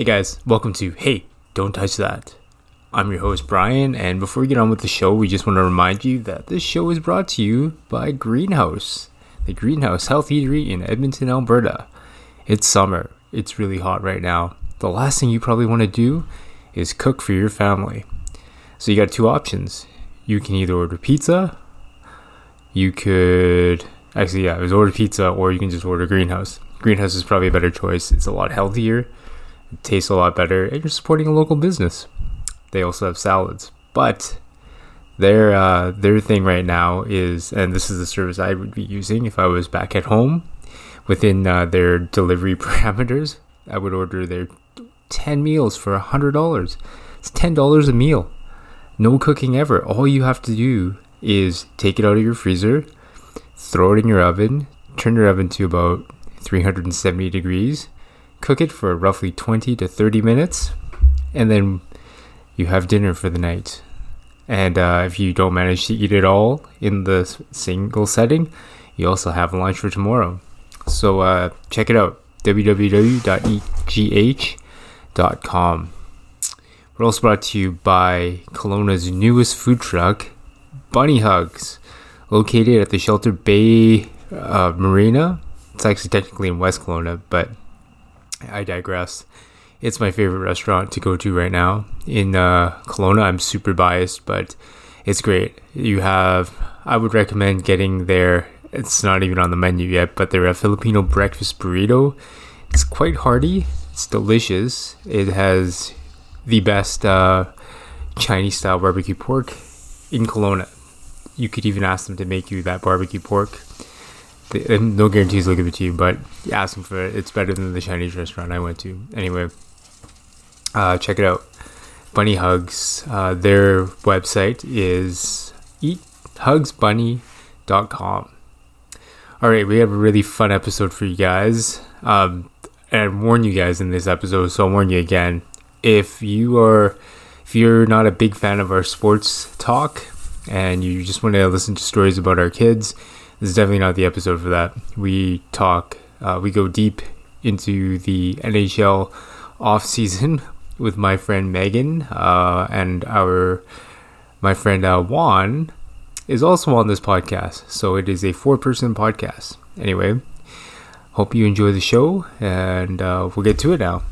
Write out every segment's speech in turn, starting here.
Hey guys, welcome to Hey, Don't Touch That. I'm your host Brian, and before we get on with the show, we just want to remind you that this show is brought to you by Greenhouse, the Greenhouse Health Eatery in Edmonton, Alberta. It's summer, it's really hot right now. The last thing you probably want to do is cook for your family. So you got two options. You can either order pizza, you could actually yeah, it was order pizza, or you can just order Greenhouse. Greenhouse is probably a better choice. It's a lot healthier it tastes a lot better, and you're supporting a local business. They also have salads, but their uh, their thing right now is, and this is the service I would be using if I was back at home, within uh, their delivery parameters. I would order their ten meals for hundred dollars. It's ten dollars a meal. No cooking ever. All you have to do is take it out of your freezer, throw it in your oven, turn your oven to about 370 degrees, cook it for roughly 20 to 30 minutes, and then you have dinner for the night. And uh, if you don't manage to eat it all in the single setting, you also have lunch for tomorrow. So uh, check it out www.eatgh.com. We're also brought to you by Kelowna's newest food truck, Bunny Hugs, located at the Shelter Bay uh, Marina. It's actually technically in West Kelowna, but I digress. It's my favorite restaurant to go to right now in uh, Kelowna. I'm super biased, but it's great. You have, I would recommend getting there. It's not even on the menu yet, but they're a Filipino breakfast burrito. It's quite hearty. It's delicious. It has the best uh, Chinese style barbecue pork in Kelowna. You could even ask them to make you that barbecue pork no guarantees they'll give it to you, but ask them for it. It's better than the Chinese restaurant I went to. Anyway, uh, check it out. Bunny Hugs. Uh, their website is eathugsbunny.com. All right, we have a really fun episode for you guys. Um, and I warn you guys in this episode, so I'll warn you again. If you are, if you're not a big fan of our sports talk, and you just want to listen to stories about our kids, this is definitely not the episode for that. We talk, uh, we go deep into the NHL off season with my friend Megan uh, and our my friend uh, Juan is also on this podcast. So it is a four person podcast. Anyway, hope you enjoy the show and uh, we'll get to it now.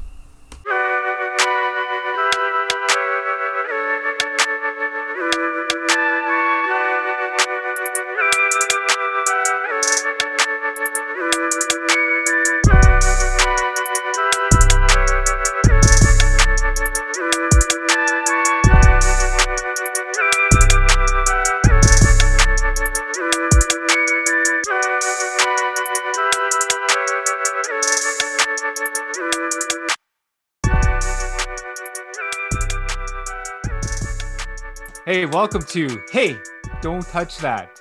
Welcome to Hey, Don't Touch That.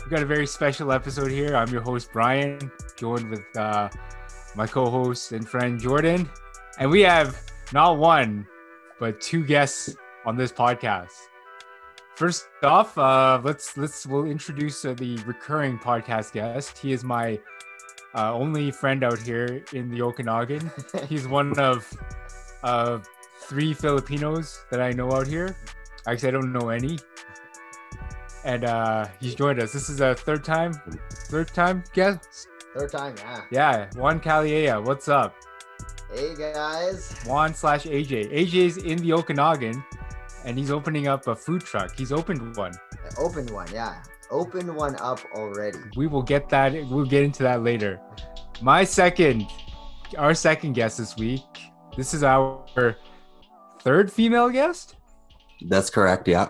We've got a very special episode here. I'm your host, Brian, joined with uh, my co host and friend, Jordan. And we have not one, but two guests on this podcast. First off, uh, let's let's we'll introduce uh, the recurring podcast guest. He is my uh, only friend out here in the Okanagan. He's one of uh, three Filipinos that I know out here. Actually, I don't know any. And uh he's joined us. This is a third time, third time guest. Third time, yeah. Yeah, Juan Caliea. What's up? Hey guys. Juan slash AJ. AJ's in the Okanagan, and he's opening up a food truck. He's opened one. Opened one, yeah. Opened one up already. We will get that. We'll get into that later. My second, our second guest this week. This is our third female guest. That's correct. Yeah.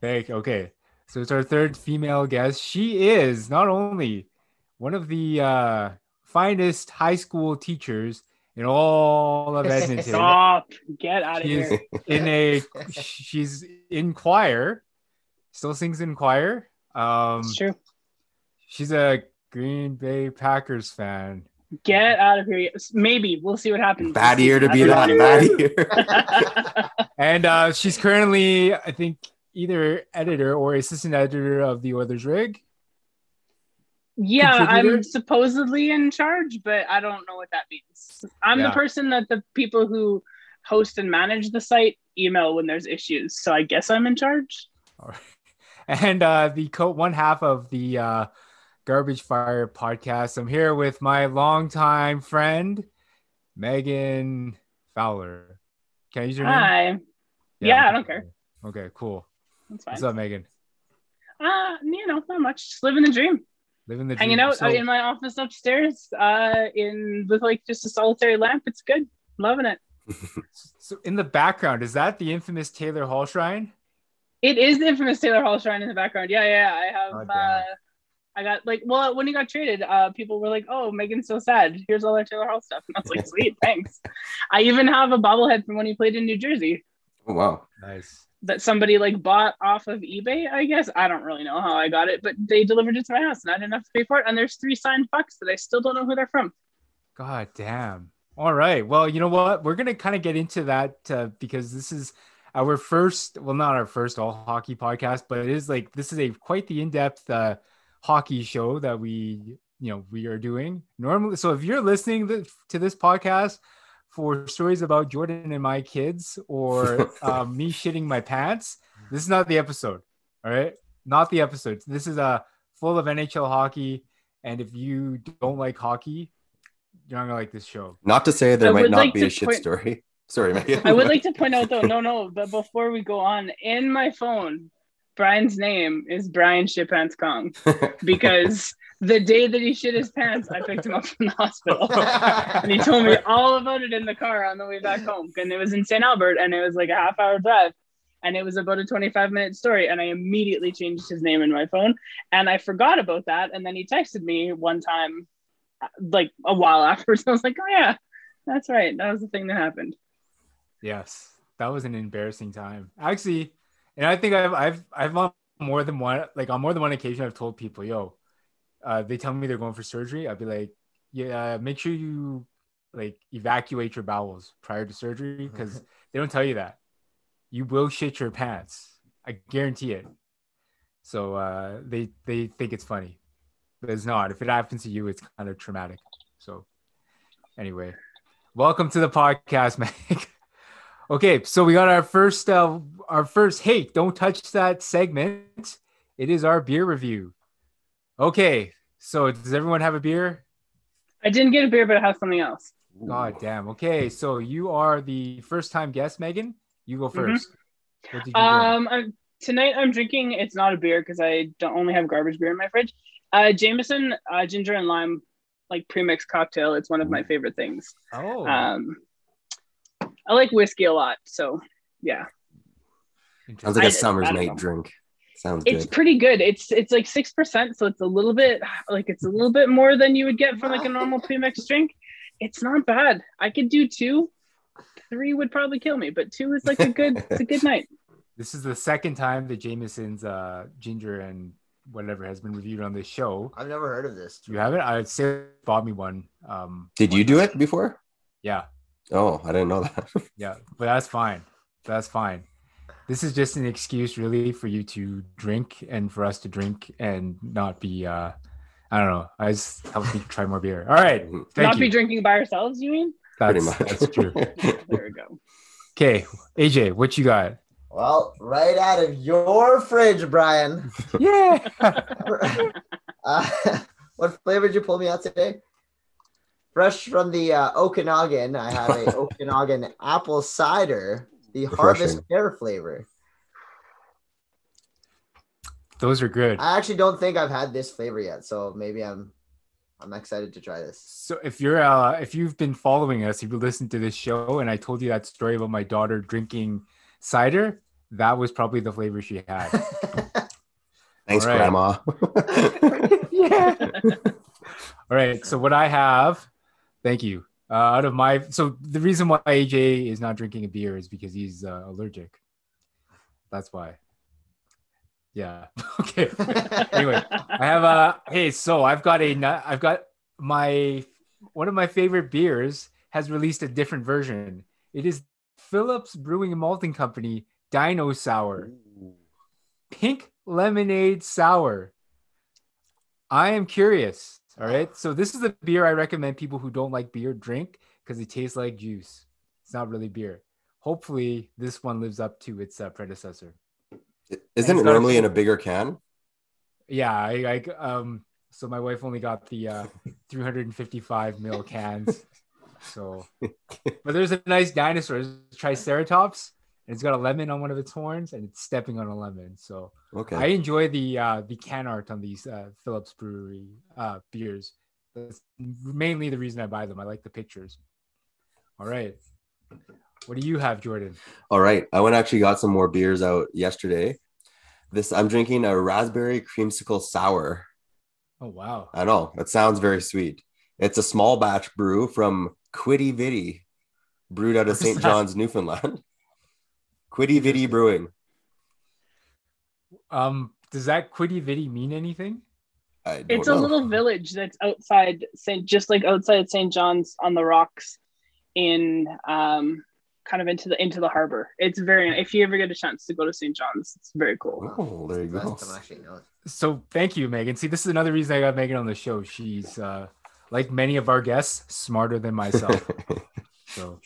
Thank. Okay. So it's our third female guest. She is not only one of the uh, finest high school teachers in all of Edmonton. Stop! Get out of here. in a she's in choir, still sings in choir. Um, It's true. she's a Green Bay Packers fan. Get out of here. Maybe we'll see what happens. Bad year to be that. Bad year. And uh, she's currently, I think, either editor or assistant editor of the Oilers Rig. Yeah. I'm supposedly in charge, but I don't know what that means. I'm Yeah. the person that the people who host and manage the site email when there's issues. So I guess I'm in charge. All right. And uh, the co- one half of the uh, Garbage Fire podcast. I'm here with my longtime friend, Megan Fowler. Can I use your name? Hi. Yeah, I don't care. Okay, cool. That's fine. What's up, Megan? Uh, you know, not much. Just living the dream. Living the dream. Hanging out So- in my office upstairs, uh, in with like just a solitary lamp. It's good. Loving it. So in the background, is that the infamous Taylor Hall shrine? It is the infamous Taylor Hall shrine in the background. Yeah, yeah. I have. Oh, uh, I got like, well, when he got traded, uh, people were like, "Oh, Megan's so sad. Here's all our Taylor Hall stuff." And I was like, "Sweet, thanks." I even have a bobblehead from when he played in New Jersey Oh, wow. Nice. that somebody like bought off of eBay. I guess I don't really know how I got it, but they delivered it to my house, and I didn't have to pay for it. And there's three signed bucks that I still don't know who they're from. God damn. All right. Well, you know what? We're gonna kind of get into that uh, because this is our first, well, not our first all hockey podcast, but it is like this is a quite the in-depth uh, hockey show that we, you know, we are doing normally. So if you're listening to this podcast for stories about Jordan and my kids or um, me shitting my pants, this is not the episode. All right, not the episode. This is a uh, full of NHL hockey, and if you don't like hockey, you're not gonna like this show. Not to say there I might not like be a shit point- story. Sorry, Megan. I would like to point out though, no, no, but before we go on, in my phone, Brian's name is Brian Shitpants Kong because the day that he shit his pants, I picked him up from the hospital. And he told me all about it in the car on the way back home. And it was in St. Albert and it was like a half hour drive. And it was about a 25 minute story. And I immediately changed his name in my phone. And I forgot about that. And then he texted me one time, uh, like a while afterwards. I was like, oh, yeah, that's right. That was the thing that happened. Yes, that was an embarrassing time. Actually, and I think I've I've I've on more than one like on more than one occasion I've told people, yo, uh, they tell me they're going for surgery. I'd be like, yeah, make sure you like evacuate your bowels prior to surgery because they don't tell you that. You will shit your pants. I guarantee it. So uh, they they think it's funny, but it's not. If it happens to you, it's kind of traumatic. So anyway, welcome to the podcast, Meg. Okay, so we got our first uh our first hey, don't touch that segment. It is our beer review. Okay, so does everyone have a beer? I didn't get a beer, but I have something else. God damn. Okay, so you are the first time guest, Megan. You go 1st What did you? Um, I'm, tonight I'm drinking. It's not a beer because I don't only have garbage beer in my fridge. Uh, Jameson uh, ginger and lime, like premix cocktail. It's one of my favorite things. Oh, Um, I like whiskey a lot, so yeah, Sounds like a I- summer's I don't night know. drink. Sounds it's good. pretty good. It's it's like six percent, so it's a little bit like it's a little bit more than you would get from like a normal premix drink. It's not bad. I could do two. Three would probably kill me, but two is like a good. it's a good night. this is the second time that Jameson's uh ginger and whatever has been reviewed on this show. I've never heard of this. You haven't? I'd say bought me one. Um, Did you do it before? yeah, Oh, I didn't know that. yeah, but that's fine. That's fine. This is just an excuse, really, for you to drink and for us to drink and not be. uh I don't know. I just help you try more beer. All right, thank not you. be drinking by ourselves. You mean? Pretty That's, much. that's true. There we go. Okay, AJ, what you got? Well, right out of your fridge, Brian. Yeah. uh, what flavor did you pull me out today? Fresh from the uh, Okanagan, I have a Okanagan apple cider, the harvest pear flavor. Those are good. I actually don't think I've had this flavor yet, so maybe I'm I'm excited to try this. So if you're uh if you've been following us, if you listened to this show and I told you that story about my daughter drinking cider, that was probably the flavor she had. Thanks, All right. Grandma. yeah. All right. So what I have, thank you. Uh, out of my so the reason why AJ is not drinking a beer is because he's uh, allergic. That's why. Yeah. okay. anyway, I have a hey, so I've got a I've got my one of my favorite beers has released a different version. It is Phillips Brewing and Malting Company Dino Sour. Pink lemonade sour. I am curious. All right. So this is the beer I recommend people who don't like beer drink because it tastes like juice. It's not really beer. Hopefully, this one lives up to its uh, predecessor. Isn't it normally in a bigger can? Yeah, I, I um. So my wife only got the uh, 355 mil cans. So, but there's a nice dinosaur, Triceratops, it's got a lemon on one of its horns, and it's stepping on a lemon. So Okay. I enjoy the uh, the can art on these uh, Phillips Brewery uh, beers. That's mainly the reason I buy them. I like the pictures. All right, what do you have, Jordan? All right. I went actually got some more beers out yesterday. This I'm drinking a raspberry creamsicle sour. Oh wow, I know that sounds very sweet. It's a small batch brew from Quidi Vidi, brewed out of St. John's, Newfoundland. Quidi Vidi Brewing. um, does that Quidi Vidi mean anything? I don't It's a little village that's outside St. just like outside St. John's on the rocks in um kind of into the into the harbor. It's very if you ever get a chance to go to St. John's, it's very cool. Oh, there you go. what I'm actually know. So thank you, Megan. See, this is another reason I got Megan on the show. She's uh, like many of our guests, smarter than myself. So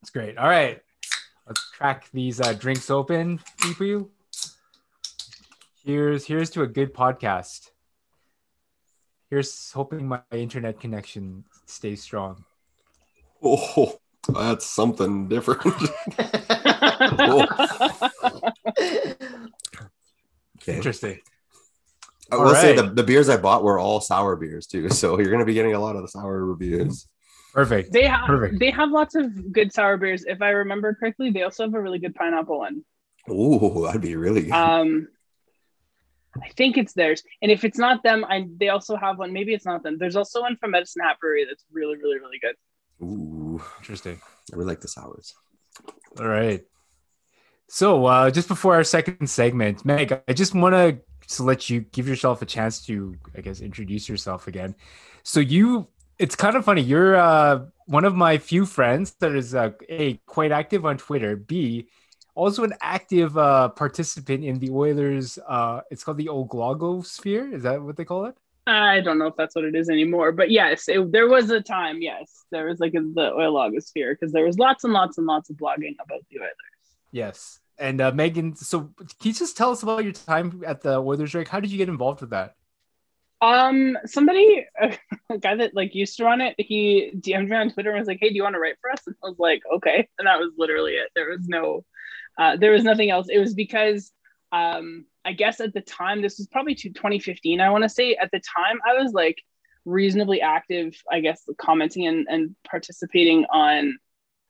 it's great. All right. Let's crack these uh, drinks open for you. Here's here's to a good podcast. Here's hoping my internet connection stays strong. oh, that's something different. okay. Interesting. I will say the, the beers I bought were all sour beers too. So you're going to be getting a lot of the sour reviews. Perfect. They have Perfect. they have lots of good sour beers. If I remember correctly, they also have a really good pineapple one. Ooh, that'd be really good. Um, I think it's theirs, and if it's not them, I they also have one. Maybe it's not them. There's also one from Medicine Hat Brewery that's really, really, really good. Ooh, Interesting. I really like the sours. All right. So uh, just before our second segment, Meg, I just want to to let you give yourself a chance to, I guess, introduce yourself again. So you, it's kind of funny. You're uh, one of my few friends that is uh, a quite active on Twitter. B, also an active uh, participant in the Oilers. Uh, it's called the Oilogosphere. Is that what they call it? I don't know if that's what it is anymore, but yes, it, there was a time. Yes, there was like a, the oil logosphere because there was lots and lots and lots of blogging about the Oilers. Yes. And uh, Megan, so can you just tell us about your time at the Oilers? Drake? How did you get involved with that? Um, somebody, a guy that like used to run it, he DM'd me on Twitter and was like, "Hey, do you want to write for us?" And I was like, "Okay," and that was literally it. There was no, uh, there was nothing else. It was because, um, I guess at the time, this was probably to 2015. I want to say at the time, I was like reasonably active. I guess commenting and and participating on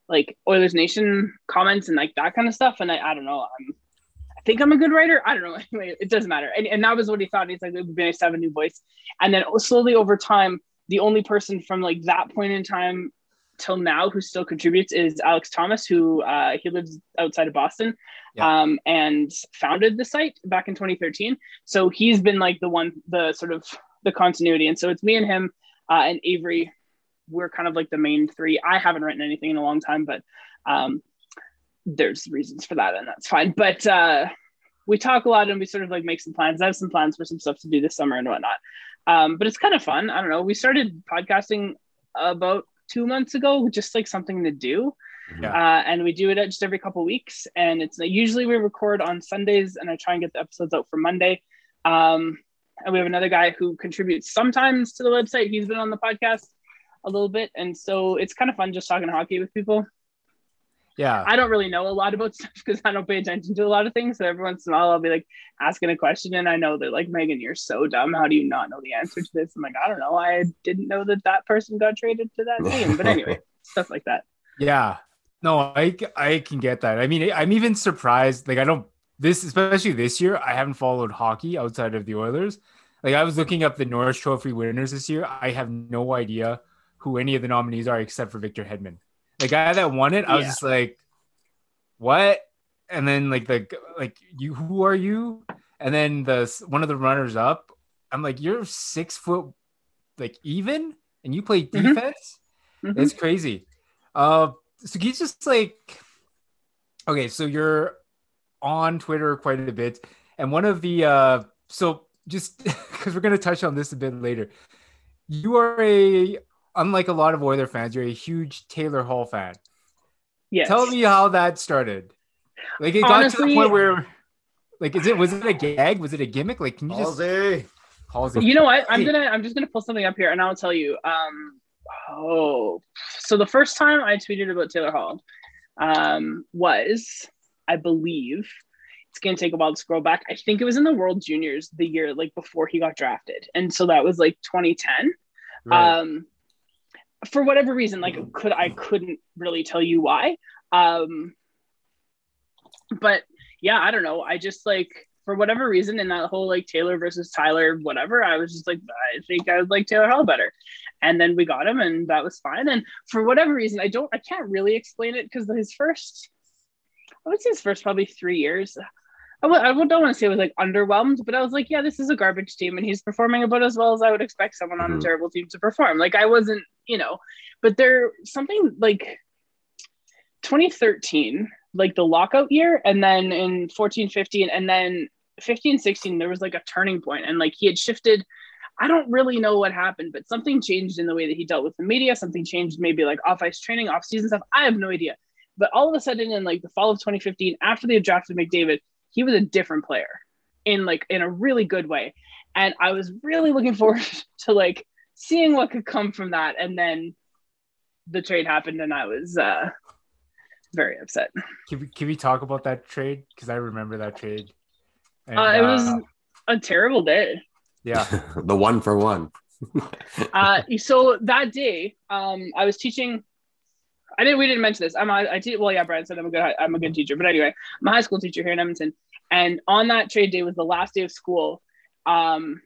like Oilers Nation comments and like that kind of stuff. And I, I don't know. I'm think I'm a good writer. I don't know. Anyway, it doesn't matter. And, and that was what he thought. He's like, it would be nice to have a new voice. And then slowly over time, the only person from like that point in time till now who still contributes is Alex Thomas, who uh, he lives outside of Boston Yeah. um, and founded the site back in 2013. So he's been like the one, the sort of the continuity. And so it's me and him uh, and Avery. We're kind of like the main three. I haven't written anything in a long time, but um, there's reasons for that and that's fine. But uh we talk a lot and we sort of like make some plans. I have some plans for some stuff to do this summer and whatnot. Um but it's kind of fun. I don't know. We started podcasting about two months ago just like something to do. Yeah. uh, and we do it just every couple weeks. And it's usually we record on sundays and i try and get the episodes out for monday. Um and we have another guy who contributes sometimes to the website. He's been on the podcast a little bit. And so it's kind of fun just talking hockey with people Yeah. I don't really know a lot about stuff because I don't pay attention to a lot of things. So every once in a while, I'll be like asking a question, and I know they're like, "Megan, you're so dumb. How do you not know the answer to this?" I'm like, "I don't know. I didn't know that that person got traded to that team." But anyway, stuff like that. Yeah. No, I I can get that. I mean, I'm even surprised. Like, I don't this especially this year. I haven't followed hockey outside of the Oilers. Like, I was looking up the Norris Trophy winners this year. I have no idea who any of the nominees are except for Victor Hedman. The guy that won it, I was Yeah. just like, what? And then like the like you, who are you? And then the one of the runners up, I'm like, you're six foot, like even, and you play Mhm. defense. Mhm. It's crazy. Uh, so he's just like, okay, so you're on Twitter quite a bit, and one of the uh, so just because we're gonna touch on this a bit later. You are a unlike a lot of Oiler fans, you're a huge Taylor Hall fan. Yes. Tell me how that started. Like it got to the point where, like, is it was it a gag? Was it a gimmick? Like, can you just Halsey. Halsey? You know what? I'm gonna I'm just gonna pull something up here and I'll tell you. Um oh so the first time I tweeted about Taylor Hall um was I believe it's gonna take a while to scroll back. I think it was in the World Juniors the year like before he got drafted. And so that was like 2010. Right. Um for whatever reason, like could I couldn't really tell you why. Um but yeah, I don't know. I just like for whatever reason in that whole like Taylor versus Tyler, whatever, I was just like, I think I would like Taylor Hall better. And then we got him and that was fine. And for whatever reason, I don't I can't really explain it because his first I would say his first probably three years. I w- I don't want to say it was like underwhelmed, but I was like, yeah, this is a garbage team, and he's performing about as well as I would expect someone on Mhm. a terrible team to perform. Like I wasn't, you know, but there something like 2013, like the lockout year, and then in 14, 15, and then 15, 16, there was like a turning point, and like he had shifted. I don't really know what happened, but something changed in the way that he dealt with the media. Something changed, maybe like off ice training, off season stuff. I have no idea. But all of a sudden, in like the fall of 2015, after they drafted McDavid, he was a different player in like in a really good way. And I was really looking forward to like seeing what could come from that. And then the trade happened, and I was uh, very upset. Can we can we talk about that trade? Because I remember that trade. And, Uh, it was uh, a terrible day. yeah. the one for one. Uh, so that day, um, I was teaching. I didn't. We didn't mention this. I'm. A, I teach. Well, yeah, Brian said I'm a good. I'm a good teacher. But anyway, I'm a high school teacher here in Edmonton, and on that trade day was the last day of school. Um,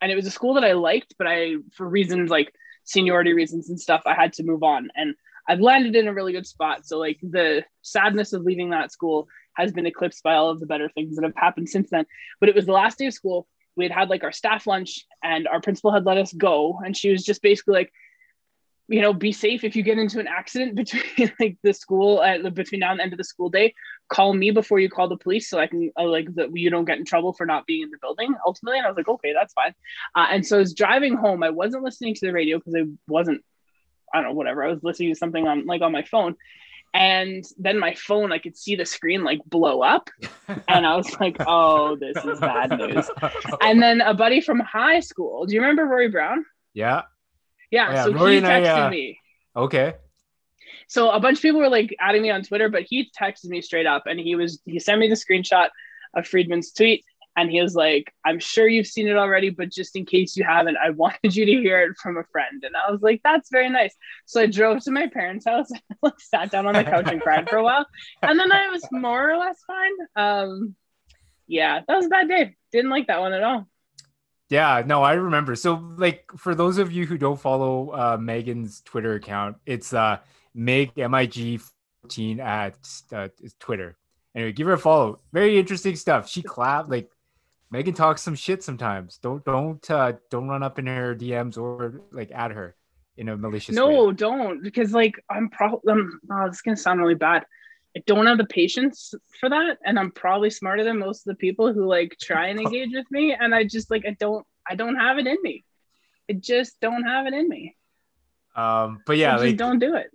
and it was a school that I liked, but I, for reasons like seniority reasons and stuff, I had to move on. And I've landed in a really good spot. So like the sadness of leaving that school has been eclipsed by all of the better things that have happened since then. But it was the last day of school. We had had like our staff lunch, and our principal had let us go, and she was just basically like, you know, be safe if you get into an accident between like the school at uh, between now and the end of the school day. Call me before you call the police, so I can uh, like that you don't get in trouble for not being in the building. Ultimately, and I was like, okay, that's fine. Uh, and so I was driving home. I wasn't listening to the radio because I wasn't. I don't know, whatever. I was listening to something on like on my phone, and then my phone, I could see the screen like blow up, and I was like, oh, this is bad news. And then a buddy from high school. Do you remember Rory Brown? yeah. Yeah. Oh, yeah, so Rory he and I, texted uh, me. Okay. So a bunch of people were like adding me on Twitter, but he texted me straight up and he was he sent me the screenshot of Friedman's tweet and he was like, I'm sure you've seen it already, but just in case you haven't, I wanted you to hear it from a friend. And I was like, that's very nice. So I drove to my parents' house and like sat down on the couch and cried for a while. And then I was more or less fine. Um yeah, that was a bad day. Didn't like that one at all. Yeah, no, I remember. So, like, for those of you who don't follow uh, Megan's Twitter account, it's uh, Meg M I G fourteen at uh, Twitter. Anyway, give her a follow. Very interesting stuff. She clap like Megan talks some shit sometimes. Don't don't uh, don't run up in her DMs or like at her in a malicious No, way. don't because like I'm probably um, oh, this is gonna sound really bad. I don't have the patience for that, and I'm probably smarter than most of the people who like try and engage with me, and I just like I don't I don't have it in me. I just don't have it in me. Um, but yeah, like don't do it.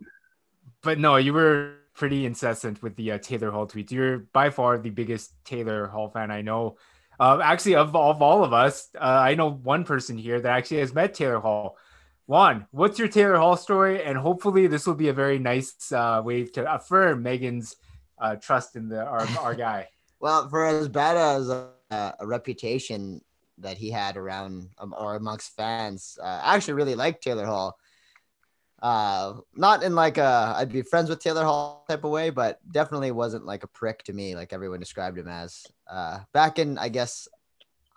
but no, you were pretty incessant with the uh, Taylor Hall tweets. You're by far the biggest Taylor Hall fan I know. Uh, actually, of, of all of us, uh, I know one person here that actually has met Taylor Hall. Juan, what's your Taylor Hall story? And hopefully, this will be a very nice uh, way to affirm Megan's uh, trust in the our, our guy. Well, for as bad as a, a reputation that he had around um, or amongst fans, uh, I actually really like Taylor Hall. Uh, not in like a I'd be friends with Taylor Hall type of way, but definitely wasn't like a prick to me, like everyone described him as. Uh, back in I guess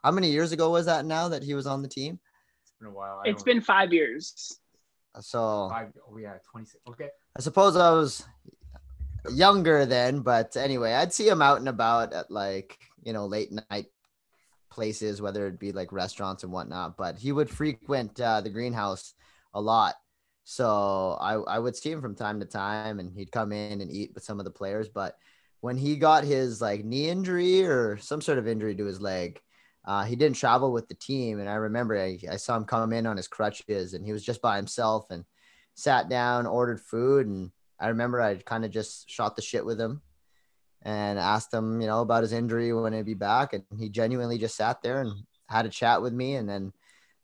how many years ago was that now that he was on the team? It's been a while. I It's don't- been five years. So five. Oh yeah, twenty six. Okay. I suppose I was younger then, but anyway, I'd see him out and about at like, you know, late night places, whether it be like restaurants and whatnot. But he would frequent uh, the greenhouse a lot. So I, I would see him from time to time and he'd come in and eat with some of the players. But when he got his like knee injury or some sort of injury to his leg, uh, he didn't travel with the team. And I remember I, I saw him come in on his crutches and he was just by himself and sat down, ordered food. And I remember I kind of just shot the shit with him and asked him, you know, about his injury when he'd be back. And he genuinely just sat there and had a chat with me. And then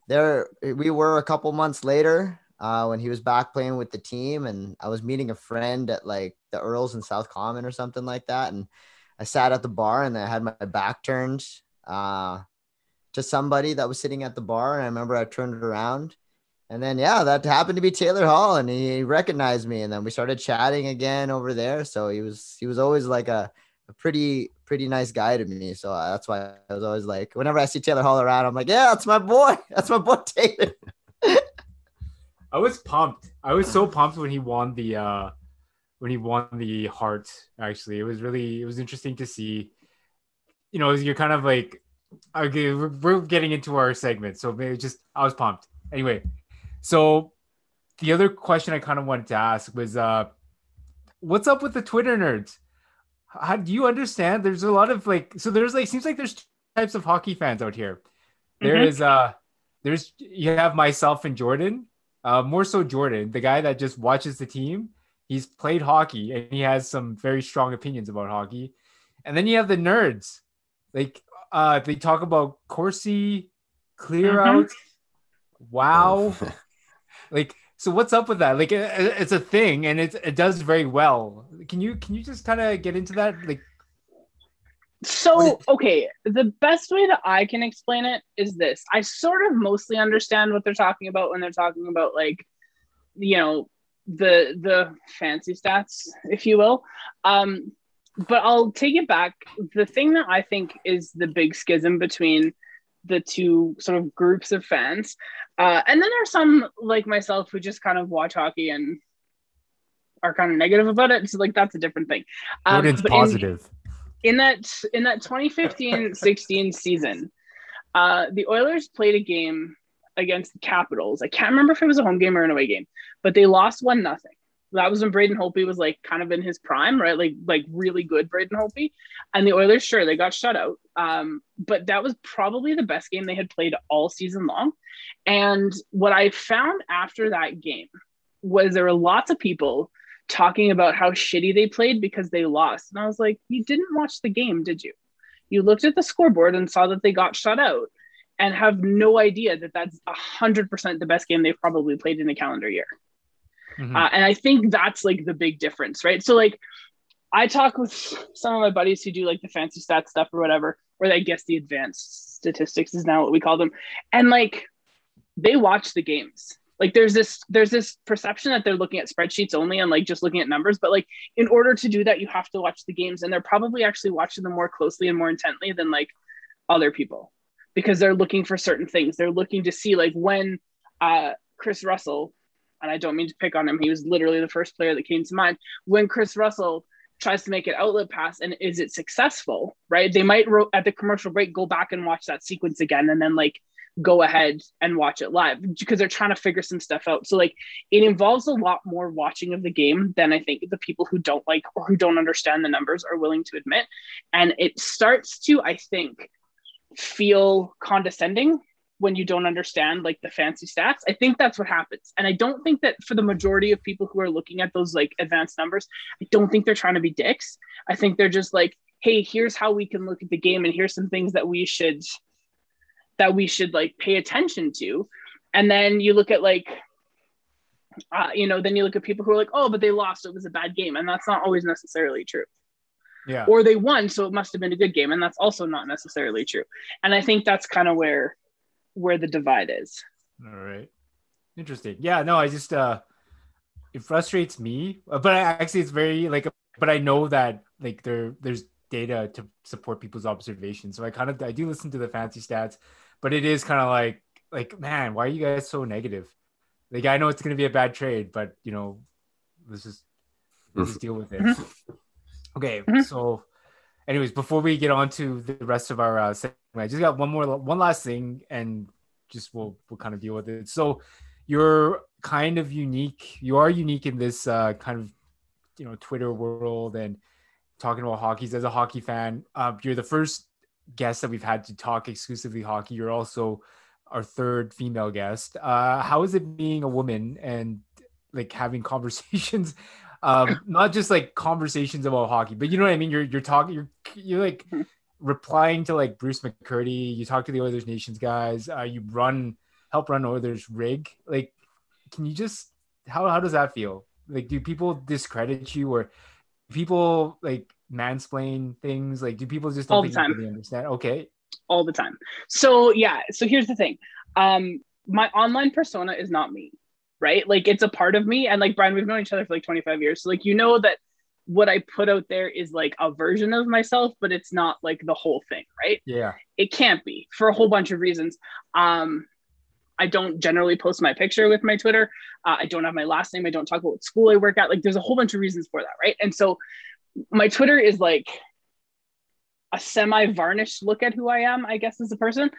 there we were a couple months later uh, when he was back playing with the team. And I was meeting a friend at like the Earls in South Common or something like that. And I sat at the bar and I had my back turned uh, to somebody that was sitting at the bar. And I remember I turned around. And then, yeah, that happened to be Taylor Hall, and he recognized me. And then we started chatting again over there. So he was he was always like a, a pretty pretty nice guy to me. So that's why I was always like, whenever I see Taylor Hall around, I'm like, yeah, that's my boy. That's my boy Taylor. I was pumped. I was so pumped when he won the uh when he won the Hart, Actually, it was really it was interesting to see. You know, you're kind of like okay, we're, we're getting into our segment, so maybe just I was pumped. Anyway, so the other question I kind of wanted to ask was, uh, what's up with the Twitter nerds? How do you understand? There's a lot of like, so there's like, seems like there's types of hockey fans out here. There Mhm. is, uh, there's you have myself and Jordan, uh, more so Jordan, the guy that just watches the team. He's played hockey and he has some very strong opinions about hockey. And then you have the nerds, like uh, they talk about Corsi, clear Mhm. out, wow, like so what's up with that like it- it's a thing and it, it does very well can you can you just kind of get into that like So, okay, the best way that I can explain it is this. I sort of mostly understand what they're talking about when they're talking about like, you know, the the fancy stats, if you will. Um, but I'll take it back. The thing that I think is the big schism between the two sort of groups of fans, uh, and then there's some like myself who just kind of watch hockey and are kind of negative about it. So like that's a different thing. Um, jordan's but in- positive in that in that 2015-16 season, uh, the Oilers played a game against the Capitals. I can't remember if it was a home game or an away game, but they lost one nothing. That was when Braden Holtby was like kind of in his prime, right? Like like really good Braden Holtby. And the Oilers, sure, they got shut out. Um, but that was probably the best game they had played all season long. And what I found after that game was there were lots of people talking about how shitty they played because they lost. And I was like, you didn't watch the game, did you? You looked at the scoreboard and saw that they got shut out and have no idea that that's 100% the best game they've probably played in a calendar year. Mhm. Uh, and I think that's like the big difference, right? So, like, I talk with some of my buddies who do like the fancy stats stuff or whatever, or I guess the advanced statistics is now what we call them. And like, they watch the games. Like, there's this there's this perception that they're looking at spreadsheets only and like just looking at numbers. But like, in order to do that, you have to watch the games, and they're probably actually watching them more closely and more intently than like other people because they're looking for certain things. They're looking to see like when uh, Kris Russell and I don't mean to pick on him. He was literally the first player that came to mind. When Kris Russell tries to make an outlet pass and is it successful, right? They might at the commercial break go back and watch that sequence again and then like go ahead and watch it live because they're trying to figure some stuff out. So like it involves a lot more watching of the game than I think the people who don't like or who don't understand the numbers are willing to admit. And it starts to, I think, feel condescending when you don't understand like the fancy stats. I think that's what happens. And I don't think that for the majority of people who are looking at those like advanced numbers, I don't think they're trying to be dicks. I think they're just like, hey, here's how we can look at the game and here's some things that we should that we should like pay attention to. And then you look at like uh, you know, then you look at people who are like, oh, but they lost, so it was a bad game. And that's not always necessarily true yeah or they won so it must have been a good game and that's also not necessarily true and i think that's kind of where where the divide is. All right. Interesting. Yeah no i just uh it frustrates me uh, but I, actually it's very like but i know that like there there's data to support people's observations. So i kind of i do listen to the fancy stats but it is kind of like like man why are you guys so negative? Like i know it's going to be a bad trade but you know let's just let's just deal with it. Okay Mhm. so anyways before we get on to the rest of our uh segment i just got one more one last thing and just we'll we'll kind of deal with it so you're kind of unique you are unique in this uh kind of you know twitter world and talking about hockey as a hockey fan uh, you're the first guest that we've had to talk exclusively hockey. You're also our third female guest. Uh, how is it being a woman and like having conversations? Um, not just like conversations about hockey, but you know what I mean. You're you're talking. You're you're like replying to like Bruce McCurdy. You talk to the Oilers Nations guys. Uh, you run help run Oilers rig. Like, can you just how how does that feel? Like, do people discredit you or people like mansplain things? Like, do people just don't All the think you time. really understand? Okay, all the time. So yeah, so here's the thing. Um, my online persona is not me, right? Like it's a part of me. And like Brian, we've known each other for like 25 years. So like you know that what I put out there is like a version of myself, but it's not like the whole thing, right? yeah, It can't be for a whole bunch of reasons. Um, I don't generally post my picture with my Twitter. Uh, I don't have my last name. I don't talk about what school I work at. Like there's a whole bunch of reasons for that, right? And so my Twitter is like a semi-varnished look at who I am, I guess, as a person.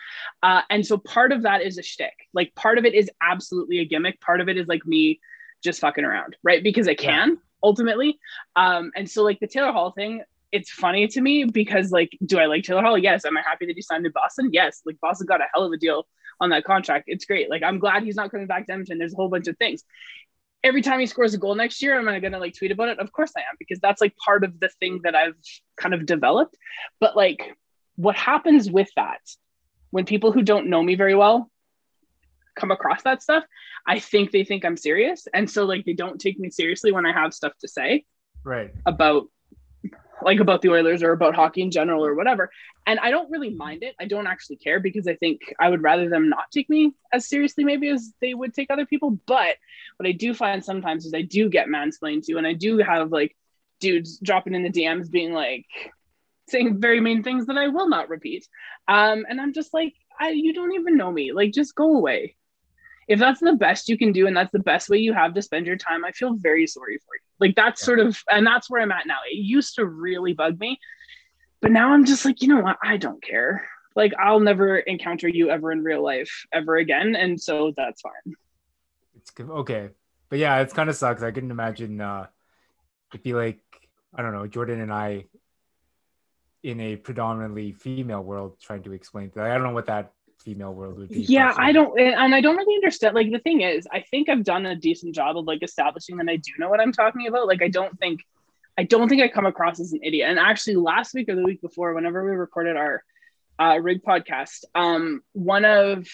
Uh, and so part of that is a shtick. Like part of it is absolutely a gimmick. Part of it is like me just fucking around, right? Because I can ultimately. Um, and so like the Taylor Hall thing, it's funny to me because like, do I like Taylor Hall? Yes. Am I happy that he signed in Boston? Yes. Like Boston got a hell of a deal on that contract. It's great. Like I'm glad he's not coming back to Edmonton. There's a whole bunch of things. Every time he scores a goal next year, am I gonna like tweet about it? Of course I am, because that's like part of the thing that I've kind of developed. But like what happens with that when people who don't know me very well come across that stuff, I think they think I'm serious. And so like they don't take me seriously when I have stuff to say right. about like about the Oilers or about hockey in general or whatever. And I don't really mind it. I don't actually care because I think I would rather them not take me as seriously maybe as they would take other people. But what I do find sometimes is I do get mansplained to and I do have like dudes dropping in the DMs being like saying very mean things that I will not repeat. Um, and I'm just like, I you don't even know me. Like just go away. If that's the best you can do and that's the best way you have to spend your time, I feel very sorry for you. Like that's Yeah. sort of and that's where I'm at now. It used to really bug me. But now I'm just like, you know what? I don't care. Like I'll never encounter you ever in real life ever again. And so that's fine. It's good. okay, but yeah, it's kind of sucks. I couldn't imagine. uh It'd be like I don't know, Jordan and I in a predominantly female world trying to explain that. I don't know what that female world would be. Yeah, but, I don't and I don't really understand. Like the thing is, I think I've done a decent job of like establishing that I do know what I'm talking about. Like I don't think I don't think I come across as an idiot. And actually last week or the week before, whenever we recorded our uh rig podcast, um one of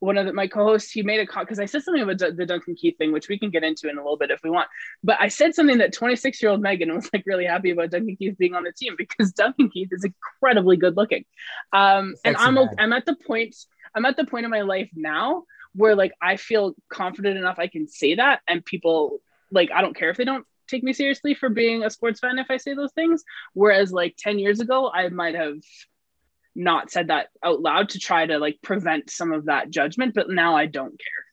one of the, my co-hosts he made a call because I said something about D- the Duncan Keith thing, which we can get into in a little bit if we want. But I said something that 26 year old Megan was like really happy about Duncan Keith being on the team because Duncan Keith is incredibly good looking. Um, and I'm man. I'm at the point I'm at the point in my life now where like I feel confident enough I can say that, and people like I don't care if they don't take me seriously for being a sports fan if I say those things. Whereas like 10 years ago, I might have not said that out loud to try to like prevent some of that judgment, but now I don't care.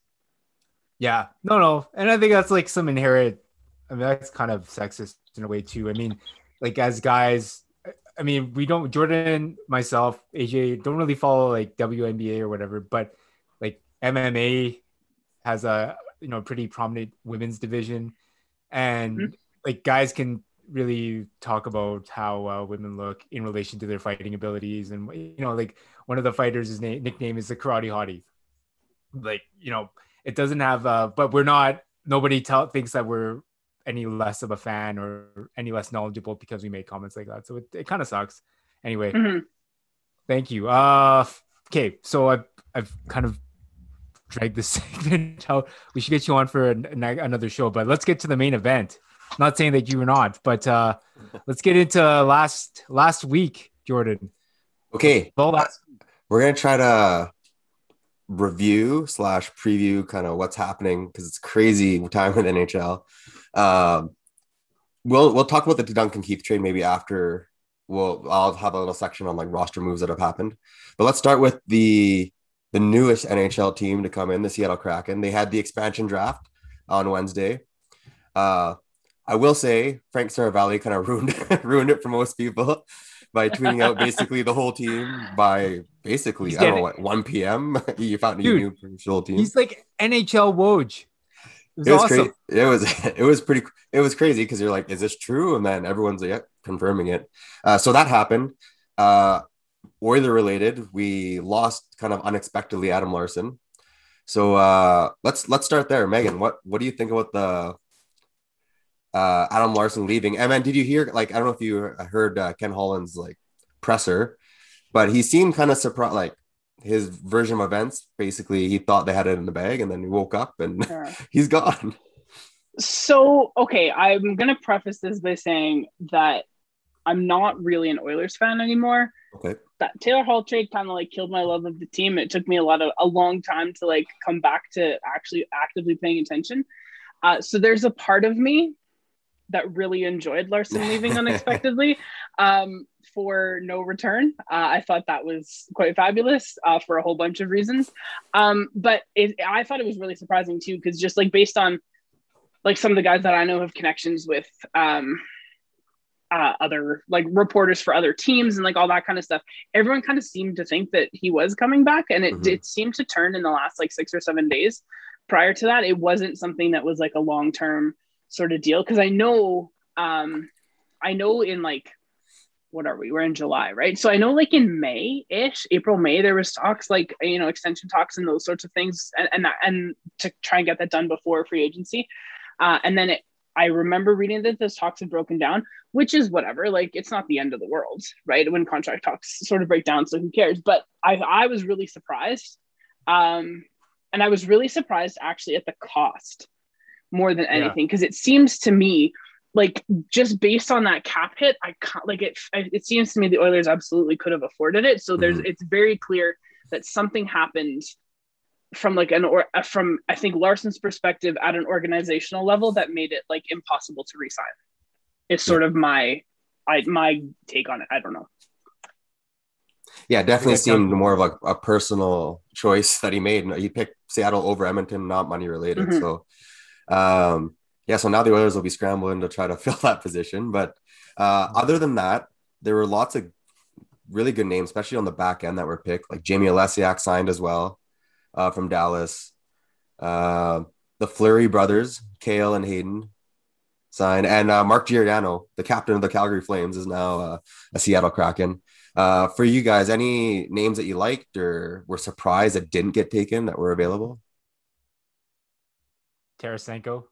Yeah, no, no, and I think that's like some inherent. I mean, that's kind of sexist in a way too. I mean, like as guys, I mean, we don't. Jordan, myself, AJ don't really follow like WNBA or whatever, but like MMA has a you know pretty prominent women's division, and Mhm. like guys can really talk about how uh, women look in relation to their fighting abilities, and you know, like one of the fighters' his name nickname is the Karate Hottie. Like you know, it doesn't have uh but we're not nobody tell thinks that we're any less of a fan or any less knowledgeable because we make comments like that. So it, it kind of sucks. Anyway Mhm. thank you. Uh okay so i've i've kind of dragged this segment out. We should get you on for an- another show but let's get to the main event not saying that you were not but uh let's get into last last week jordan Okay, well last we're gonna try to review slash preview kind of what's happening because it's crazy time with NHL. Um, we'll we'll talk about the Duncan Keith trade maybe after. We'll I'll have a little section on like roster moves that have happened, but let's start with the the newest NHL team to come in, the Seattle Kraken. They had the expansion draft on Wednesday. Uh, I will say Frank Seravalli kind of ruined ruined it for most people by tweeting out basically the whole team by basically He's I don't know what 1 p.m. you found Dude, knew the whole team. he's like nhl woj it was, It was awesome crazy. It was it was pretty it was crazy because you're like, is this true? And then everyone's like, yeah, confirming it. Uh, so that happened. uh, Oiler related, we lost kind of unexpectedly Adam Larsson. So uh, let's let's start there, Megan. What what do you think about the uh, Adam Larsson leaving? And then did you hear like I don't know if you heard uh, Ken Holland's like presser, but he seemed kind of surprised, like his version of events. Basically, he thought they had it in the bag, and then he woke up and Yeah. he's gone. So, okay, I'm going to preface this by saying that I'm not really an Oilers fan anymore. Okay. That Taylor Hall trade kind of like killed my love of the team. It took me a lot of a long time to like come back to actually actively paying attention. Uh, so there's a part of me that really enjoyed Larsson leaving unexpectedly um, for no return. Uh, I thought that was quite fabulous uh, for a whole bunch of reasons. Um, but it, I thought it was really surprising too, because just like based on like some of the guys that I know have connections with um, uh, other like reporters for other teams and like all that kind of stuff. Everyone kind of seemed to think that he was coming back, and it, Mhm. it seemed to turn in the last like six or seven days. Prior to that, it wasn't something that was like a long term sort of deal because I know, um, I know in like what are we? We're in July, right? So I know like in May ish, April, May, there was talks like you know extension talks and those sorts of things, and and, and to try and get that done before free agency. Uh, and then it, I remember reading that those talks had broken down, which is whatever. Like it's not the end of the world, right? When contract talks sort of break down, so who cares? But I I was really surprised, um, and I was really surprised actually at the cost more than anything because it seems to me like just based on that cap hit, I can't like it. It seems to me the Oilers absolutely could have afforded it. So there's Mhm. it's very clear that something happened from like an or uh, from I think Larsson's perspective at an organizational level that made it like impossible to resign. Is sort of my I my take on it. I don't know. Yeah, definitely seemed more of a, a personal choice that he made. He picked Seattle over Edmonton, not money related. Mhm. So, um, yeah, so now the Oilers will be scrambling to try to fill that position. But uh, other than that, there were lots of really good names, especially on the back end that were picked. Like Jamie Oleksiak signed as well uh, from Dallas. Uh, the Fleury brothers, Cale and Haydn, signed, and uh, Mark Giordano, the captain of the Calgary Flames, is now uh, a Seattle Kraken. Uh, for you guys, any names that you liked or were surprised that didn't get taken that were available? Tarasenko.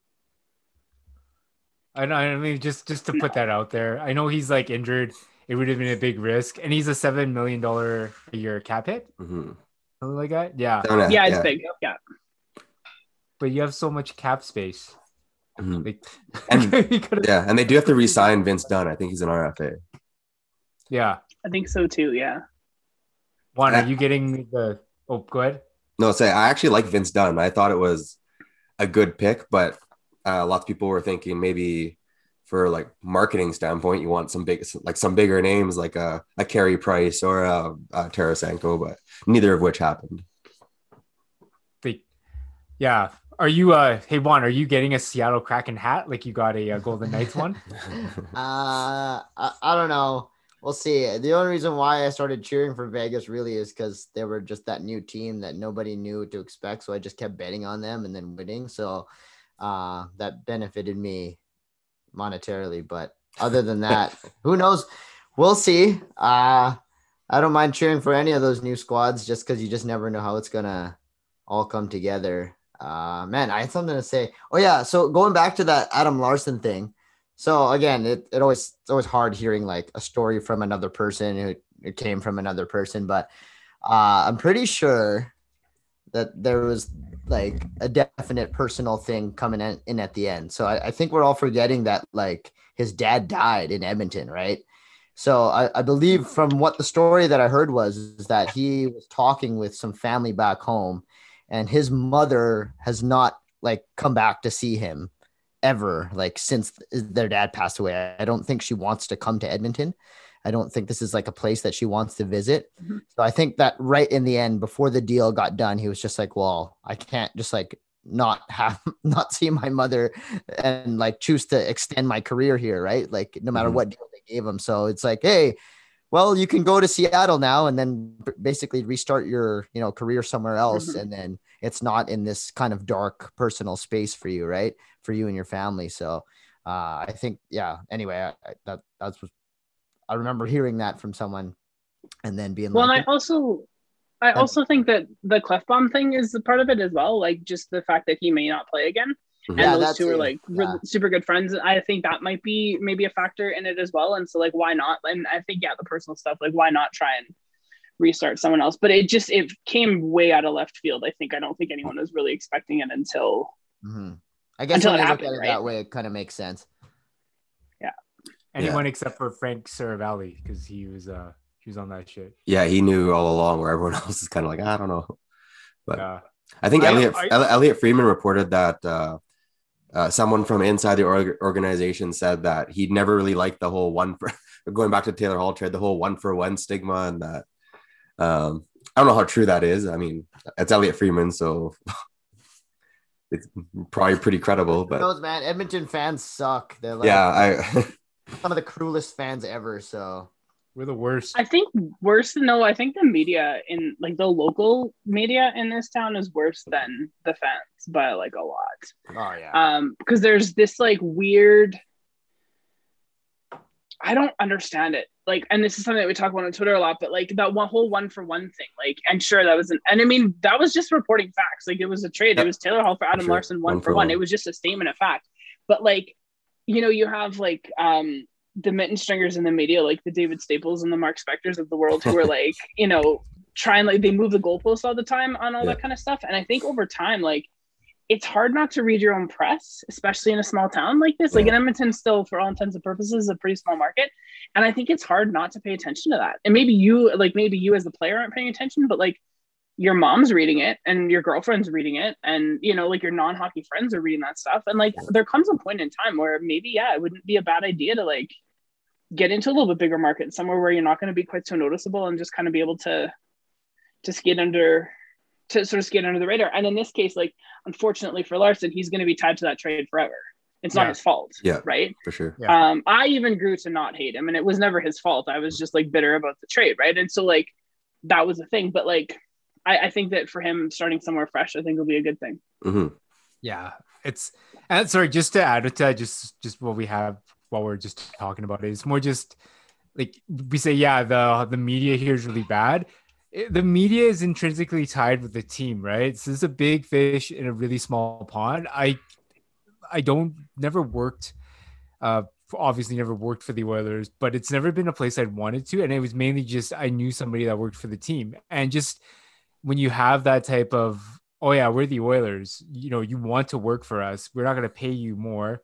I know. I mean, just just to put that out there, I know he's like injured. It would have been a big risk, and he's a seven million dollar a year cap hit, Mhm. something like that. Yeah, Down at- Yeah, it's big. Yeah. but you have so much cap space. Mhm. Like, And- Yeah, and they do have to re-sign Vince Dunn. I think he's an RFA. yeah. I think so too. Yeah. Juan, Uh, are you getting the? Oh, go ahead. No, say I actually like Vince Dunn. I thought it was a good pick, but uh, lots of people were thinking maybe for like marketing standpoint, you want some big, like some bigger names like a, a Carey Price or a, a Tarasenko, but neither of which happened. The, yeah. Are you? Uh, hey Juan, are you getting a Seattle Kraken hat like you got a, uh Golden Knights one? Uh, I, I don't know. We'll see. The only reason why I started cheering for Vegas really is because they were just that new team that nobody knew what to expect. So I just kept betting on them and then winning. So uh, that benefited me monetarily. But other than that, who knows? We'll see. Uh, I don't mind cheering for any of those new squads just because you just never know how it's gonna all come together. Uh, man, I had something to say. Oh yeah, so going back to that Adam Larsson thing. So again, it, it always it's always hard hearing like a story from another person who it came from another person, but uh, I'm pretty sure that there was like a definite personal thing coming in, in at the end. So I, I think we're all forgetting that like his dad died in Edmonton, right? So I, I believe from what the story that I heard was is that he was talking with some family back home, and his mother has not like come back to see him ever like since their dad passed away. I don't think she wants to come to Edmonton. I don't think this is like a place that she wants to visit. Mhm. So I think that right in the end, before the deal got done, he was just like, "Well, I can't just like not have not see my mother and like choose to extend my career here, right? Like no matter Mhm. what deal they gave him. So it's like, hey, well, you can go to Seattle now and then basically restart your you know career somewhere else, Mhm. and then it's not in this kind of dark personal space for you, right? For you and your family. So uh, I think, yeah. Anyway, I, that that's what I remember hearing that from someone and then being Well, like, and I also, I also think that the Klefbom thing is a part of it as well. Like just the fact that he may not play again, and Yeah, those two are it. like re- super good friends. I think that might be maybe a factor in it as well. And so like, why not? And I think yeah, the personal stuff, like why not try and restart someone else? But it just it came way out of left field. I think I don't think anyone was really expecting it until Mhm. I guess Until when it you look happened, at it right? that way, it kind of makes sense. Yeah. Anyone except for Frank Seravalli because he was uh he was on that shit. Yeah, he knew all along where everyone else is kind of like, I don't know. But Yeah. I think I- Elliot I- Elliotte Friedman reported that uh, uh, someone from inside the org- organization said that he'd never really liked the whole one for going back to Taylor Hall trade, the whole one for one stigma, and that um, I don't know how true that is. I mean, it's Elliotte Friedman, so it's probably pretty credible. Who But knows, man? Edmonton fans suck. They're like yeah, I some of the cruelest fans ever. So We're the worst. I think worse than no, I think the media in like the local media in this town is worse than the fans by like a lot. oh yeah. Um, because there's this like weird I don't understand it. Like, and this is something that we talk about on Twitter a lot, but like that one whole one for one thing, like, and sure that was an, and I mean, that was just reporting facts. Like, it was a trade. Yep. It was Taylor Hall for Adam Sure. Larsson, one, One for for one. one. It was just a statement of fact. But like, you know, you have like, um, the mitten stringers in the media, like the David Staples and the Mark Spectors of the world, who are like, you know, trying like they move the goalposts all the time on all Yeah. that kind of stuff. And I think over time, like, it's hard not to read your own press, especially in a small town like this. Like in Edmonton, still, for all intents and purposes, is a pretty small market. And I think it's hard not to pay attention to that. And maybe you, like, maybe you as the player aren't paying attention, but like your mom's reading it and your girlfriend's reading it. And, you know, like your non hockey friends are reading that stuff. And like there comes a point in time where maybe, yeah, it wouldn't be a bad idea to like get into a little bit bigger market, somewhere where you're not going to be quite so noticeable and just kind of be able to, to skate under to sort of skate under the radar. And in this case, like unfortunately for Larsson, he's going to be tied to that trade forever. It's not his fault, Yeah. right? for sure. Yeah. Um, I even grew to not hate him, and it was never his fault. I was just like bitter about the trade, right? And so like that was the thing. But like, I, I think that for him starting somewhere fresh, I think will be a good thing. hmm Yeah, it's and sorry, just to add to just just what we have while we're just talking about it, it's more just like we say, yeah, the the media here is really bad. It- the media is intrinsically tied with the team, right? So This is a big fish in a really small pond. I I don't never worked uh obviously never worked for the Oilers, but it's never been a place I'd wanted to. And it was mainly just I knew somebody that worked for the team. And just when you have that type of, oh yeah, we're the Oilers, you know, you want to work for us. We're not going to pay you more.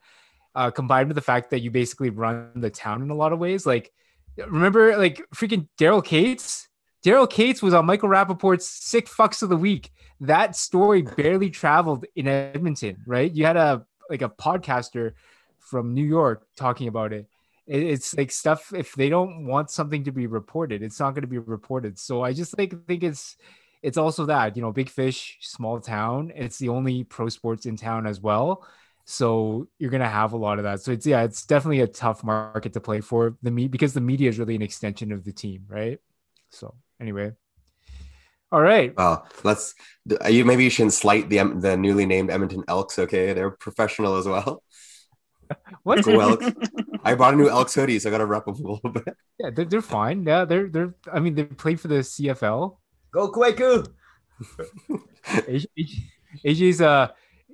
Uh, combined with the fact that you basically run the town in a lot of ways. Like, remember, like freaking Daryl Katz? Daryl Katz was on Michael Rapaport's sick fucks of the week. That story barely traveled in Edmonton, right? You had a like a podcaster from New York talking about it. It- It's like stuff. If they don't want something to be reported, it's not going to be reported. So I just like think it's it's also that you know, big fish, small town. It's the only pro sports in town as well. So you're gonna have a lot of that. So it's yeah, it's definitely a tough market to play for the me because the media is really an extension of the team, right? So anyway, all right. Well, let's. You maybe you shouldn't slight the the newly named Edmonton Elks. Okay, they're professional as well. What? Go Elks. I bought a new Elks hoodie, so I got to rep them a little bit. Yeah, they're, they're fine. Yeah, they're they're. I mean, they played for the CFL. Go Kwaku. AJ, AJ's uh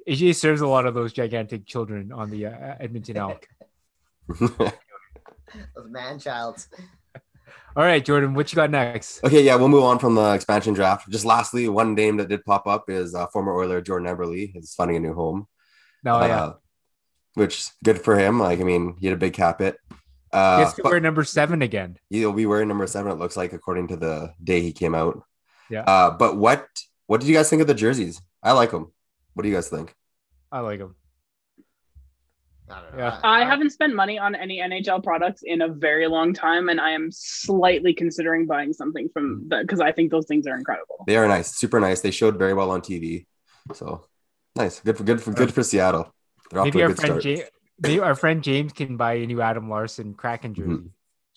AJ serves a lot of those gigantic children on the uh, Edmonton Elk. Those man childs. All right, Jordan, what you got next? okay, yeah, we'll move on from the expansion draft. Just lastly, one name that did pop up is uh, former Oiler Jordan Eberle. He's finding a new home. No, yeah, uh, which good for him. Like, I mean, he had a big cap it. he Uh, gets to wear number seven again. he'll be wearing number seven. It looks like, according to the day he came out. Yeah. Uh, but what what did you guys think of the jerseys? I like them. What do you guys think? I like him. I don't. Yeah. I haven't spent money on any NHL products in a very long time, and I am slightly considering buying something from that because I think those things are incredible. They are nice, super nice. They showed very well on TV. So nice, good for good for good for Seattle. They're off Maybe to a our good friend start. James, maybe our friend James can buy a new Adam Larsson Kraken jersey. Mm-hmm.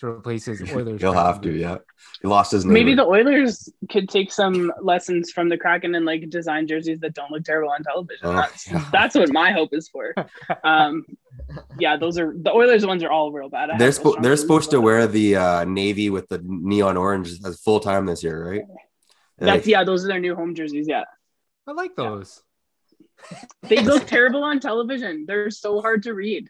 To replace his Oilers. He'll have to, yeah. He lost his name. Maybe the Oilers could take some lessons from the Kraken and like design jerseys that don't look terrible on television. Oh, that's yeah. that's what my hope is for. Um, yeah, those are the Oilers ones are all real bad. I they're spo- they're supposed to wear the uh, navy with the neon orange as full time this year, right? that. That's yeah, those are their new home jerseys. Yeah, I like those. they look terrible on television. They're so hard to read.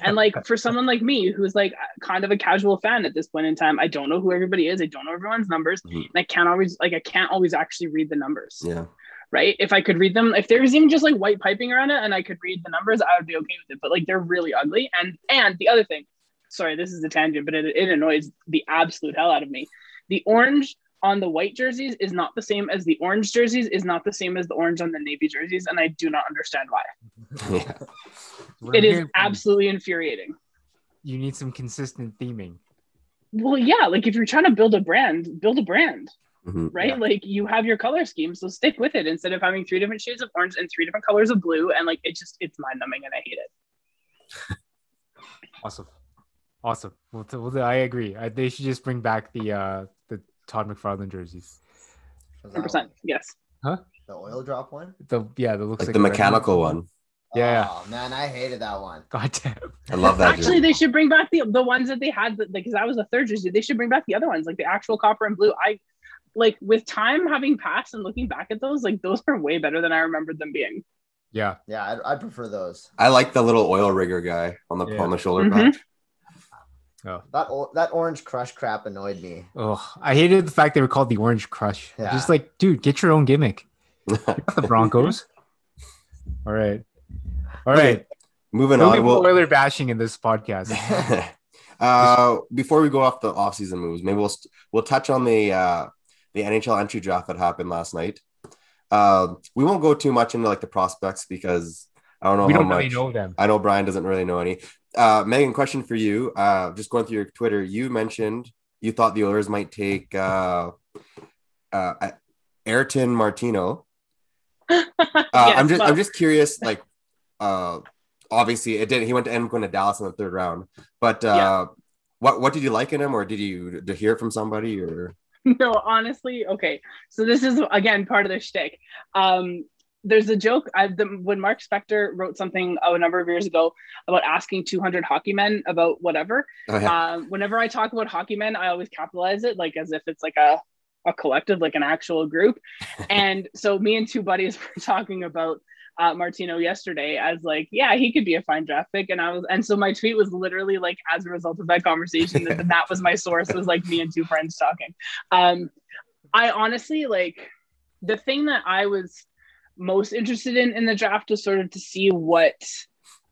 And like for someone like me, who's like kind of a casual fan at this point in time, I don't know who everybody is. I don't know everyone's numbers, Mhm. and I can't always like I can't always actually read the numbers. Yeah. right? If I could read them, if there was even just like white piping around it and I could read the numbers, I would be okay with it. But like they're really ugly. And and the other thing, sorry, this is a tangent, but it, it annoys the absolute hell out of me. The orange on the white jerseys is not the same as the orange jerseys, is not the same as the orange on the navy jerseys, and I do not understand why. yeah. What It I'm is hearing from you, absolutely infuriating. You need some consistent theming. Well, yeah, like if you're trying to build a brand, build a brand. Mhm. right? Yeah. Like you have your color scheme, so stick with it instead of having three different shades of orange and three different colors of blue. And like it just it's mind numbing and I hate it. Awesome, awesome. Well, th- well I agree. I, they should just bring back the uh the Todd McFarlane jerseys. Hundred percent. Yes. one? The oil drop one? The yeah, that looks Like like, the a red mechanical one. Yeah. Oh man, I hated that one. God damn. I love that. Actually, jersey. they should bring back the the ones that they had because that was the third jersey. They should bring back the other ones, like the actual copper and blue. I like with time having passed and looking back at those, like those are way better than I remembered them being. Yeah. Yeah, I'd, I'd prefer those. I like the little oil rigger guy on the Yeah. on the shoulder Mhm. patch. Oh. That o- that orange crush crap annoyed me. Oh, I hated the fact they were called the Orange Crush. Yeah. Just like, dude, get your own gimmick. You're not the Broncos. All right. All right. Moving No on. We'll, Oiler bashing in this podcast. uh, before we go off the offseason moves, maybe we'll st- we'll touch on the uh, the NHL entry draft that happened last night. Uh, we won't go too much into like the prospects because I don't know we how don't much. really know them. I know Brian doesn't really know any. Uh, Megan, question for you. Uh, just going through your Twitter, you mentioned you thought the Oilers might take uh, uh, Ayrton Martino. Uh, I'm just I'm just curious, like uh obviously it didn't he went to end going to Dallas in the third round. But uh Yeah. what what did you like in him or did you did you hear it from somebody or no, honestly, okay. So this is again part of the shtick. Um, there's a joke I, the, when Mark Spector wrote something oh, a number of years ago about asking 200 hockey men about whatever. oh, yeah. Um, whenever I talk about hockey men, I always capitalize it like as if it's like a a collective, like an actual group. and so me and two buddies were talking about uh, Martino yesterday as like, yeah, he could be a fine draft pick. And I was, and so my tweet was literally like, as a result of that conversation, that, that was my source was like me and two friends talking. Um, I honestly like the thing that I was most interested in in the draft was sort of to see what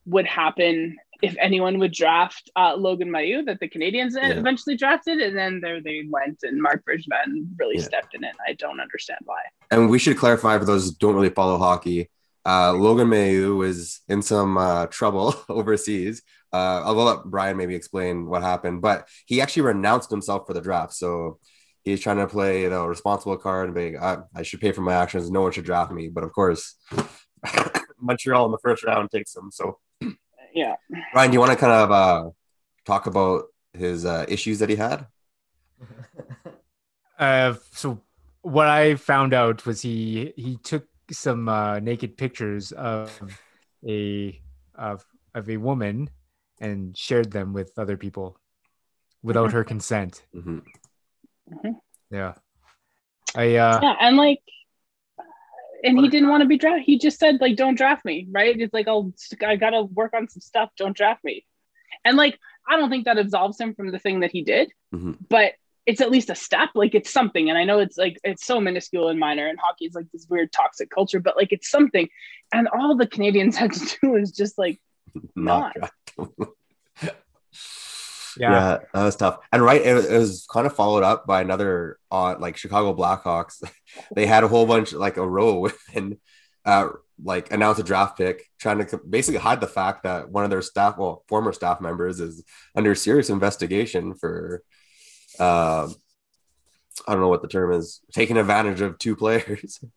would happen if anyone would draft uh, Logan Mailloux that the Canadiens Yeah. eventually drafted, and then there they went and Mark Bridgman really Yeah. stepped in it. I don't understand why. and we should clarify for those who don't really follow hockey. Uh, Logan Mailloux was in some uh, trouble overseas. Uh, I'll let Brian maybe explain what happened, but he actually renounced himself for the draft. So he's trying to play you know, a responsible card and being, I, I should pay for my actions. No one should draft me. But of course, Montreal in the first round takes him. So Yeah. Ryan, do you want to kind of uh, talk about his uh, issues that he had? Uh, so what I found out was he he took some uh, naked pictures of a of of a woman and shared them with other people without her consent. Mhm. Yeah, I uh, Yeah, and like, and he didn't want to be drafted. He just said like, "Don't draft me." Right? It's like, "I'll, I gotta work on some stuff. Don't draft me." And like, I don't think that absolves him from the thing that he did, Mhm. but it's at least a step. Like, it's something. And I know it's like it's so minuscule and minor, and hockey is like this weird toxic culture, but like it's something. And all the Canadiens had to do is just like, Not Not. Draft him. yeah, yeah, that was tough. And right, it, was- it was kind of followed up by another on like Chicago Blackhawks. they had a whole bunch, like a row, and uh, like announce a draft pick, trying to basically hide the fact that one of their staff, well, former staff members, is under serious investigation for, uh, I don't know what the term is, taking advantage of two players.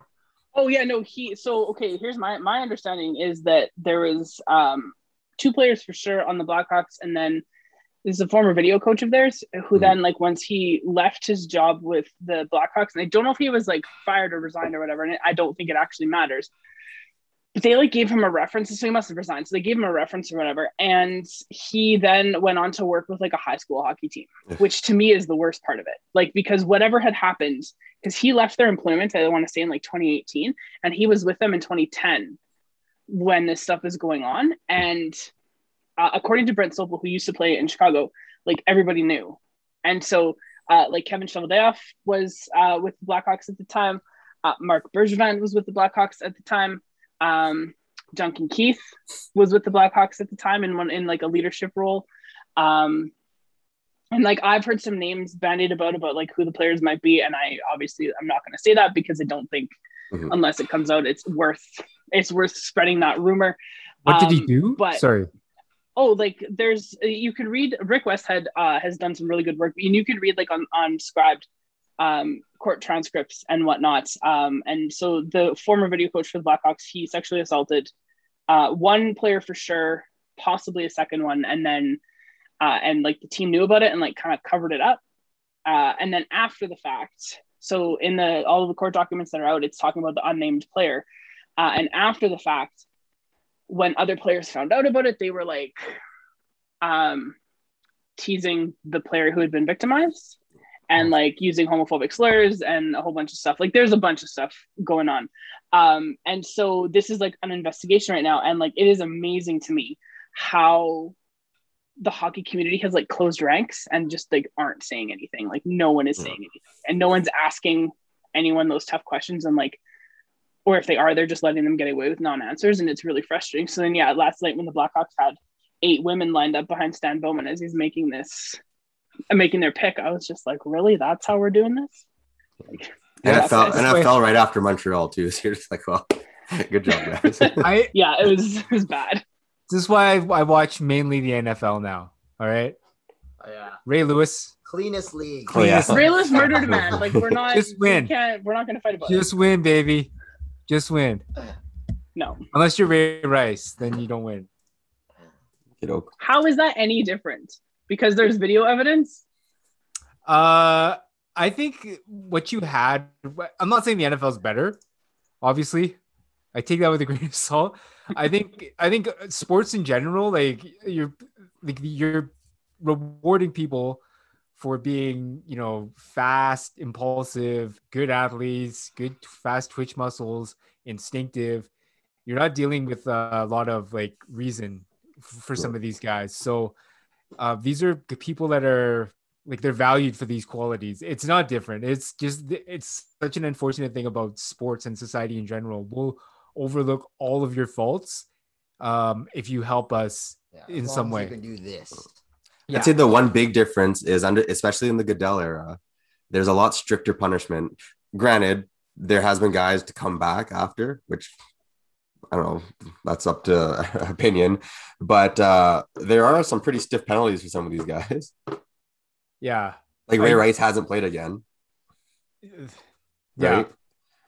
Oh yeah, no, he so okay, here's my my understanding is that there was um two players for sure on the Blackhawks and then is a former video coach of theirs who Mhm. then like once he left his job with the Blackhawks and I don't know if he was like fired or resigned or whatever and I don't think it actually matters but they like gave him a reference so he must have resigned so they gave him a reference or whatever and he then went on to work with like a high school hockey team which to me is the worst part of it like because whatever had happened because he left their employment I want to say in like 2018 and he was with them in 2010 when this stuff is going on and uh, according to Brent Sopel, who used to play in Chicago, like everybody knew. And so, uh, like Kevin Cheveldayoff was uh, with the Blackhawks at the time. Uh, Marc Bergevin was with the Blackhawks at the time. Um, Duncan Keith was with the Blackhawks at the time in one in like a leadership role. Um, and like I've heard some names bandied about about like who the players might be, and I obviously I'm not going to say that because I don't think Mhm. unless it comes out, it's worth it's worth spreading that rumor. What did he Um, do? but- Sorry. Oh like there's you could read rick westhead uh, has done some really good work and you could read like on on Scribd um, court transcripts and whatnot. Um, and so the former video coach for the blackhawks he sexually assaulted uh, one player for sure possibly a second one and then uh, and like the team knew about it and like kind of covered it up. Uh, and then after the fact so in the all of the court documents that are out it's talking about the unnamed player. Uh, and after the fact when other players found out about it, they were like um, teasing the player who had been victimized and like using homophobic slurs and a whole bunch of stuff. Like there's a bunch of stuff going on. Um, and so this is like an investigation right now. And like it is amazing to me how the hockey community has like closed ranks and just like aren't saying anything. Like no one is saying anything and no one's asking anyone those tough questions and like or if they are, they're just letting them get away with non-answers, and it's really frustrating. So then, yeah, last night when the Blackhawks had eight women lined up behind Stan Bowman as he's making this, uh, making their pick, I was just like, really? That's how we're doing this? Like, And yeah, it fell, and why- it fell right after Montreal too. So you're just like, well, good job, guys. I yeah, it was it was bad. this is why I, I watch mainly the NFL now. All right. Oh, yeah. Ray Lewis, Cleanest league. Oh, yeah. Rayless murdered a man. Like we're not Just win. We can't, we're not going to fight about just win, baby. Just win. No. Unless you're Ray Rice, then you don't win. How is that any different? Because there's video evidence. Uh, I think what you had. I'm not saying the NFL is better. Obviously, I take that with a grain of salt. I think I think sports in general, like you're like you're rewarding people for being, you know, fast, impulsive, good athletes, good fast twitch muscles, instinctive. You're not dealing with a lot of like reason for some of these guys. So uh, these are the people that are like they're valued for these qualities. It's not different. It's just it's such an unfortunate thing about sports and society in general. We'll overlook all of your faults um, if you help us. Yeah, In some way. you can do this. Yeah. I'd say the one big difference is under, especially in the Goodell era, there's a lot stricter punishment. Granted, there has been guys to come back after, which I don't know, that's up to opinion, but uh, there are some pretty stiff penalties for some of these guys. Yeah. Like Ray I- Rice hasn't played again, Yeah. right?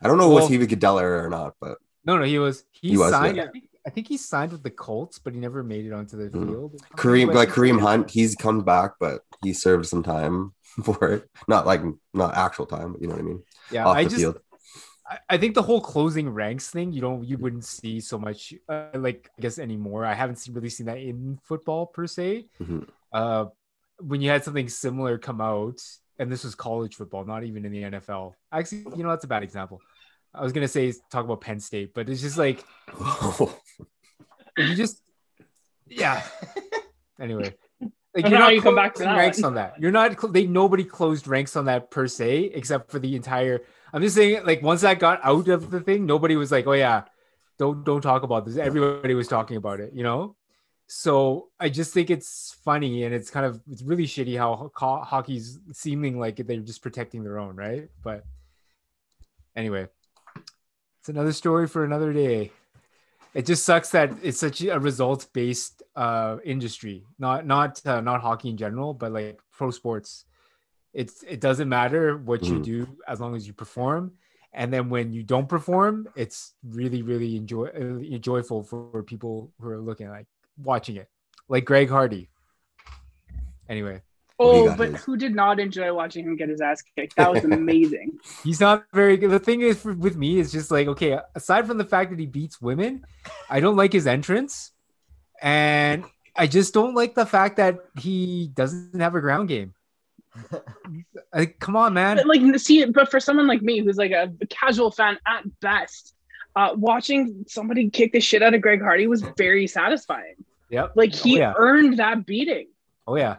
I don't know Well- was he the Goodell era or not, but No, no, he was he, He was, signed. yeah. I, think, he signed with the Colts, but he never made it onto the Mhm. field. Kareem, like Kareem Hunt, he's come back, but he served some time for it. Not like not actual time, but you know what I mean. Yeah, Off I just field. I- think the whole closing ranks thing, you don't, you wouldn't see so much, uh, like I guess anymore. I haven't seen, really seen that in football per se. Mhm. Uh, when you had something similar come out, and this was college football, not even in the NFL. Actually, you know that's a bad example. I was gonna say talk about Penn State, but it's just like you just, yeah. Anyway, like I don't you come closing back to that ranks one. on that. You're not. cl- They nobody closed ranks on that per se, except for the entire. I'm just saying, like once that got out of the thing, nobody was like, "Oh yeah, don't don't talk about this." Everybody was talking about it, you know. So I just think it's funny and it's kind of it's really shitty how ho- hockey's seeming like they're just protecting their own, right? But anyway, it's another story for another day. It just sucks that it's such a results based uh, industry, not not uh, not hockey in general, but like pro sports. It's it doesn't matter what you Mhm. do as long as you perform, and then when you don't perform, it's really really enjoy uh, joyful for people who are looking like watching it, like Greg Hardy. Anyway, Oh, but his. who did not enjoy watching him get his ass kicked? That was amazing. he's not very good. The thing is for, with me is just like okay, aside from the fact that he beats women, I don't like his entrance, and I just don't like the fact that he doesn't have a ground game. Like, come on, man. but like, see, but for someone like me who's like a casual fan at best, uh, watching somebody kick the shit out of Greg Hardy was very satisfying. Yep. Like he Oh, yeah. earned that beating. Oh yeah.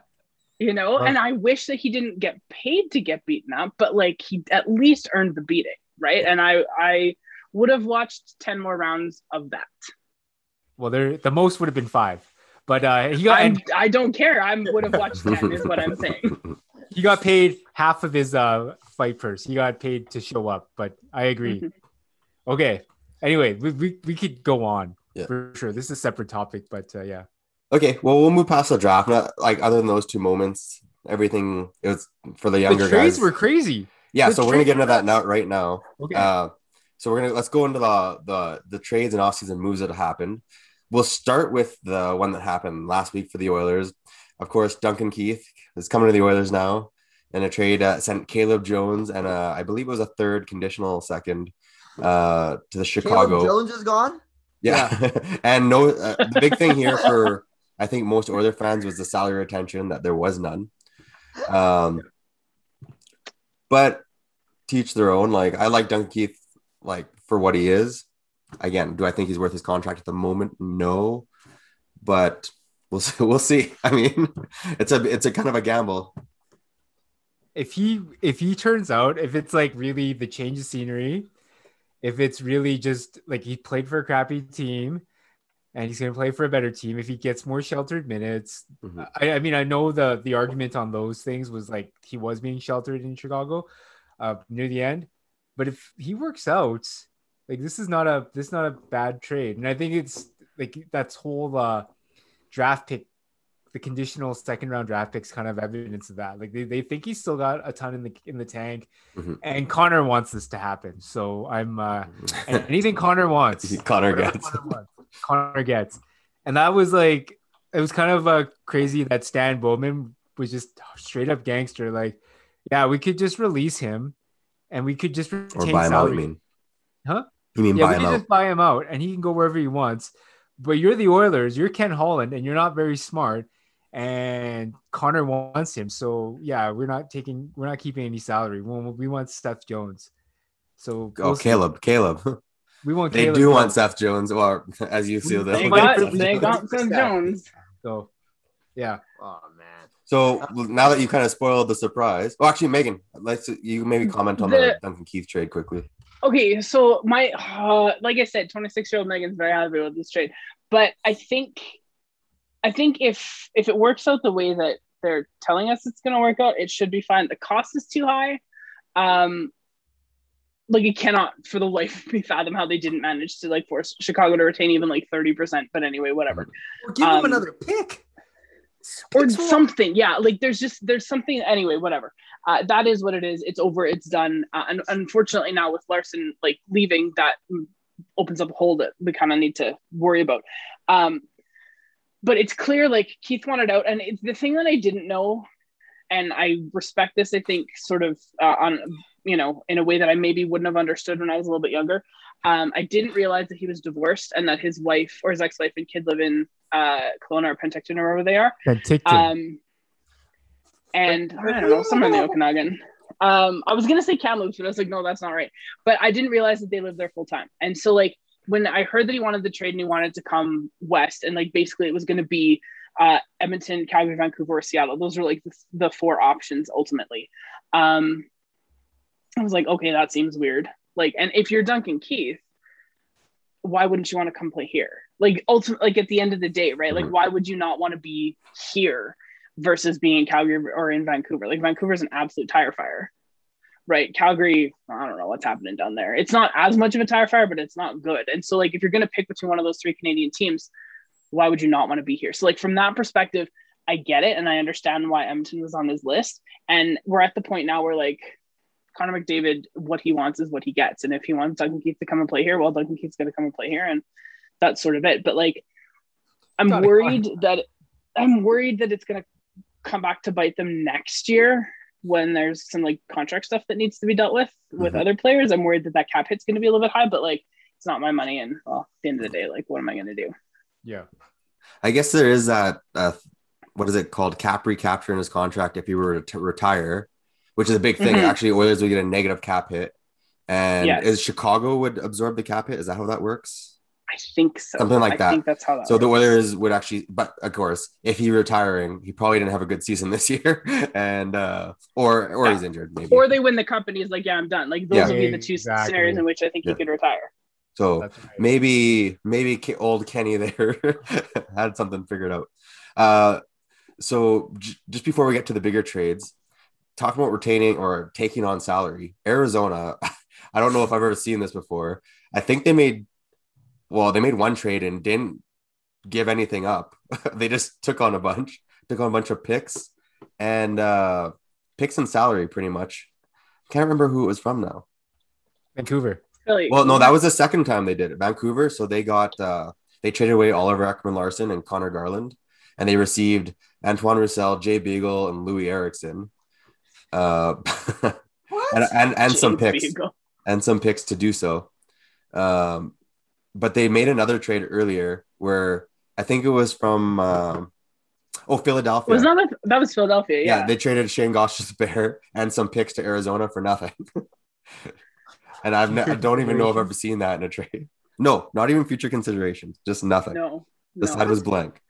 You know Right. and i wish that he didn't get paid to get beaten up but like he at least earned the beating right and i i would have watched 10 more rounds of that Well, there the most would have been five, but uh, he got I'm, and i don't care i would have watched 10 is what i'm saying he got paid half of his uh fight purse. He got paid to show up, but I agree. Mhm. Okay. Anyway, we, we we could go on Yeah. for sure. This is a separate topic, but uh, yeah. Okay, well, we'll move past the draft. Not like other than those two moments, everything it was for the younger the trades guys. were crazy. yeah, the so we're gonna get into that now right now. Okay. Uh, so we're gonna let's go into the the the trades and offseason moves that happened. We'll start with the one that happened last week for the Oilers. Of course, Duncan Keith is coming to the Oilers now, and a trade uh, sent Caleb Jones and uh, I believe it was a third conditional second uh, to the Chicago. Caleb Jones is gone. Yeah, and no, uh, the big thing here for I think most Oiler fans was the salary retention that there was none. Um, but teach their own. Like I like Duncan Keith, like for what he is. Again, do I think he's worth his contract at the moment? No, but we'll see. We'll see. I mean, it's a it's a kind of a gamble. if he if he turns out if it's like really the change of scenery if it's really just like he played for a crappy team and he's going to play for a better team if he gets more sheltered minutes Mhm. I, I mean i know the the argument on those things was like he was being sheltered in chicago uh near the end but if he works out like this is not a this is not a bad trade and i think it's like that's whole uh draft pick the conditional second round draft picks kind of evidence of that. Like they, they think he's still got a ton in the in the tank, Mhm. and Connor wants this to happen. So I'm uh, anything Connor wants, Connor gets. Connor, wants, Connor gets, and that was like it was kind of uh, crazy that Stan Bowman was just straight up gangster. Like, yeah, we could just release him, and we could just or retain buy him out. salary. You mean? Huh? You mean Yeah, buy we him out? just buy him out and he can go wherever he wants. But you're the Oilers, you're Ken Holland, and you're not very smart. And Connor wants him. So yeah, we're not taking we're not keeping any salary. We want, we want Seth Jones. So Oh, we'll see. Caleb, Caleb. We want They Caleb do want Seth Jones, or as you see, They They the got, they got Seth Jones. So yeah. Oh man. So now that you kind of spoiled the surprise, well, actually, Megan, let's you maybe comment on the, The- Duncan Keith trade quickly. Okay, so my uh, like I said, 26 year old Megan's very happy with this trade, but I think, I think if if it works out the way that they're telling us it's going to work out, it should be fine. The cost is too high. Um, like it cannot for the life of me fathom how they didn't manage to like force Chicago to retain even like 30 percent. But anyway, whatever. Or give Um, him another pick. or Pick someone. something yeah like there's just there's something anyway whatever uh, that is what it is it's over it's done uh, and unfortunately now with larsson like leaving that opens up a hole that we kind of need to worry about um but it's clear like keith wanted out and it's the thing that i didn't know and i respect this i think sort of uh, on you know in a way that i maybe wouldn't have understood when i was a little bit younger um, i didn't realize that he was divorced and that his wife or his ex-wife and kid live in uh, Kelowna or Penticton or wherever they are um, and I don't know, somewhere in the Okanagan. Um, I was gonna say Kamloops, but I was like, no, that's not right. But I didn't realize that they lived there full time. And so like when I heard that he wanted the trade and he wanted to come west, and like basically it was gonna be uh, Edmonton, Calgary, Vancouver, or Seattle. Those were like the, the four options ultimately. Um, I was like, okay, that seems weird. Like, and if you're Duncan Keith, why wouldn't you want to come play here? Like ultimately, like at the end of the day, right? Like, Mhm. why would you not want to be here versus being in Calgary or in Vancouver? Like Vancouver's an absolute tire fire, right? Calgary, I don't know what's happening down there. It's not as much of a tire fire, but it's not good. And so, like, if you're gonna pick between one of those three Canadian teams, why would you not want to be here? So, like, from that perspective, I get it, and I understand why Edmonton was on his list. And we're at the point now where like Connor McDavid, what he wants is what he gets. And if he wants Duncan Keith to come and play here, well, Duncan Keith's going to come and play here, and that's sort of it. But like, I'm Gotta worried that I'm worried that it's going to come back to bite them next year when there's some like contract stuff that needs to be dealt with with Mhm. other players. I'm worried that that cap hit's going to be a little bit high, but like it's not my money, and well, at the end of the day, like what am I going to do? Yeah. I guess there is that uh, what is it called cap recapture in his contract if he were to retire, which is a big thing. Mhm. Actually, Oilers would get a negative cap hit, and Yes. is Chicago would absorb the cap hit? Is that how that works? I think so. Something like I that. think that's how that. So the works. Oilers would actually, but of course, if he retiring, he probably didn't have a good season this year, and uh, or or he's injured maybe. or they win the cup and he's like, yeah, I'm done. Like those Yeah. would be the two Exactly. scenarios in which I think Yeah. he could retire. so right. maybe maybe old Kenny there had something figured out. Uh, so j- just before we get to the bigger trades, talking about retaining or taking on salary, Arizona. I don't know if I've ever seen this before. I think they made, well, they made one trade and didn't give anything up. they just took on a bunch, took on a bunch of picks and uh, picks and salary pretty much. Can't remember who it was from now. Vancouver. Really, Well, no, that was the second time they did it. Vancouver. So they got uh they traded away Oliver Ekman-Larsson and Connor Garland, and they received Antoine Roussel, Jay Beagle, and Loui Eriksson. Uh and, and, and some picks Beagle. and some picks to do so. Um but they made another trade earlier where I think it was from um oh Philadelphia. Was that with, that was Philadelphia? yeah. Yeah. they traded Shayne Gostisbehere and some picks to Arizona for nothing. and I've ne- I don't even know if I've ever seen that in a trade. No, not even future considerations, just nothing. no. the no. side was blank.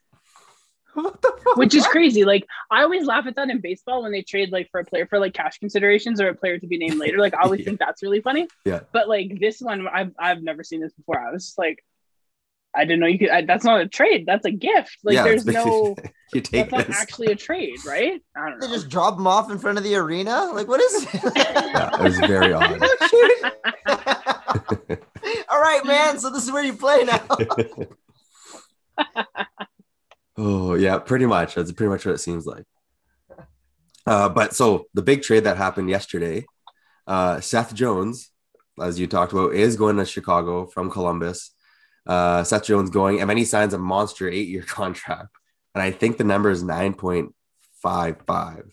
What the fuck? Which is crazy. Like I always laugh at that in baseball when they trade like for a player for like cash considerations or a player to be named later. Like I always Yeah. think that's really funny. Yeah. But like this one, I've I've never seen this before. I was just like, I didn't know you could. I, that's not a trade. That's a gift. Like yeah, there's no. you take That's not actually a trade, right? I don't know. They just drop them off in front of the arena? Like, what is it? Yeah, it was very odd. Oh, All right, man. So this is where you play now. Oh yeah, pretty much. That's pretty much what it seems like. Uh, but so the big trade that happened yesterday, uh, Seth Jones, as you talked about, is going to Chicago from Columbus. Uh, Seth Jones going, and then he signs a monster eight-year contract, and I think the number is nine point five five.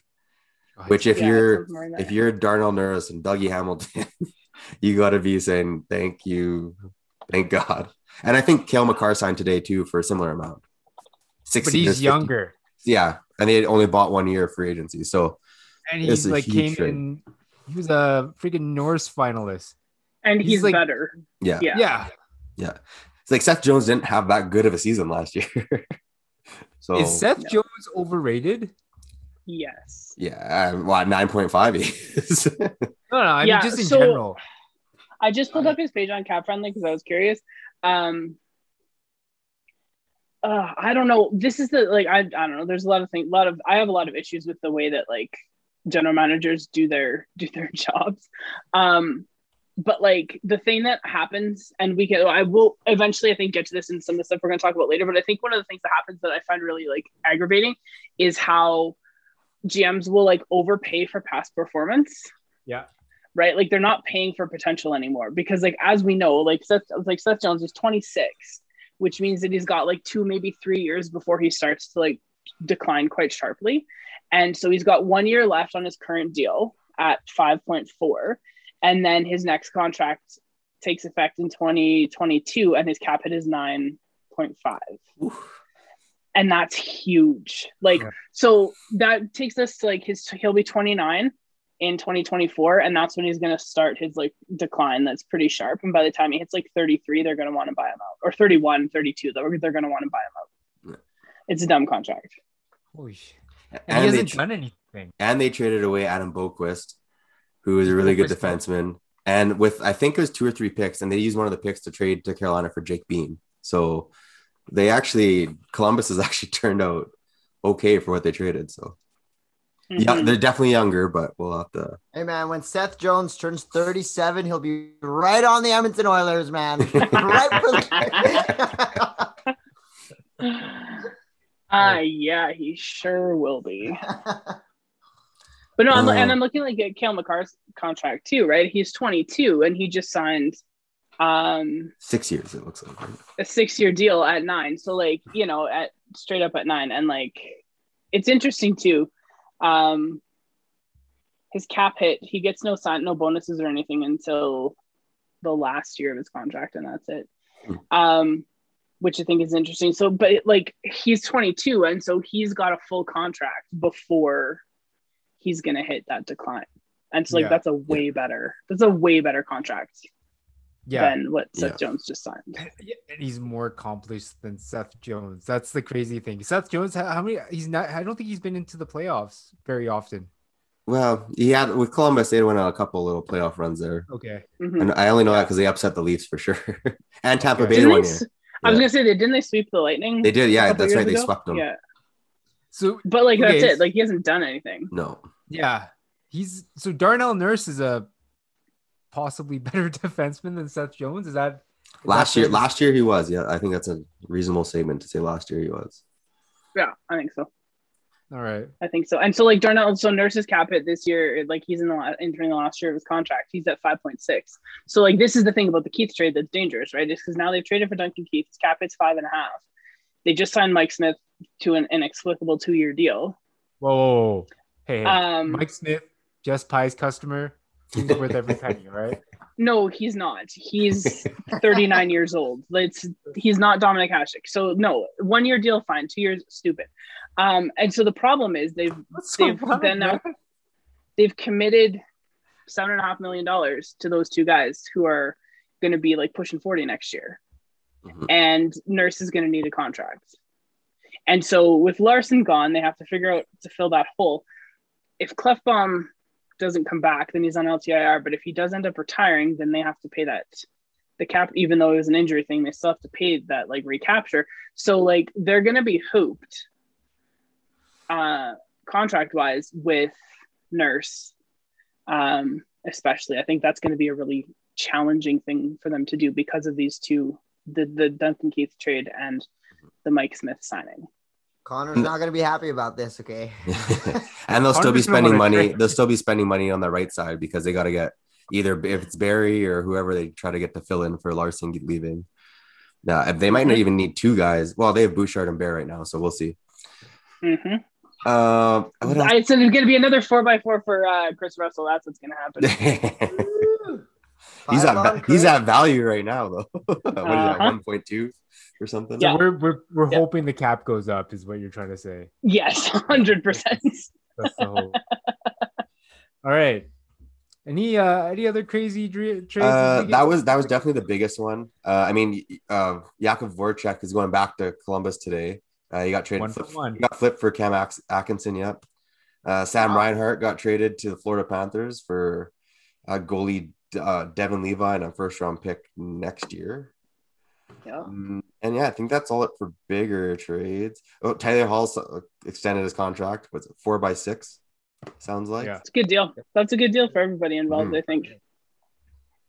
Which, if Yeah, you're sounds more than if you're Darnell Nurse and Dougie Hamilton, you got to be saying thank you, thank God. And I think Cale Makar signed today too for a similar amount. Six but years, he's 50 younger. Yeah, and they only bought one year of free agency. So And It's he's like came trade. in. He was a freaking Norris finalist. and he's he's, like- better. yeah, Yeah. Yeah. it's like Seth Jones didn't have that good of a season last year. so Is Seth No. Jones overrated? Yes. yeah, uh, well, nine point five is. No, no. I Yeah, mean, just in so- general. I just pulled up his page on Cap Friendly because I was curious. Um, uh, I don't know. This is the like I I don't know. There's a lot of things. A lot of I have a lot of issues with the way that like general managers do their do their jobs. Um, but like the thing that happens, and we can I will eventually I think get to this in some of the stuff we're going to talk about later. But I think one of the things that happens that I find really like aggravating is how GMs will like overpay for past performance Yeah. right? Like they're not paying for potential anymore because, like, as we know, like Seth, like Seth Jones is 26, which means that he's got like two, maybe three years before he starts to like decline quite sharply. And so he's got one year left on his current deal at 5.4. And then his next contract takes effect in 2022 and his cap hit is 9.5 and that's huge. Like, Yeah. so that takes us to like his, he'll be 29 in 2024, and that's when he's going to start his like decline that's pretty sharp. And by the time he hits like 33, they're going to want to buy him out, or 31, 32, they're, they're going to want to buy him out. It's a dumb contract. Holy shit. And, and, he they hasn't tr- done anything. and they traded away Adam Boqvist, who is a really good defenseman. And with I think it was two or three picks, and they used one of the picks to trade to Carolina for Jake Bean. So they actually Columbus has actually turned out okay for what they traded. So yeah, Mhm. they're definitely younger, but we'll have to. Hey man, when Seth Jones turns 37, he'll be right on the Edmonton Oilers, man. right for the- Ah, yeah, he sure will be. But no, I'm, Uh, and I'm looking like at Cale Makar's contract too, right? He's 22 and he just signed um Six years, it looks like. right? a six year deal at nine. So like, you know, at straight up at nine. And like it's interesting too. Um, his cap hit. He gets no sign, no bonuses or anything until the last year of his contract, and that's it. Hmm. Um, which I think is interesting. So, but like he's 22, and so he's got a full contract before he's gonna hit that decline. And so, like, Yeah. that's a way better. That's a way better contract Yeah. than what Seth Yeah. Jones just signed. Yeah, and he's more accomplished than Seth Jones. That's the crazy thing. Seth Jones, how how many? He's not. I don't think he's been into the playoffs very often. Well, he had with Columbus, they went on a couple little playoff runs there, Okay. Mhm. and I only know that because they upset the Leafs for sure, and Tampa Okay. Bay Didn't one they year. s- I was Yeah. gonna say they didn't they sweep the Lightning? They did, yeah, that's years right. They swept them. Yeah, So but like Okay, that's it. Like he hasn't done anything. No, yeah, he's so Darnell Nurse is a possibly better defenseman than Seth Jones. Is that is last that year, last year he was. Yeah, I think that's a reasonable statement to say. Last year he was. Yeah, I think so. All right. I think so. And so like Darnell, so Nurse's cap hit this year, like he's in the la- entering the last year of his contract. He's at five point six. So like this is the thing about the Keith trade that's dangerous, right? Is because now they've traded for Duncan Keith. His cap hit's five and a half. They just signed Mike Smith to an inexplicable two year deal. Whoa, whoa, whoa. Hey, hey, Um, Mike Smith, Just Pie's customer. He's worth every penny, right? No, he's not. He's 39 years old. It's he's not Dominik Hasek. So no, one year deal, fine. Two years, stupid. Um, and so the problem is they've What's so they've wrong, then now they've committed seven and a half million dollars to those two guys who are going to be like pushing 40 next year. Mhm. And Nurse is going to need a contract. And so with Larsson gone, they have to figure out to fill that hole. If Klefbom doesn't come back, then he's on LTIR. But if he does end up retiring, then they have to pay that the cap, even though it was an injury thing, they still have to pay that like recapture. So like they're gonna be hooped uh contract wise with Nurse. Um, especially. I think that's gonna be a really challenging thing for them to do because of these two the the Duncan Keith trade and the Mike Smith signing. Connor's not gonna be happy about this. Okay. and they'll still be spending money. trade. They'll still be spending money on the right side because they got to get either if it's Barrie or whoever they try to get to fill in for Larsson leaving. Now if they might not Mhm. even need two guys. Well, they have Bouchard and Bear right now, so we'll see. Mm-hmm. Um, what? I said there's gonna be another four by four for uh, Kris Russell. That's what's gonna happen. he's at he's at value right now though. what is that? Uh-huh. One point two or something? Yeah. We're we're we're Yeah. hoping the cap goes up, is what you're trying to say. yes, hundred percent. That's the hope. All right. Any uh any other crazy dra- trades? Uh, that was that was definitely the biggest one. Uh, I mean, uh, Jakub Voracek is going back to Columbus today. Uh, he got traded. One for Flip, one. he got flipped for Cam Ax- Atkinson. Yep. Uh, Sam Wow. Reinhart got traded to the Florida Panthers for uh, goalie uh, Devon Levi and a first round pick next year. Yeah. Mm, and yeah, I think that's all it for bigger trades. Oh, Taylor Hall uh, extended his contract. Was it four by six? Sounds like. Yeah. It's a good deal. That's a good deal for everybody involved, Mhm. I think.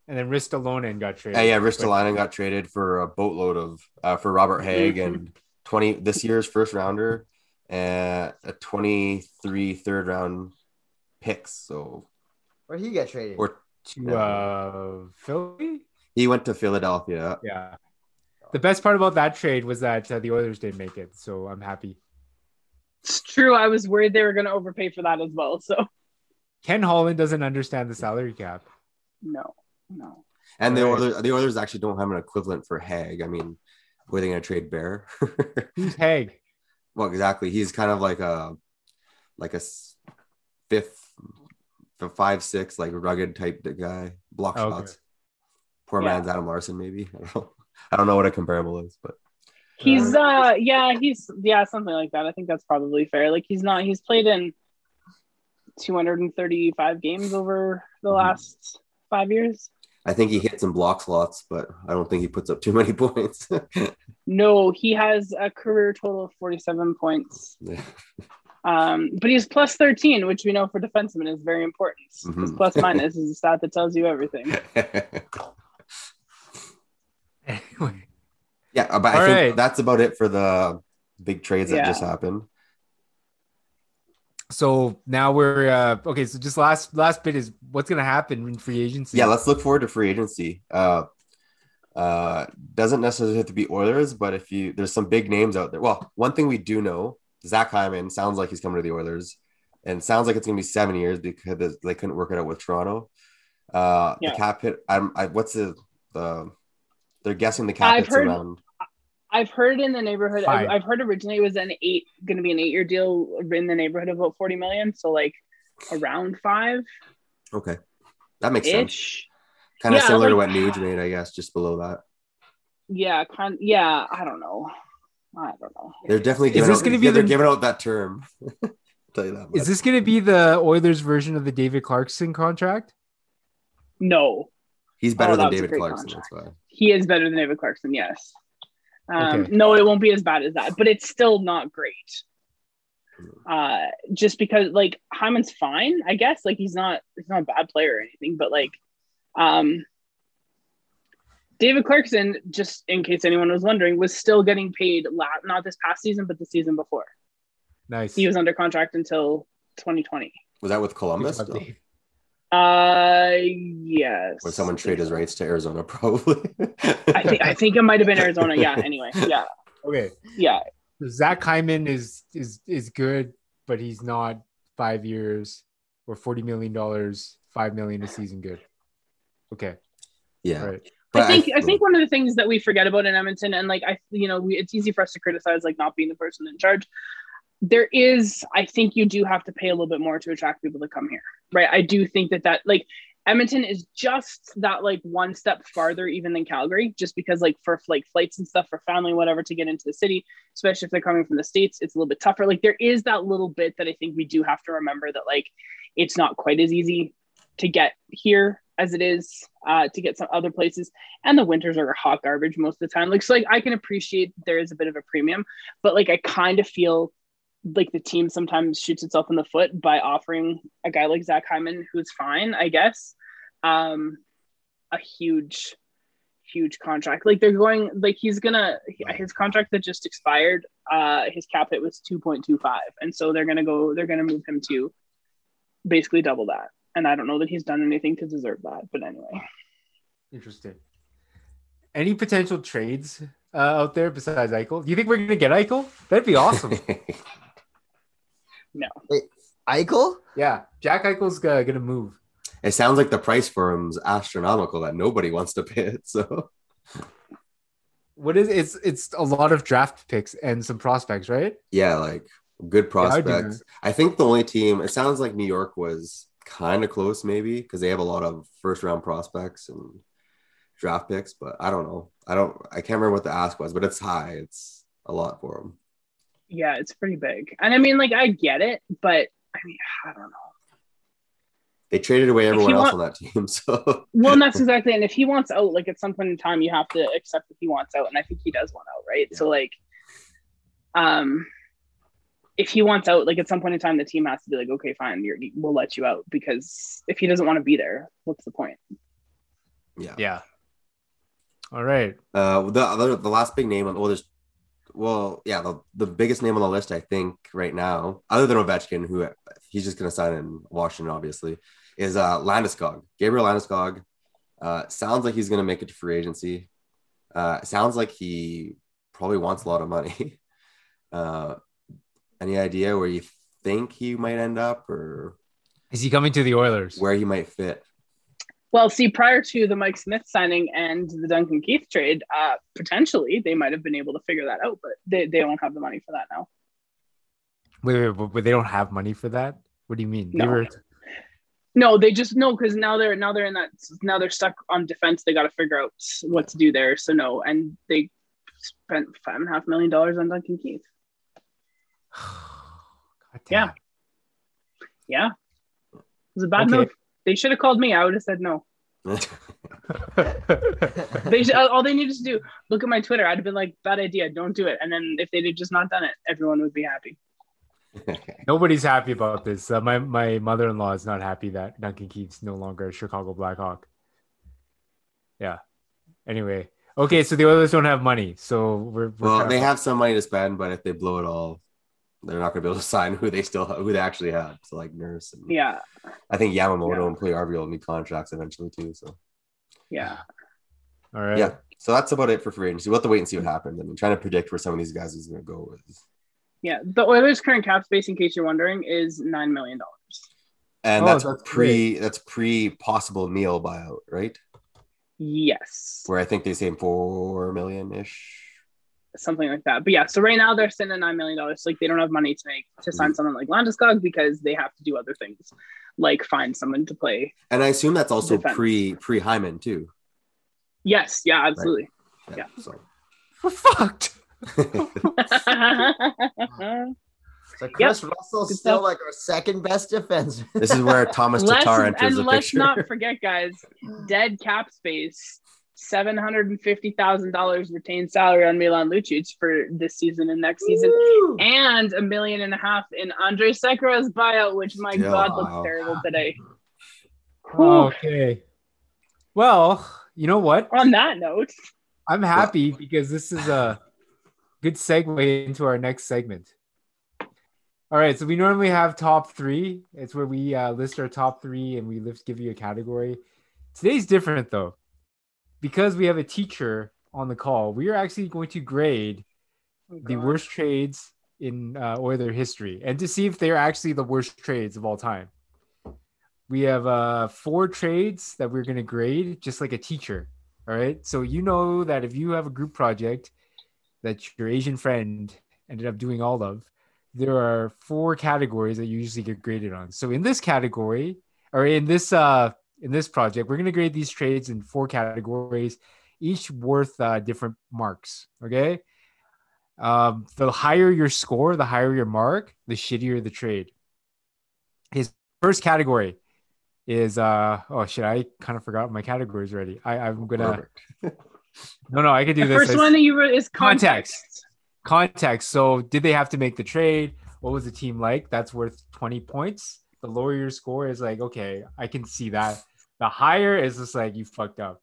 And then Ristolainen got traded. Yeah, yeah. But- Ristolainen got traded for a boatload of uh, for Robert Hagg Mhm. and twenty this year's first rounder and a 23 third round picks. So Where'd he get traded? or to uh Philly. he went to Philadelphia. Yeah. The best part about that trade was that uh, the Oilers didn't make it, so I'm happy. It's true. I was worried they were going to overpay for that as well. So Ken Holland doesn't understand the salary cap. no, no. And the Right. Oilers, the Oilers actually don't have an equivalent for Hagg. I mean, were they going to trade Bear? Who's Hagg? well, exactly. He's kind of like a like a fifth, f- five six, like rugged type guy, block Okay. shots. Poor Yeah. man's Adam Larsson, maybe. I don't know. I don't know what a comparable is, but He's uh yeah, he's yeah, something like that. I think that's probably fair. Like he's not he's played in 235 games over the Mhm. last 5 years. I think he hits and blocks lots, but I don't think he puts up too many points. No, he has a career total of 47 points. Um, but he's plus 13, which we know for defensemen is very important. Mhm. plus minus is a stat that tells you everything. Anyway. yeah, uh, but I All think right. that's about it for the big trades that Yeah. just happened. So now we're uh okay, so just last last bit is what's gonna happen in free agency. Yeah, let's look forward to free agency. Uh, uh, doesn't necessarily have to be Oilers, but if you there's some big names out there. Well, one thing we do know Zach Hyman sounds like he's coming to the Oilers, and sounds like it's going to be seven years because they couldn't work it out with Toronto. Uh, Yeah. The cap hit. I'm. I, what's the the? They're guessing the cap I've hits heard- around. I've heard in the neighborhood. I've, Five. I've heard originally it was an eight, going to be an eight-year deal in the neighborhood of about forty million. So like around five Okay, that makes sense. Kind of Yeah, similar to what Nuge made, I guess, just below that. Yeah, kind. Yeah, I don't know. I don't know. They're definitely Is giving this out, gonna be yeah, they're giving out that term. tell you that. Is much. this going to be the Oilers version of the David Clarkson contract? No, He's better Oh, than that was a David Clarkson. contract. That's why. he is better than David Clarkson. Yes. Um, Okay. No, it won't be as bad as that, but it's still not great. Uh, just because like Hyman's fine, I guess. Like he's not he's not a bad player or anything, but like, um, David Clarkson, just in case anyone was wondering, was still getting paid la- not this past season, but the season before. Nice. He was under contract until 2020. Was that with Columbus? Good still? update. Uh, yes. When someone trade his rights to Arizona, probably. I think I think it might have been Arizona. Yeah. Anyway. Yeah. Okay. Yeah. Zach Hyman is is is good, but he's not five years or forty million dollars, five million a season good. Okay. yeah. All right. But I think I, think one of the things that we forget about in Edmonton, and like I, you know, we, it's easy for us to criticize like not being the person in charge. There is, I think, you do have to pay a little bit more to attract people to come here, right? I do think that that like Edmonton is just that like one step farther even than Calgary, just because like for like flights and stuff for family, whatever, to get into the city, especially if they're coming from the states, it's a little bit tougher. Like there is that little bit that I think we do have to remember that like it's not quite as easy to get here as it is uh, to get some other places. And the winters are hot garbage most of the time. Like so, like I can appreciate there is a bit of a premium, but like I kind of feel like the team sometimes shoots itself in the foot by offering a guy like Zach Hyman, who's fine, I guess, um, a huge, huge contract. Like they're going, like he's gonna his contract that just expired. Uh, his cap hit was two point two five, and so they're gonna go. They're gonna move him to basically double that. And I don't know that he's done anything to deserve that, but anyway. Interesting. Any potential trades uh, out there besides Eichel? Do you think we're gonna get Eichel? That'd be awesome. Eichel? yeah, Jack Eichel's uh, gonna move. it sounds like the price for him's astronomical that nobody wants to pay it. So What is it's it's a lot of draft picks and some prospects, right? yeah, like good Yeah, I'd prospects. I think the only team. It sounds like New York was kind of close, maybe because they have a lot of first round prospects and draft picks. But I don't know. I don't. I can't remember what the ask was, but it's high. It's a lot for them. Yeah, it's pretty big. And I mean, like, I get it, but I mean, I don't know. They traded away everyone else want- on that team. So Well, and that's exactly. And if he wants out, like, at some point in time, you have to accept that he wants out. And I think he does want out, right? So, like, um, if he wants out, like, at some point in time, the team has to be like, okay, fine, you're, we'll let you out because if he doesn't want to be there, what's the point? yeah. Yeah. All right. Uh, the other, the last big name on well, there's, well, yeah, the, the biggest name on the list, I think, right now, other than Ovechkin, who he's just going to sign in Washington, obviously, is uh, Landeskog. Gabriel Landeskog. Uh, sounds like he's going to make it to free agency. Uh, sounds like he probably wants a lot of money. Uh, any idea where you think he might end up or Is he coming to the Oilers? where he might fit? Well, see, prior to the Mike Smith signing and the Duncan Keith trade, uh, potentially they might have been able to figure that out, but they, they don't have the money for that now. Wait, wait, but, but they don't have money for that. What do you mean? They No. were No, they just no because now they're now they're in that now they're stuck on defense. They got to figure out what to do there. So no, and they spent five and a half million dollars on Duncan Keith. God Yeah. Yeah, it was a bad Okay. move. They should have called me. I would have said no. They should, all they needed to do look at my Twitter. I'd have been like, bad idea, don't do it. And then if they'd have just not done it, everyone would be happy. Nobody's happy about this. Uh, my my mother in law is not happy that Duncan Keith's no longer a Chicago Blackhawk. Yeah. Anyway, okay, so the Oilers don't have money, so we're, we're well, kinda they have some money to spend, but if they blow it all, they're not going to be able to sign who they still who they actually had. So like Nurse and Yeah, I think Yamamoto Yeah. and Puyarvi will need contracts eventually too. So yeah. All right. yeah, so that's about it for free agency. We'll have to wait and see what happens. I mean, trying to predict where some of these guys is going to go is Yeah, the Oilers' current cap space, in case you're wondering, is nine million dollars. And Oh, that's that's pre that's pre possible Neal buyout, right? Yes, Where I think they say four million ish. Something like that. But yeah, so right now they're sitting at nine million dollars. Like they don't have money to make to Mm-hmm. sign someone like Landeskog because they have to do other things, like find someone to play. And I assume that's also Defense. pre pre Hyman too. Yes, yeah, absolutely. Yeah. So We're fucked. So Kris Russell's Good still like our second best defense. this is where Tomas let's, Tatar enters and the let's picture. not forget, guys, dead cap space. Seven hundred and fifty thousand dollars retained salary on Milan Lucic for this season and next season, Woo! and a million and a half in Andre Sekera's buyout, which my Yeah. God looks terrible today. Okay. Well, you know what? On that note, I'm happy because this is a good segue into our next segment. All right, so we normally have top three. It's where we uh, list our top three and we list, give you a category. Today's different though, because we have a teacher on the call. We are actually going to grade the worst trades in uh, Oiler history and to see if they're actually the worst trades of all time. We have uh, four trades that we're going to grade, just like a teacher. All right. So you know that if you have a group project that your Asian friend ended up doing all of, there are four categories that you usually get graded on. So in this category, or in this uh in this project, we're gonna grade these trades in four categories, each worth uh, different marks. Okay. Um, the higher your score, the higher your mark, the shittier the trade. His first category is uh oh shit, I kind of forgot my categories already. I, I'm gonna no no I could do the this. first as- one that you wrote is context. Context. context. So, did they have to make the trade? What was the team like? That's worth 20 points. The lower your score is like, okay, I can see that. The higher is just like, you fucked up.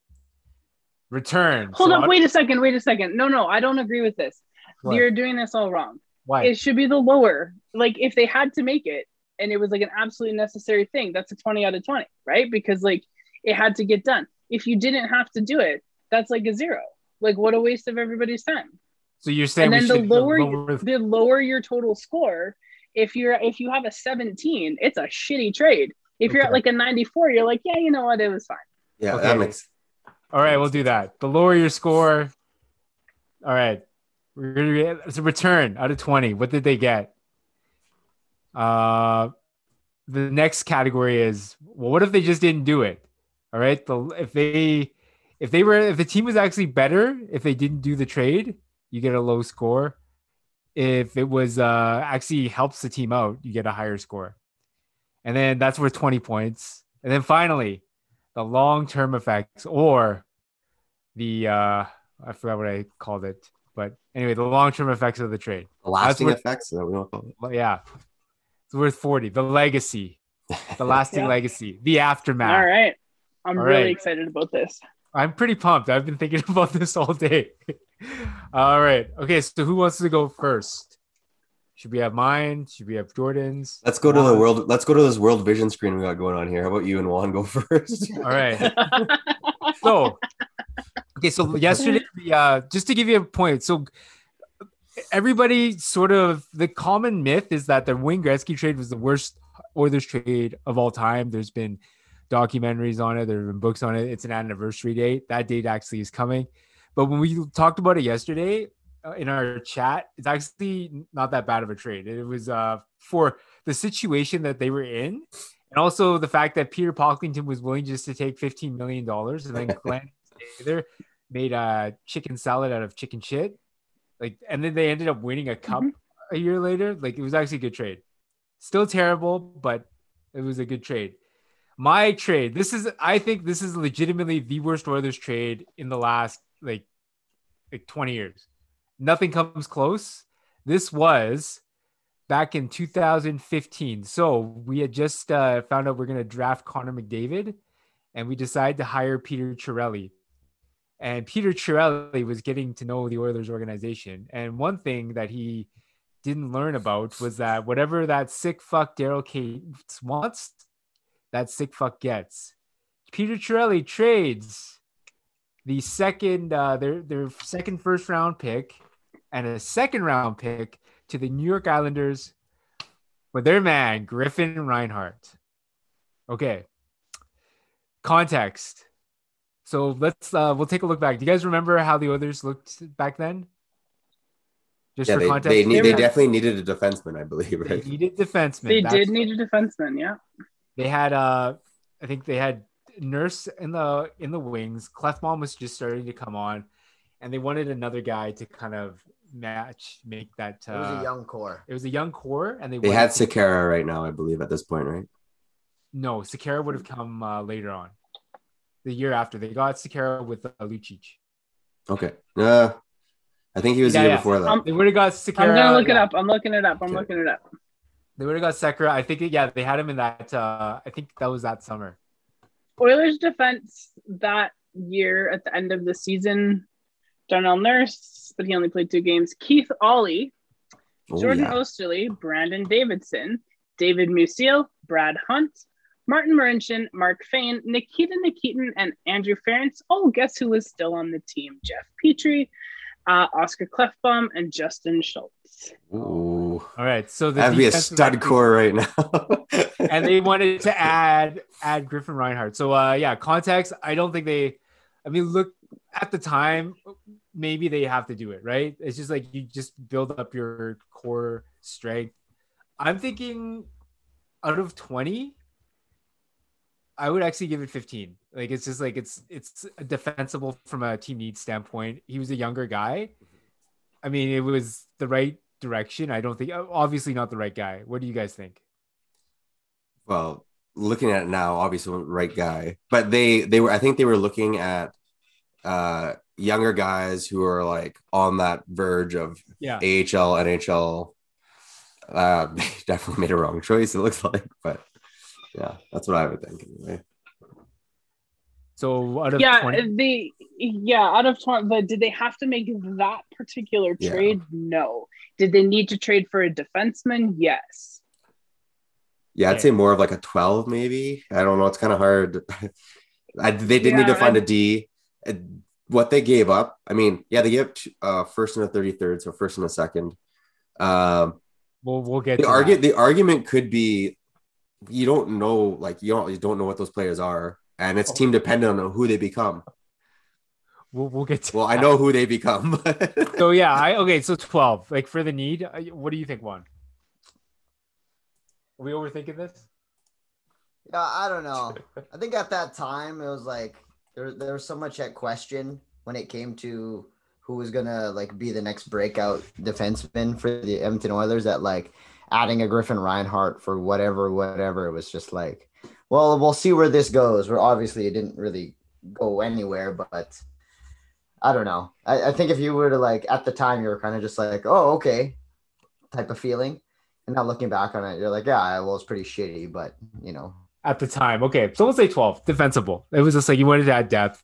Return. Hold So up, I- wait a second, wait a second. No, no, I don't agree with this. What? You're doing this all wrong. Why? It should be the lower. Like if they had to make it and it was like an absolutely necessary thing, that's a 20 out of 20, right? Because like it had to get done. If you didn't have to do it, that's like a zero. Like what a waste of everybody's time. so, you're saying and then the lower, lower the lower your total score, if you're if you have a 17, it's a shitty trade. If you're at like a 94, you're like, yeah, you know what, it was fine. Yeah, Okay. that makes All right, we'll do that. The lower your score. All right. We're gonna get it's a return out of 20. What did they get? Uh the next category is well, what if they just didn't do it? All right. The if they if they were if the team was actually better, if they didn't do the trade, you get a low score. If it was uh actually helps the team out, you get a higher score. And then that's worth 20 points. And then finally, the long-term effects or the uh I forgot what I called it. But anyway, the long-term effects of the trade. the lasting what- effects. That we want to call it? Yeah. It's worth 40. The legacy, the lasting Yeah. legacy, the aftermath. All right. I'm All really right. excited about this. I'm pretty pumped. I've been thinking about this all day. all right. Okay, so who wants to go first? Should we have mine? Should we have Jordan's? Let's go to the world. Let's go to this world vision screen we got going on here. How about you and Juan go first? All right. so okay so yesterday we, uh just to give you a point so everybody sort of the common myth is that the Wayne Gretzky trade was the worst Oilers trade of all time there's been documentaries on it there have been books on it it's an anniversary date that date actually is coming but when we talked about it yesterday in our chat it's actually not that bad of a trade it was uh for the situation that they were in and also the fact that Peter Pocklington was willing just to take $15 million and then Glen Sather made a chicken salad out of chicken shit. Like, and then they ended up winning a cup a year later. Like, it was actually a good trade. Still terrible, but it was a good trade. My trade, this is, I think this is legitimately the worst Oilers trade in the last like, like 20 years. Nothing comes close. This was back in 2015. So we had just uh, found out we're going to draft Connor McDavid, and we decided to hire Peter Chiarelli. And Peter Chiarelli was getting to know the Oilers organization. And one thing that he didn't learn about was that whatever that sick fuck Daryl Katz wants, that sick fuck gets. Peter Chiarelli trades the second, uh, their their second first round pick and a second round pick to the New York Islanders with their man, Griffin Reinhart. Okay. Context. So let's uh we'll take a look back. Do you guys remember how the others looked back then? Just Yeah, for they, context, they, need, They they definitely needed a defenseman, I believe, they needed defensemen. They That's- did need a defenseman, yeah. They had uh I think they had Nurse in the in the wings. Klefbom was just starting to come on, and they wanted another guy to kind of match, make that. Uh, It was a young core. It was a young core, and they They had to- Sekera right now, I believe, at this point, right? No, Sekera would have come uh, later on, the year after. They got Sekera with uh, Lucic. Okay. Uh, I think he was Yeah, the year yeah. before that. Um, They would have got Sekera. I'm gonna look it yeah. up. I'm looking it up. I'm Okay. looking it up. They would have got Sekera. I think yeah, they had him in that. Uh, I think that was that summer. Oilers defense that year at the end of the season, Darnell Nurse, but he only played two games. Keith Aulie, Oh, Jordan yeah. Oesterle, Brandon Davidson, David Musil, Brad Hunt, Martin Marincin, Mark Fayne, Nikita Nikitin, and Andrew Ference. Oh, guess who was still on the team? Jeff Petry, uh, Oscar Klefbom, and Justin Schultz. Ooh. All right, so the That'd be a stud core right now. and they wanted to add add Griffin Reinhart. So uh yeah, context. I don't think they. I mean, look at the time, maybe they have to do it right. It's just like you just build up your core strength. I'm thinking out of twenty, I would actually give it fifteen. Like it's just like it's it's defensible from a team needs standpoint. He was a younger guy. I mean, it was the right direction. I don't think obviously not the right guy. What do you guys think? well, looking at it now, obviously right guy, but they they were I think they were looking at uh younger guys who are like on that verge of Yeah. AHL, NHL. Uh, definitely made a wrong choice. It looks like, but yeah, that's what I would think. Anyway. So out of yeah, 20, the yeah out of twenty, but did they have to make that particular Yeah. trade? No. Did they need to trade for a defenseman? Yes. Yeah, I'd Okay. say more of like a twelve, maybe. I don't know. It's kind of hard. I, they did need to find I- a D. What they gave up, I mean, yeah, they gave up uh, first and a thirty third, so first and a second. Um, we'll we'll get the to argu- that. the argument could be you don't know like you don't you don't know what those players are and Oh. it's team dependent on who they become We'll, we'll get to well i know who they become So yeah, I okay. So twelve, like for the need. uh, What do you think, Juan? Are we overthinking this? Yeah, I don't know. I think at that time it was like there there was so much at question when it came to who was gonna like be the next breakout defenseman for the Edmonton Oilers that like adding a Griffin Reinhart for whatever whatever it was just like well we'll see where this goes. Where obviously it didn't really go anywhere, but I don't know. I, I think if you were to like at the time you were kind of just like oh okay type of feeling. And now looking back on it, you're like, yeah, well, it's pretty shitty, but you know, At the time, okay. So we'll say twelve, defensible. It was just like you wanted to add depth.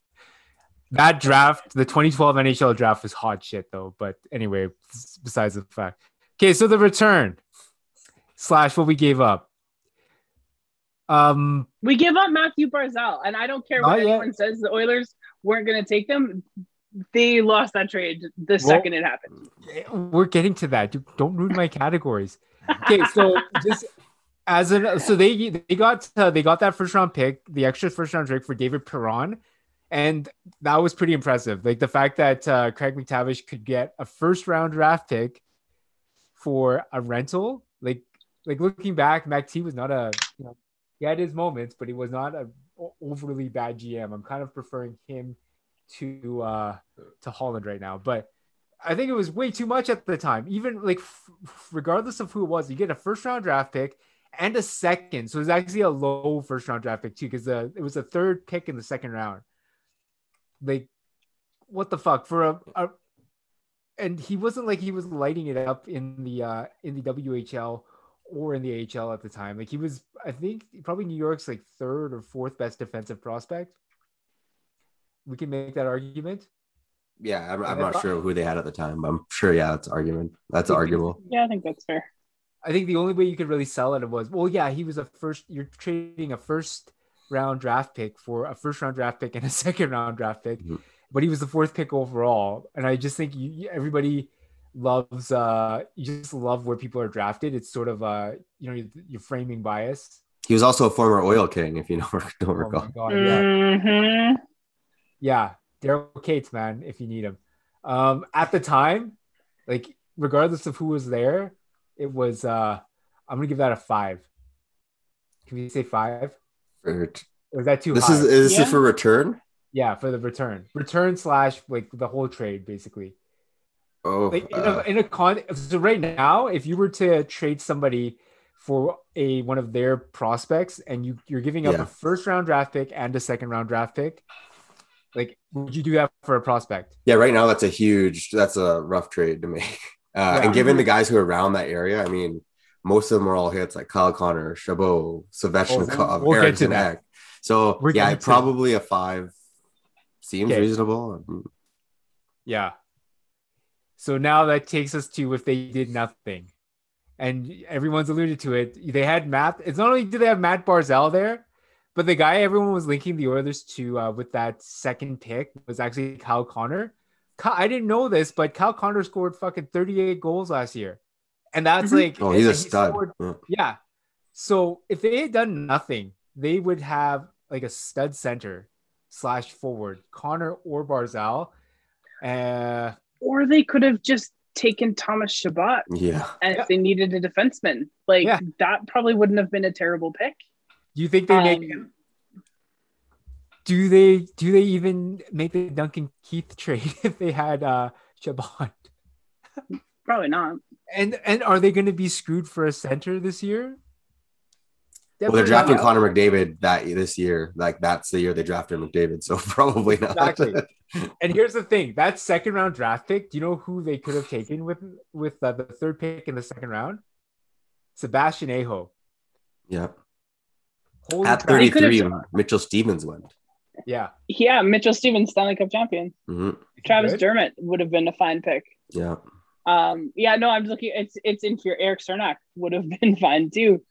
That draft, the 2012 NHL draft, was hot shit though. But anyway, besides the fact. Okay, so the return slash what we gave up. Um, We give up Mathew Barzal, and I don't care what yet. anyone says. The Oilers weren't going to take them. They lost that trade the second it happened. we're getting to that. Don't ruin my categories. Okay, so just as an so they they got uh, they got that first round pick, the extra first round pick for David Perron, and that was pretty impressive. Like the fact that uh, Craig MacTavish could get a first round draft pick for a rental, like like looking back, Mac T was not a you know he had his moments, but he was not a overly bad GM. I'm kind of preferring him to uh to Holland right now, but I think it was way too much at the time. Even like, f- regardless of who it was, you get a first round draft pick and a second. So it was actually a low first round draft pick too, because the it was a third pick in the second round. Like, what the fuck for a, a and he wasn't like he was lighting it up in the uh in the WHL or in the AHL at the time. Like he was, I think, probably New York's like third or fourth best defensive prospect. We can make that argument. yeah i'm, I'm not thought- sure who they had at the time i'm sure yeah it's argument that's arguable Yeah, I think that's fair. I think the only way you could really sell it was, well, yeah, he was a first. You're trading a first round draft pick for a first round draft pick and a second round draft pick, Mhm. but he was the fourth pick overall. And I just think you, you- everybody, loves uh you just love where people are drafted. It's sort of uh you know your, your framing bias. He was also a former oil king, if you know, don't Oh recall. my god, yeah. Mhm. Yeah, Daryl Cates, man, if you need him. Um, at the time, like regardless of who was there, it was uh I'm gonna give that a five. Can we say five? For- Or is that too This high? is is Yeah. this for return? yeah, for the return. Return slash like the whole trade, basically. Oh, Like in uh, a, in a con so right now, if you were to trade somebody for a one of their prospects and you you're giving up Yeah. a first round draft pick and a second round draft pick, like would you do that for a prospect? yeah. Right now, that's a huge. That's a rough trade to make. Uh. And given the guys who are around that area, I mean, most of them are all hits like Kyle Connor, Chabot, Svechnikov, Oh, we'll get to Eriksson that. Ek. So We're yeah, getting to- probably a five seems Okay. reasonable. Yeah. So now that takes us to if they did nothing. And everyone's alluded to it. They had Matt. It's not only did they have Matt Barzal there, but the guy everyone was linking the Oilers to uh, with that second pick was actually Kyle Connor. Ky- I didn't know this, but Kyle Connor scored fucking 38 goals last year. And that's Mhm. like Oh, he's a and he stud. scored- Yeah. yeah. So if they had done nothing, they would have like a stud center slash forward, Connor or Barzal. Uh, Or they could have just taken Thomas Chabot Yeah. and Yeah. if they needed a defenseman. Like Yeah. that probably wouldn't have been a terrible pick. do you think they make Um, him? Do they do they even make the Duncan Keith trade if they had uh Chabot? Probably not. And and are they going to be screwed for a center this year? Well, they're drafting. Connor McDavid that this year. Like that's the year they drafted McDavid. So probably not. Exactly. And here's the thing: that second round draft pick. Do you know who they could have taken with with uh, the third pick in the second round? Sebastian Aho. yeah. Holy At crap. They could have- 33, Mitchell Stephens went. Yeah. Yeah, Mitchell Stephens, Stanley Cup champion. hmm Travis Good. Dermott would have been a fine pick. Yeah. Um, yeah, no, I'm looking. It's it's inferior. Eric Cernak would have been fine too.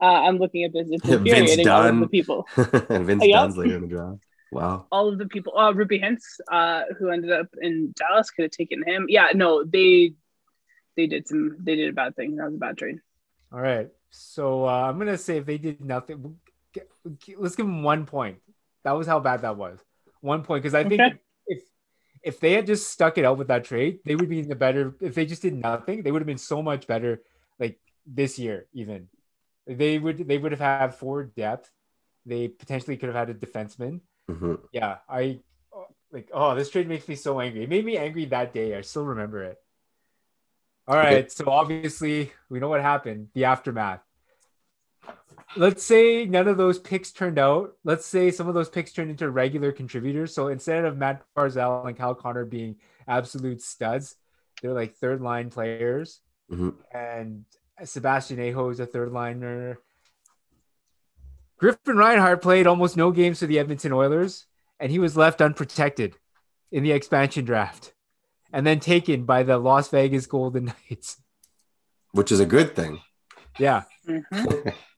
Uh, I'm looking at this. It's Vince infuriating. All of the people, and Vince Yep. Dunn's later in the draft. Wow. all of the people. Uh, Roope Hintz, uh, who ended up in Dallas, could have taken him. Yeah, no, they they did some. They did a bad thing. That was a bad trade. All right. So uh, I'm gonna say if they did nothing, let's give them one point. That was how bad that was. One point because I think Okay. if if they had just stuck it out with that trade, they would be in the better. If they just did nothing, they would have been so much better. Like this year, even they would they would have had four depth. They potentially could have had a defenseman. hmm Yeah, I like. Oh, this trade makes me so angry. It made me angry that day. I still remember it. All right. Okay. so obviously we know what happened. The aftermath. Let's say none of those picks turned out. Let's say some of those picks turned into regular contributors. So instead of Matt Barzal and Cal Connor being absolute studs, they're like third line players. hmm And Sebastian Aho is a third liner. Griffin Reinhart played almost no games for the Edmonton Oilers, and he was left unprotected in the expansion draft and then taken by the Las Vegas Golden Knights. Which is a good thing. Yeah. Mhm.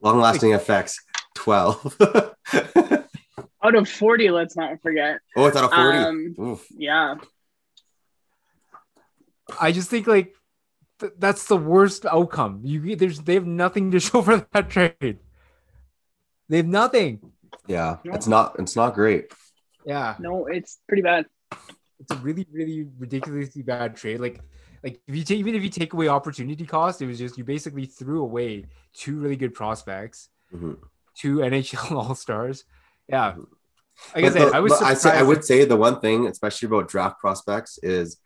Long lasting effects 12. Out of 40, let's not forget. oh, it's out of 40. Um, Yeah, I just think like th- that's the worst outcome. You there's they have nothing to show for that trade. They have nothing. Yeah. It's not it's not great. Yeah. no, it's pretty bad. it's a really, really ridiculously bad trade. Like, like if you take even if you take away opportunity cost, it was just you basically threw away two really good prospects, Mhm. two NHL All Stars. Yeah, like I said, I was I, say, I would say the one thing, especially about draft prospects, is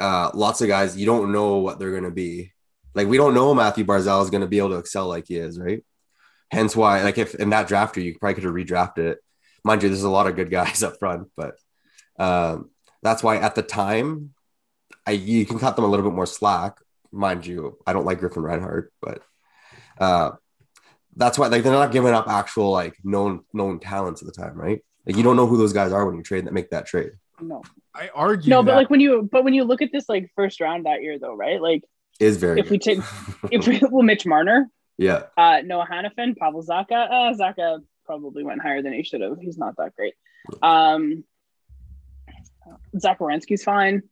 uh, lots of guys you don't know what they're going to be. Like we don't know Mathew Barzal is going to be able to excel like he is, right? Hence why, like if in that draft year, you probably could have redrafted it. Mind you, there's a lot of good guys up front, but um, that's why at the time, I you can cut them a little bit more slack. Mind you, I don't like Griffin Reinhart, but uh, that's why like they're not giving up actual like known known talents at the time, right? Like you don't know who those guys are when you trade that make that trade. No, I argue. no, but that- like when you, but when you look at this like first round that year, though, right? Like Is very if we take, if we, well, Mitch Marner, yeah, uh, Noah Hanifin, Pavel Zacha, uh, Zacha probably went higher than he should have. He's not that great. Um, Zach Werenski's fine.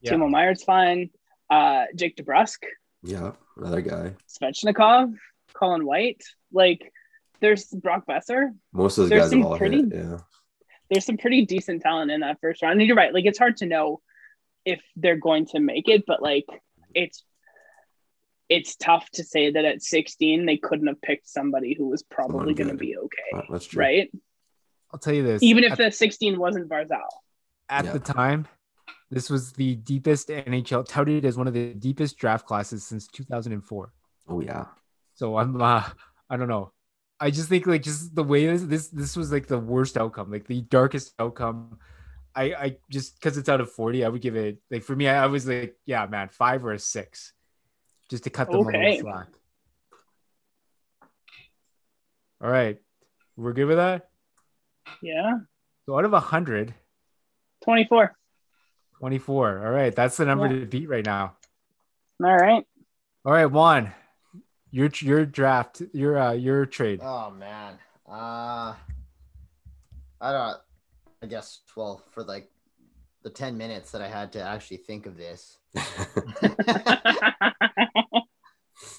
Yeah. Timo Meier's fine. Uh, Jake DeBrusk, Yeah, another Jake DeBrusk, Yeah, another guy. Svechnikov, Colin White. Like, there's Brock Boeser. Most of those There's guys have some all pretty- hit. Yeah. There's some pretty decent talent in that first round. And you're right. Like, it's hard to know if they're going to make it, but like, it's it's tough to say that at 16 they couldn't have picked somebody who was probably going to be okay, That's true. right? I'll tell you this. Even if at, the 16 wasn't Barzal. at Yeah. the time, this was the deepest NHL touted as one of the deepest draft classes since 2004. Oh yeah. So I'm uh I don't know. I just think like just the way this this this was like the worst outcome, like the darkest outcome. I I just because it's out of 40, I would give it like for me, I, I was like, yeah, man, five or a six. Just to cut them a little slack. All right. We're good with that. Yeah. So out of hundred, 24. 24. All right. That's the number Yeah. to beat right now. All right. All right, Juan. Your your draft, your uh your trade. Oh man. Uh I don't I guess well for like the 10 minutes that I had to actually think of this.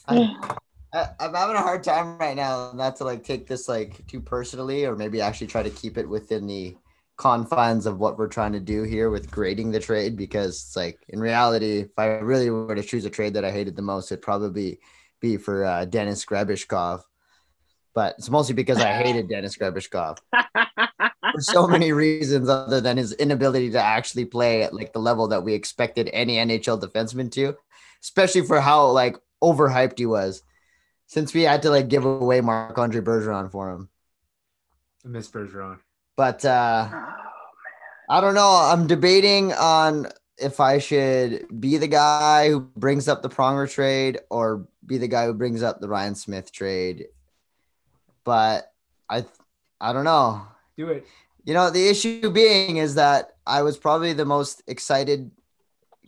I, I, I'm having a hard time right now not to like take this like too personally or maybe actually try to keep it within the confines of what we're trying to do here with grading the trade because it's like in reality if I really were to choose a trade that I hated the most it'd probably be for uh, Denis Grebeshkov but it's mostly because I hated Denis Grebeshkov for so many reasons other than his inability to actually play at like the level that we expected any NHL defenseman to, especially for how like overhyped he was. Since we had to like give away Marc Andre Bergeron for him. Miss Bergeron. But uh I don't know. I'm debating on if I should be the guy who brings up the Pronger trade or be the guy who brings up the Ryan Smyth trade. But I I don't know. Do it. You know, the issue being is that I was probably the most excited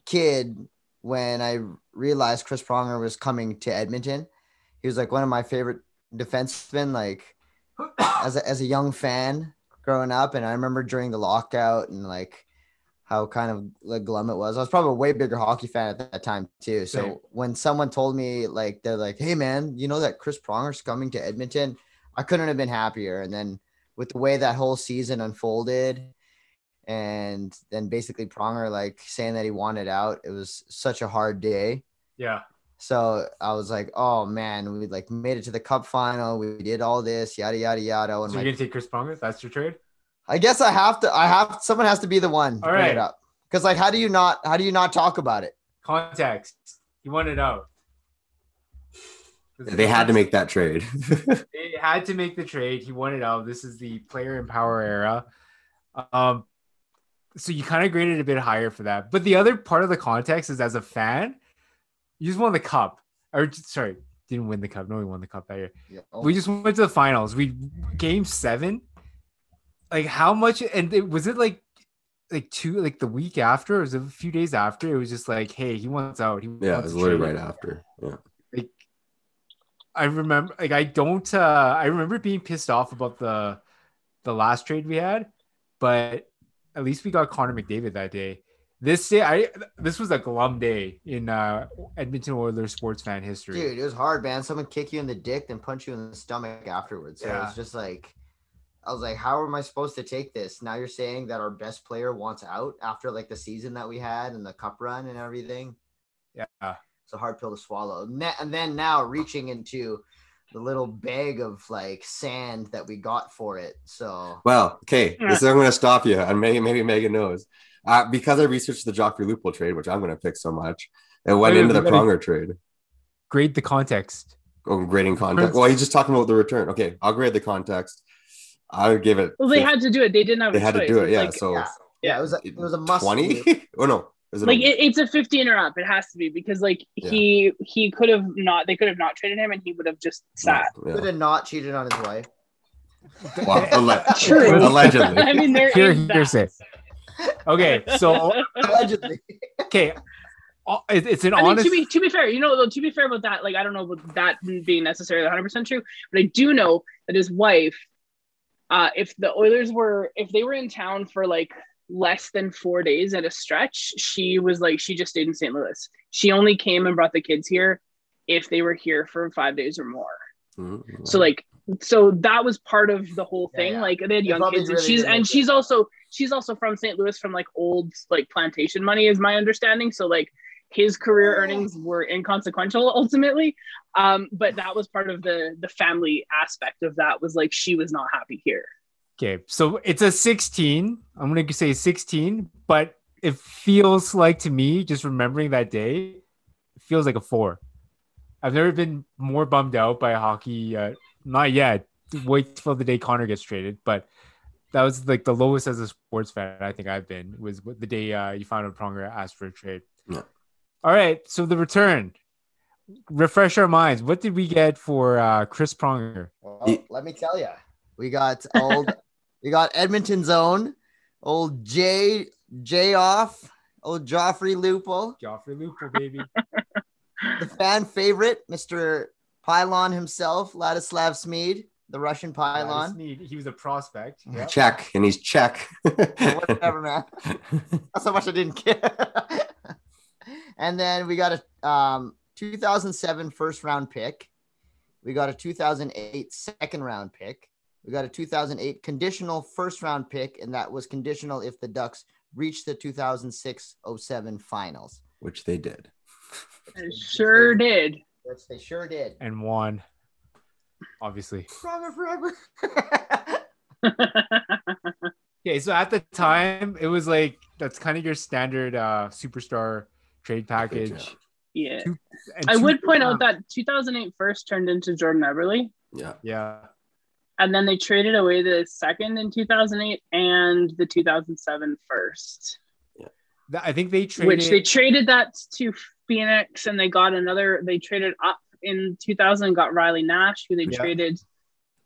kid when I realized Chris Pronger was coming to Edmonton. He was like one of my favorite defensemen, like as a, as a young fan growing up. And I remember during the lockout and like how kind of like glum it was. I was probably a way bigger hockey fan at that time too. So when someone told me like they're like, "Hey man, you know that Chris Pronger's coming to Edmonton," I couldn't have been happier. And then with the way that whole season unfolded and then basically Pronger like saying that he wanted out, it was such a hard day. Yeah. So I was like, oh man, we like made it to the cup final. We did all this, yada yada yada. And So you're gonna take Chris Pronger? That's your trade? I guess I have to I have someone has to be the one to All bring right. it up. Because like how do you not how do you not talk about it? Context. He wanted out. they had to make that trade. They had to make the trade. He wanted out. This is the player in power era. Um, so you kind of graded a bit higher for that. But the other part of the context is as a fan, you just won the cup. Or sorry, didn't win the cup. No, we won the cup that year. Yeah. We just went to the finals. We game seven. Like how much? And it, was it like like two like the week after? Or was it a few days after? It was just like, hey, he wants out. He yeah, it was literally right after. Yeah. Like I remember, like I don't. uh I remember being pissed off about the the last trade we had, but at least we got Connor McDavid that day. This day, I this was a glum day in uh Edmonton Oilers sports fan history. Dude, it was hard, man. Someone kick you in the dick, then punch you in the stomach afterwards. So Yeah. it's just like, I was like, how am I supposed to take this? Now you're saying that our best player wants out after like the season that we had and the cup run and everything. Yeah, It's a hard pill to swallow. And then now reaching into the little bag of like sand that we got for it. So Well, okay, this is I'm going to stop you, and maybe maybe Megan knows uh, because I researched the Joffrey Lupul trade, which I'm going to pick so much. It went Wait, into the Pronger trade. grade the context. Oh, grading context. Well, he's just talking about the return. Okay, I'll grade the context. I would give it. Well, they had to do it. They didn't have. they a had to do it. Yeah. like, so yeah, yeah, it was a, it was a must. twenty. oh no, it like a- it, it's a 15 or up. It has to be because like Yeah. he he could have not. They could have not traded him, and he would have just sat. Could have not cheated on his wife. Well, alle- True. allegedly. I mean, there Here- is that. hearsay. Okay, so Allegedly. okay, uh, it's an I mean, to be to be fair, you know, though, to be fair about that, like I don't know about that being necessarily 100 percent true, but I do know that his wife, uh, if the Oilers were if they were in town for like less than four days at a stretch, she was like, she just stayed in St. Louis. She only came and brought the kids here if they were here for five days or more. Mhm. So like, so that was part of the whole thing. yeah. Like they had young probably kids, and she's and she's also she's also from St. Louis from like old like plantation money is my understanding. So like his career Oh. earnings were inconsequential ultimately. Um, but that was part of the the family aspect of that was like she was not happy here. Okay, so it's a 16. I'm gonna say 16, but it feels like to me, just remembering that day, it feels like a four. I've never been more bummed out by a hockey. Uh, not yet. Wait till the day Connor gets traded, but that was like the lowest as a sports fan I think I've been. Was the day uh, you found out Pronger asked for a trade. Yeah. All right, so the return. Refresh our minds. What did we get for uh, Chris Pronger? Well, let me tell you, we got old, we got Edmonton's own old Jay Jay off, old Joffrey Lupul, Joffrey Lupul, baby. the fan favorite, Mister Pylon himself, Ladislav Smid, the Russian Pylon. He was a prospect. Yeah. Check, and he's check. Whatever, man. That's how much I didn't care. and then we got a um, 2007 first round pick. We got a 2008 second round pick. We got a 2008 conditional first round pick, and that was conditional if the Ducks reached the 2006 07 finals, Which they did. It sure did. which they sure did. and won. Obviously. Forever, forever. Okay, so at the time, it was like that's kind of your standard uh superstar trade package. yeah. Two- I two- would point out that 2008 first turned into Jordan Eberle. Yeah. yeah, And then they traded away the second in 2008 and the 2007 first, Yeah. I think they traded. which they traded that to Phoenix and they got another, they traded up in 2000 got Riley Nash, who they Yeah. traded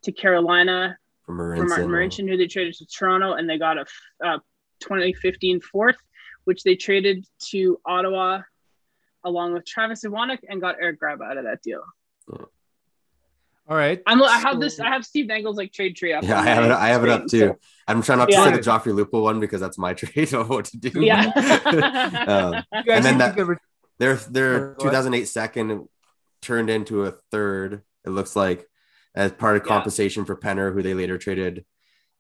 to Carolina For for Martin Marincin, who they traded to Toronto, and they got a uh, 2015 fourth, which they traded to Ottawa along with Travis Ewanyk and got Eric Gryba out of that deal. All right, I'm, I have So- this, I have Steve Dangle's like trade tree up. Yeah, I have it. I have it up screen, too. I'm trying not to Yeah. say the Joffrey Lupul one because that's my trade of what to do. Yeah. Um, and then that- they were- their their 2008 second turned into a third. It looks like as part of Yeah. compensation for Penner, who they later traded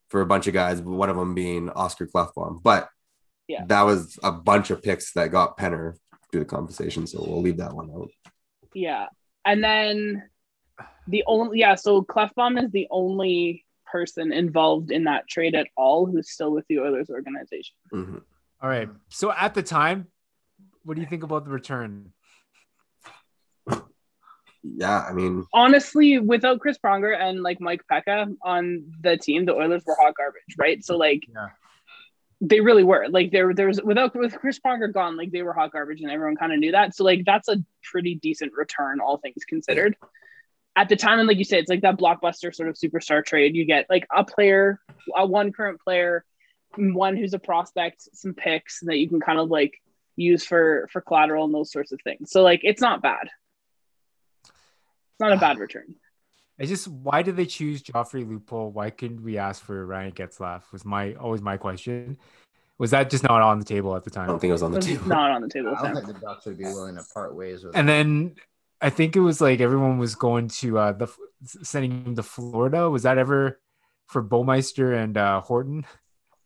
for a bunch of guys. One of them being Oscar Klefbom, but Yeah. that was a bunch of picks that got Penner through the compensation. So we'll leave that one out. Yeah. And then the only yeah, so Klefbom is the only person involved in that trade at all who's still with the Oilers organization. Mhm. all right. So at the time, what do you think about the return? Yeah, I mean, Honestly, without Chris Pronger and like Mike Peca on the team, the Oilers were hot garbage, right? So like Yeah. they really were. Like there there was without with Chris Pronger gone, like they were hot garbage and everyone kind of knew that. So like that's a pretty decent return, all things considered. At the time, and like you said, it's like that blockbuster sort of superstar trade. You get like a player, a one current player, one who's a prospect, some picks that you can kind of like use for for collateral and those sorts of things. So like it's not bad. It's not a bad return. I just why did they choose Joffrey Lupul? Why couldn't we ask for Ryan Getzlaf? Was my always my question. Was that just not on the table at the time? I don't think it was on the It's table. not on the table. I don't think the Ducks would be willing to part ways with. And then I think it was like everyone was going to uh the sending him to Florida. Was that ever for Bouwmeester and uh Horton?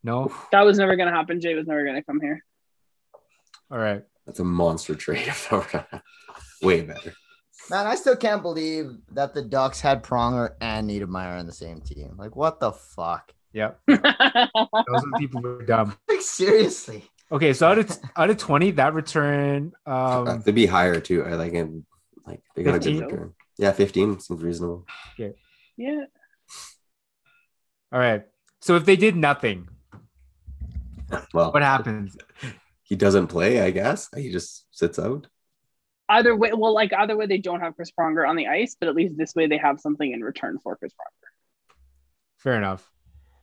No. That was never gonna happen. Jay was never gonna come here. All right. That's a monster trade. Way better. Man, I still can't believe that the Ducks had Pronger and Niedermayer on the same team. Like, what the fuck? Yep. Those people were dumb. Like, seriously. Okay, so out of out of twenty, that return, um, They'd be higher too. I like it. Like they got a 15? good return. Yeah, 15 seems reasonable. yeah. all right. So if they did nothing, Well, what happens? he doesn't play, I guess. He just sits out. Either way, well, like either way, they don't have Chris Pronger on the ice, but at least this way they have something in return for Chris Pronger. Fair enough.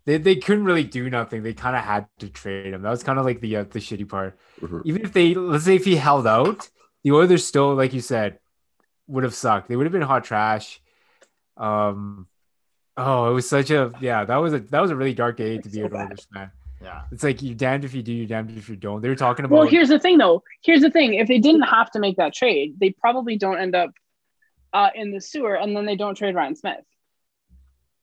They, they couldn't really do nothing. They kind of had to trade him. That was kind of like the uh, the shitty part. Mhm. Even if they let's say if he held out, the Oilers still, like you said, would have sucked. They would have been hot trash. Um, oh, it was such a yeah. That was a that was a really dark day to be an So bad. Oilers fan. Yeah. It's like you're damned if you do, you're damned if you don't. They were talking about Well, here's the thing, though. Here's the thing: if they didn't have to make that trade, they probably don't end up uh, in the sewer, and then they don't trade Ryan Smyth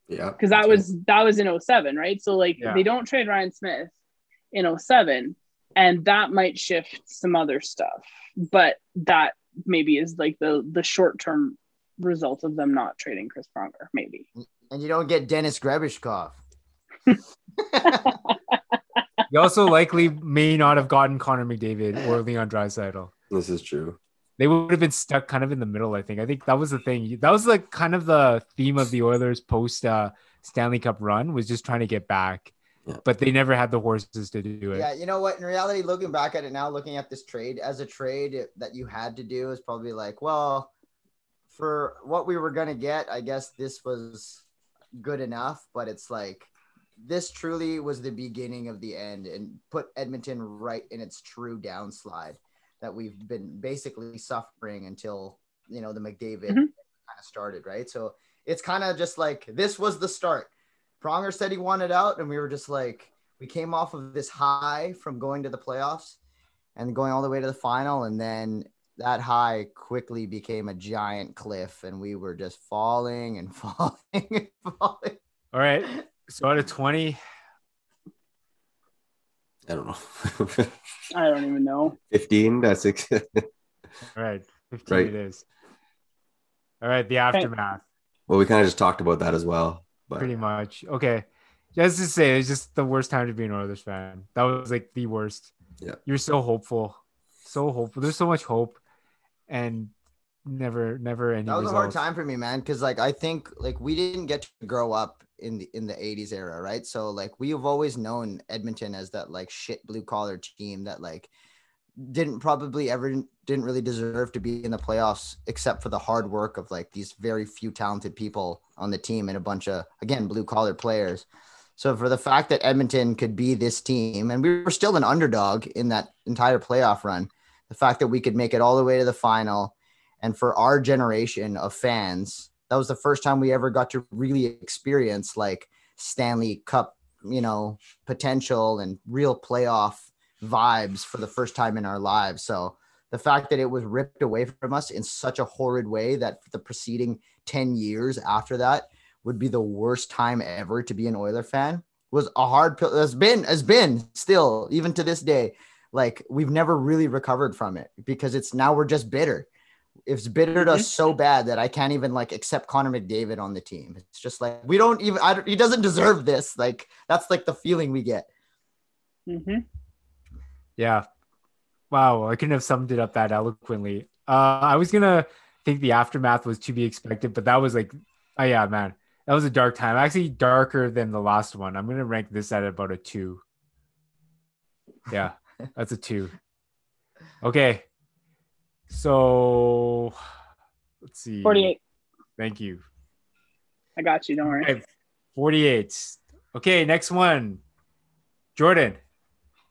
Yeah. because that was that was in 07, right? So like Yeah. they don't trade Ryan Smyth in 07, and that might shift some other stuff, but that maybe is like the the short term result of them not trading Chris Pronger, maybe. And you don't get Denis Grebeshkov. you also likely may not have gotten Connor McDavid or Leon Draisaitl. This is true. They would have been stuck kind of in the middle. I think. I think that was the thing. That was like kind of the theme of the Oilers post uh, Stanley Cup run was just trying to get back, Yeah. but they never had the horses to do it. Yeah, you know what? In reality, looking back at it now, looking at this trade as a trade that you had to do is probably like, well, for what we were gonna get, I guess this was good enough. But it's like this truly was the beginning of the end and put Edmonton right in its true downslide that we've been basically suffering until you know the McDavid Mhm. kind of started, right? So it's kind of just like this was the start. Pronger said he wanted out, and we were just like, we came off of this high from going to the playoffs and going all the way to the final, and then that high quickly became a giant cliff, and we were just falling and falling and falling. All right. So out of twenty, I don't know. I don't even know. 15, that's six. all right, fifteen Right. it is. All right, the aftermath. well, we kind of just talked about that as well. But pretty much. Okay. Just to say, it's just the worst time to be an Oilers fan. That was like the worst. Yeah. You're so hopeful. So hopeful. There's so much hope and never, never any That was a hard time for me, man, because like I think like we didn't get to grow up in the in the 80s era, right? So like we have always known Edmonton as that like shit blue collar team that like didn't probably ever didn't really deserve to be in the playoffs except for the hard work of like these very few talented people on the team and a bunch of again blue collar players. So for the fact that Edmonton could be this team and we were still an underdog in that entire playoff run, the fact that we could make it all the way to the final and for our generation of fans, that was the first time we ever got to really experience like Stanley Cup, you know, potential and real playoff vibes for the first time in our lives. So the fact that it was ripped away from us in such a horrid way that the preceding 10 years after that would be the worst time ever to be an Oiler fan was a hard pill. Has been, has been still, even to this day, like we've never really recovered from it because it's now we're just bitter it's bittered us so bad that I can't even like accept Connor McDavid on the team. It's just like we don't even. I don't, he doesn't deserve this. Like that's like the feeling we get. hmm Yeah. Wow. I couldn't have summed it up that eloquently. Uh, I was going to think the aftermath was to be expected, but that was like, oh, yeah, man. That was a dark time. Actually, darker than the last one. I'm going to rank this at about a two. Yeah, that's a two. Okay. So let's see. 48. Thank you. I got you. Don't worry. Okay, 48. Okay, next one. Jordan,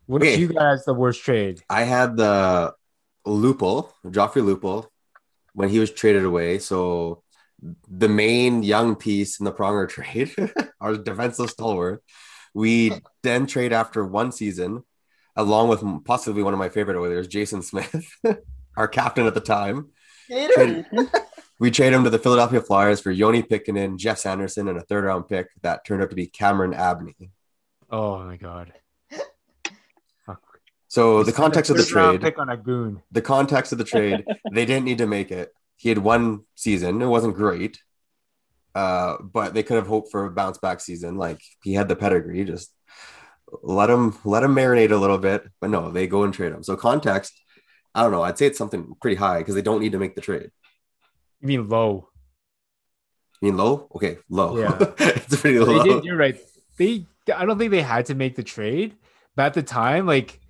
what Okay. did you guys the worst trade? I had the Lupul, Joffrey Lupul, when he was traded away. So the main young piece in the Pronger trade, our defensive stalwart, we then trade after one season, along with possibly one of my favorite Oilers, Jason Smith, our captain at the time. Trade- we trade him to the Philadelphia Flyers for Joni Pitkanen, Geoff Sanderson, and a third round pick that turned out to be Cameron Abney. Oh my god. Fuck. So the context of the Third round trade, pick on a goon. the context of the trade, they didn't need to make it. He had one season. It wasn't great. Uh, but they could have hoped for a bounce back season. Like he had the pedigree. Just let him let him marinate a little bit. But no, they go and trade him. So context, I don't know. I'd say it's something pretty high because they don't need to make the trade. You mean low? You mean low? Okay, low. Yeah. it's pretty They low. did, you're right. They I don't think they had to make the trade, but at the time, like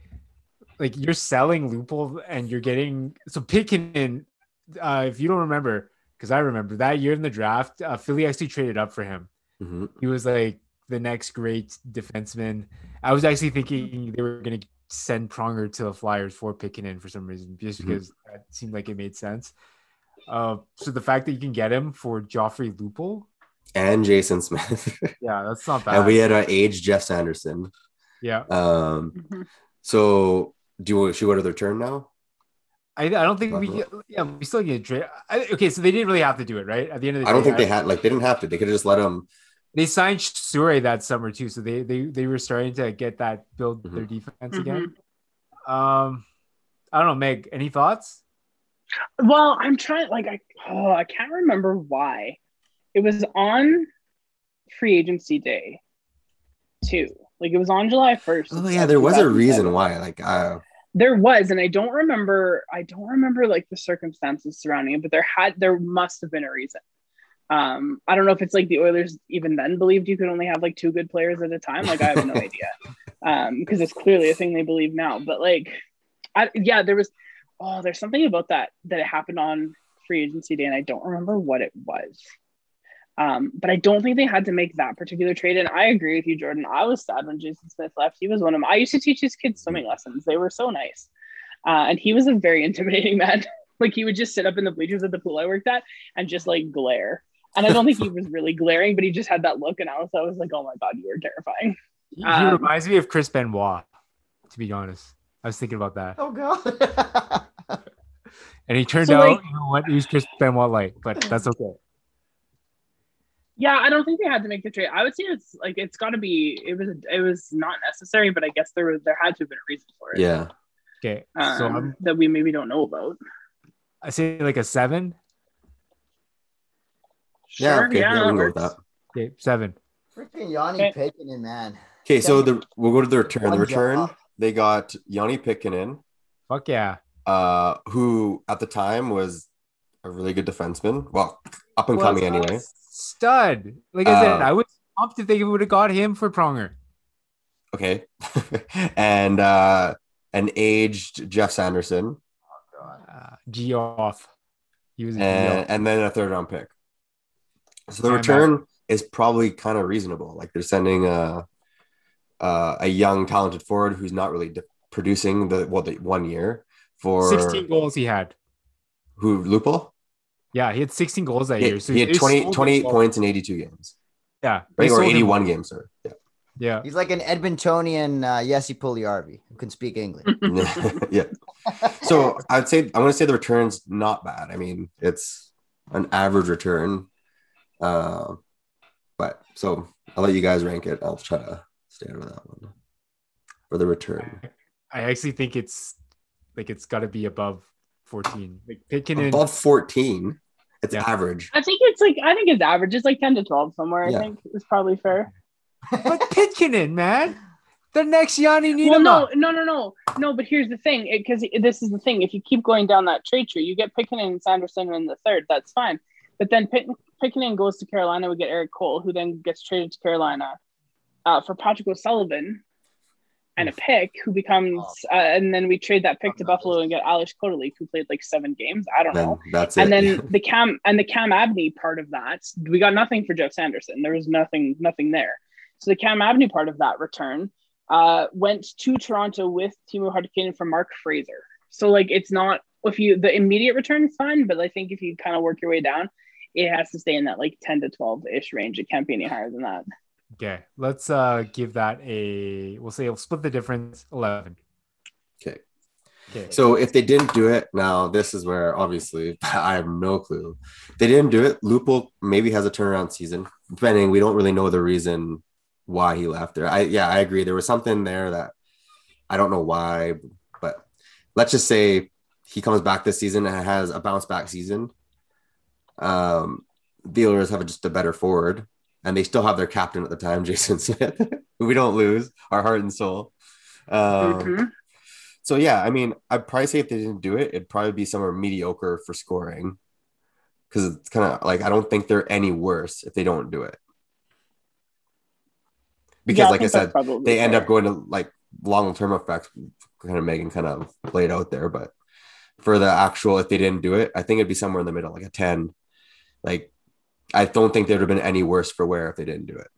like you're selling Lupul and you're getting so Pitkanen, uh, if you don't remember, because I remember that year in the draft, uh, Philly actually traded up for him. Mhm. He was like the next great defenseman. I was actually thinking they were gonna send Pronger to the Flyers for Pitkanen for some reason, just Mhm. because that seemed like it made sense. Uh, so the fact that you can get him for Joffrey Lupul, And Jason Smith. yeah, that's not bad. and we had our aged Geoff Sanderson. Yeah. Um, Mhm. so do you should we go to the return now? I, I don't think we Buffalo. get, yeah we still get a trade. I, okay, so they didn't really have to do it, right? At the end of the I don't day, think they had like they didn't have to. They could have just let him. They signed Souray that summer too, so they they they were starting to get that build their defense again. Um, I don't know, Meg. Any thoughts? Well, I'm trying. Like, I oh, I can't remember why. It was on free agency day, too. Like, it was on July first. Oh yeah, there was a reason why. Like uh, There was, and I don't remember. I don't remember like the circumstances surrounding it, but there had, there must have been a reason. Um, I don't know if it's like the Oilers even then believed you could only have like two good players at a time. Like, I have no idea, um, because it's clearly a thing they believe now. But like, I yeah, there was. Oh, there's something about that that it happened on free agency day, and I don't remember what it was. Um, but I don't think they had to make that particular trade. And I agree with you, Jordan. I was sad when Jason Smith left. He was one of them. I used to teach his kids swimming lessons. They were so nice. Uh, and he was a very intimidating man. like he would just sit up in the bleachers at the pool I worked at and just like glare. And I don't think he was really glaring, but he just had that look. And I was, I was like, oh my God, you are terrifying. He, he Um, reminds me of Chris Benoit, to be honest. I was thinking about that, Oh god. and he turned So, out like- you know what he was Chris Benoit like, but that's okay. Yeah, I don't think they had to make the trade. I would say it's like it's got to be. It was it was not necessary, but I guess there was there had to have been a reason for it. yeah, Okay, um, so I'm that we maybe don't know about. I say like a seven. Yeah, Sure, okay, yeah, that we can go with that. Okay, seven. Freaking Joni Okay. Pitkanen, man. Okay, so the we'll go to the return. The return they got Joni Pitkanen, Fuck yeah. uh, who at the time was a really good defenseman. Well, up and coming Was a anyway. Stud. Like I said, Uh, I was pumped if they would have got him for Pronger. Okay, and uh, an aged Geoff Sanderson, Uh, G off. He was a G and, and then a third round pick. So the And, uh, return is probably kind of reasonable. Like they're sending a uh, a young talented forward who's not really de- producing the well the one year for 16 goals he had. who Lupul. Yeah, he had 16 goals that He, year. So he had they 20, 28 points in 82 games. Yeah. Right? Or sold him 81 games, sorry. Yeah. Yeah. He's like an Edmontonian uh, Jesse Puljujarvi who can speak English. yeah. So I'd say I'm gonna say the return's not bad. I mean, it's an average return. Uh, but so I'll let you guys rank it. I'll try to stay out of that one for the return. I actually think it's like it's got to be above 14. Like Pitkanen. Above 14, it's Yeah. average. I think it's like I think it's average. It's like ten to twelve somewhere. Yeah. I think is probably fair. But Pitkanen, man. The next Yanni Niederman. Well, no, no, no, no, no. But here's the thing, because this is the thing. If you keep going down that trade tree, you get Pitkanen and Sanderson in the third. That's fine. But then Pick, Pitkanen goes to Carolina. We get Erik Cole, who then gets traded to Carolina uh, for Patrick O'Sullivan and a pick, who becomes. Uh, and then we trade that pick to Buffalo and get Ales Kotalik, who played like seven games. I don't Then know. that's it. and then the cam and the cam abney part of that we got nothing for geoff sanderson there was nothing nothing there so the cam abney part of that return uh, went to toronto with teemu Hartikainen for mark fraser so like it's not if you the immediate return is fine but i think if you kind of work your way down it has to stay in that like 10 to 12 ish range it can't be any higher than that Okay, let's uh give that a. We'll say we'll split the difference. Eleven. okay. Okay. So if they didn't do it, now this is where obviously I have no clue. They didn't do it. Lupul maybe has a turnaround season. Depending, we don't really know the reason why he left there. I yeah, I agree. There was something there that I don't know why, but let's just say he comes back this season and has a bounce back season. Um, the Oilers have just a better forward, and they still have their captain at the time, Jason Smith. we don't lose our heart and soul. Um, Mhm. so yeah, I mean, I'd probably say if they didn't do it, it'd probably be somewhere mediocre for scoring. Because it's kind of like I don't think they're any worse if they don't do it. Because, Yeah, like I said, they end up going to like long term effects. Kind of Megan kind of laid out there, but for the actual, if they didn't do it, I think it'd be somewhere in the middle, like a ten. Like, I don't think there'd have been any worse for wear if they didn't do it.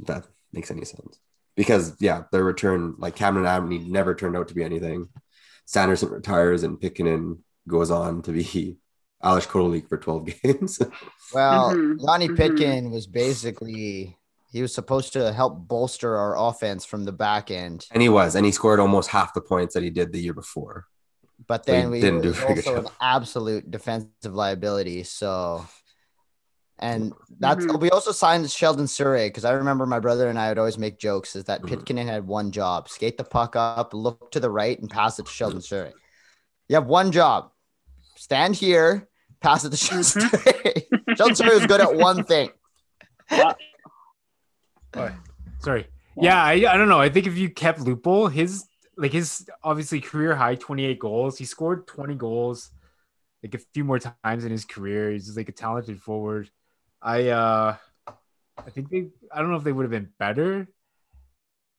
If that makes any sense. Because yeah, their return, like Cameron Abney, never turned out to be anything. Sanderson retires and Pitkanen goes on to be Ales Kotalik for 12 games. Well, Mhm, Joni mhm. Pitkin was basically He was supposed to help bolster our offense from the back end, And he was, and he scored almost half the points that he did the year before. but But he then we didn't do a was also an absolute defensive liability. So, and that's Mhm. we also signed Sheldon Souray because I remember my brother and I would always make jokes is that Mhm. Pitkin had one job: skate the puck up, look to the right, and pass it to Sheldon Souray. You have one job: stand here, pass it to Sheldon Souray. Sheldon Souray was good at one thing. Wow. Sorry. Yeah, I, I don't know. I think if you kept Lupul, his like his obviously career high 28 goals. He scored 20 goals like a few more times in his career. He's just like a talented forward. I uh I think they I don't know if they would have been better.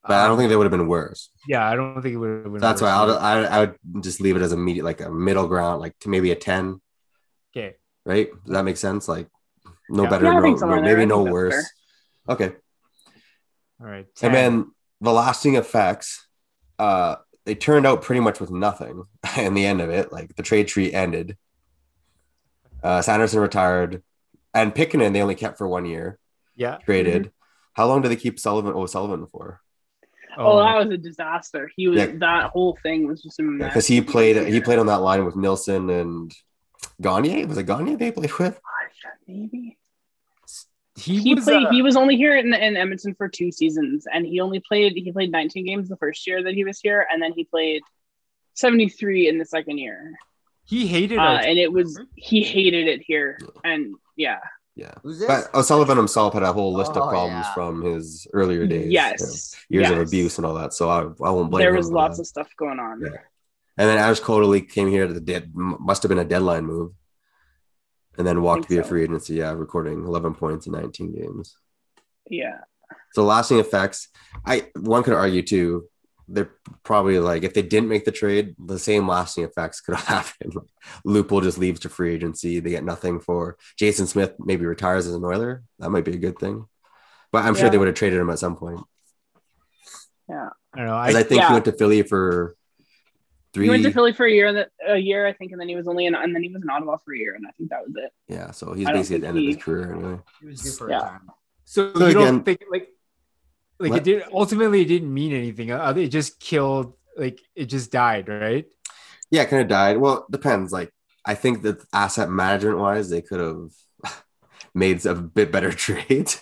But I don't Um, think they would have been worse. yeah, I don't think it would have been That's why. I'll, I, I would just leave it as a media, like a middle ground, like to maybe a 10, okay. right? Does that make sense? Like no Yeah. better, Yeah, no, think somewhere no- maybe no worse. fair. Okay. All right. And then the lasting effects, uh, they turned out pretty much with nothing in the end of it. Like the trade tree ended. Uh, Sanderson retired, and Pitkanen they only kept for one year. yeah. Traded. How long did they keep Sullivan? Oh, Sullivan for? Oh, that was a disaster. He was Yeah. that whole thing was just a mess. Because he played. He played on that line with Nilsson and Gagne. Was it Gagne they played with? maybe he, he was played. uh, he was only here in, in Edmonton for two seasons, and he only played. He played 19 games the first year that he was here, and then he played 73 in the second year. he hated Uh, and it was he hated it here, and yeah, Yeah. But O'Sullivan himself had a whole list Oh, of problems yeah. from his earlier days. yes, you know, years of abuse and all that. So I, I won't blame There was for lots that. of stuff going on. Yeah. And then Ales Kotalik came here to the dead, must have been a deadline move. And then walked via so. free agency, yeah, recording 11 points in 19 games. Yeah. So lasting effects, I one could argue too. They're probably like if they didn't make the trade, the same lasting effects could have happened. Like, Lupul just leaves to free agency. They get nothing for Jason Smith. Maybe retires as an Oiler. That might be a good thing. But I'm sure they would have traded him at some point. Yeah, I don't know. Because I, I, think yeah. he went to Philly for three. He went to Philly for a year, that a year I think, and then he was only in, and then he was in Ottawa for a year, and I think that was it. Yeah, so he's basically at the think end of his career anyway. He was due for Yeah. retirement. so, So you again- don't think like like What? it did ultimately it didn't mean anything. Uh, It just killed like it just died, right? Yeah, kind of died. Well, it depends. Like, I think that asset management wise, they could have made a bit better trade.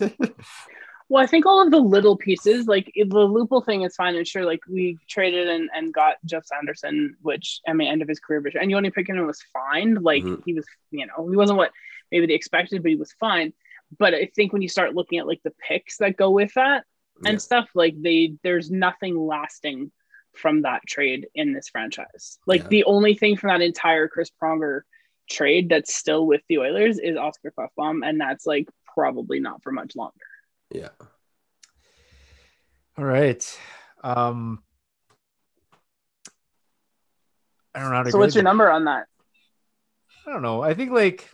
Well, I think all of the little pieces, like the Lupul thing, is fine and sure. Like we traded and, and got Geoff Sanderson, which I mean, end of his career, but and Joni Pitkanen was fine. Like Mhm. he was, you know, he wasn't what maybe they expected, but he was fine. But I think when you start looking at like the picks that go with that and Yeah. stuff, like they there's nothing lasting from that trade in this franchise. Like Yeah. the only thing from that entire Chris Pronger trade that's still with the Oilers is Oscar Puffbaum, and that's like probably not for much longer. yeah. All right. Um I don't know how to So what's your that. number on that? I don't know. I think like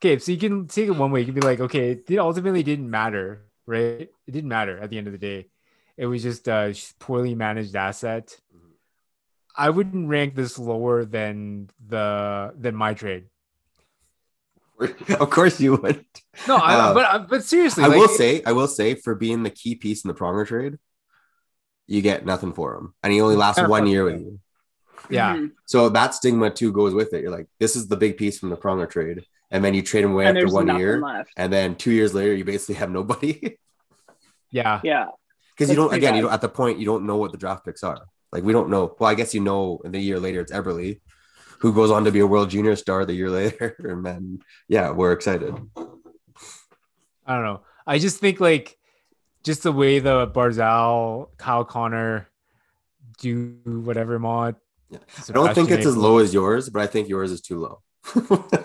okay, so you can take it one way. You can be like, okay, it ultimately didn't matter, right? It didn't matter at the end of the day. It was just a poorly managed asset. I wouldn't rank this lower than the than my trade. of course you would. No, I, Uh, but but seriously, I like, will say, I will say, for being the key piece in the Pronger trade, you get nothing for him, and he only lasts one year with you. yeah, Mhm. So that stigma too goes with it. You're like, this is the big piece from the Pronger trade, and then you trade him away And after one year, left. and then two years later, you basically have nobody. yeah, Yeah. Because you don't pretty again, you don't at the point you don't know what the draft picks are. Like we don't know. Well, I guess you know in the year later it's Eberle, who goes on to be a world junior star the year later. And then yeah, we're excited. I don't know. I just think like just the way the Barzal, Kyle Connor do whatever mod. Yeah. I don't think it's as low as yours, but I think yours is too low.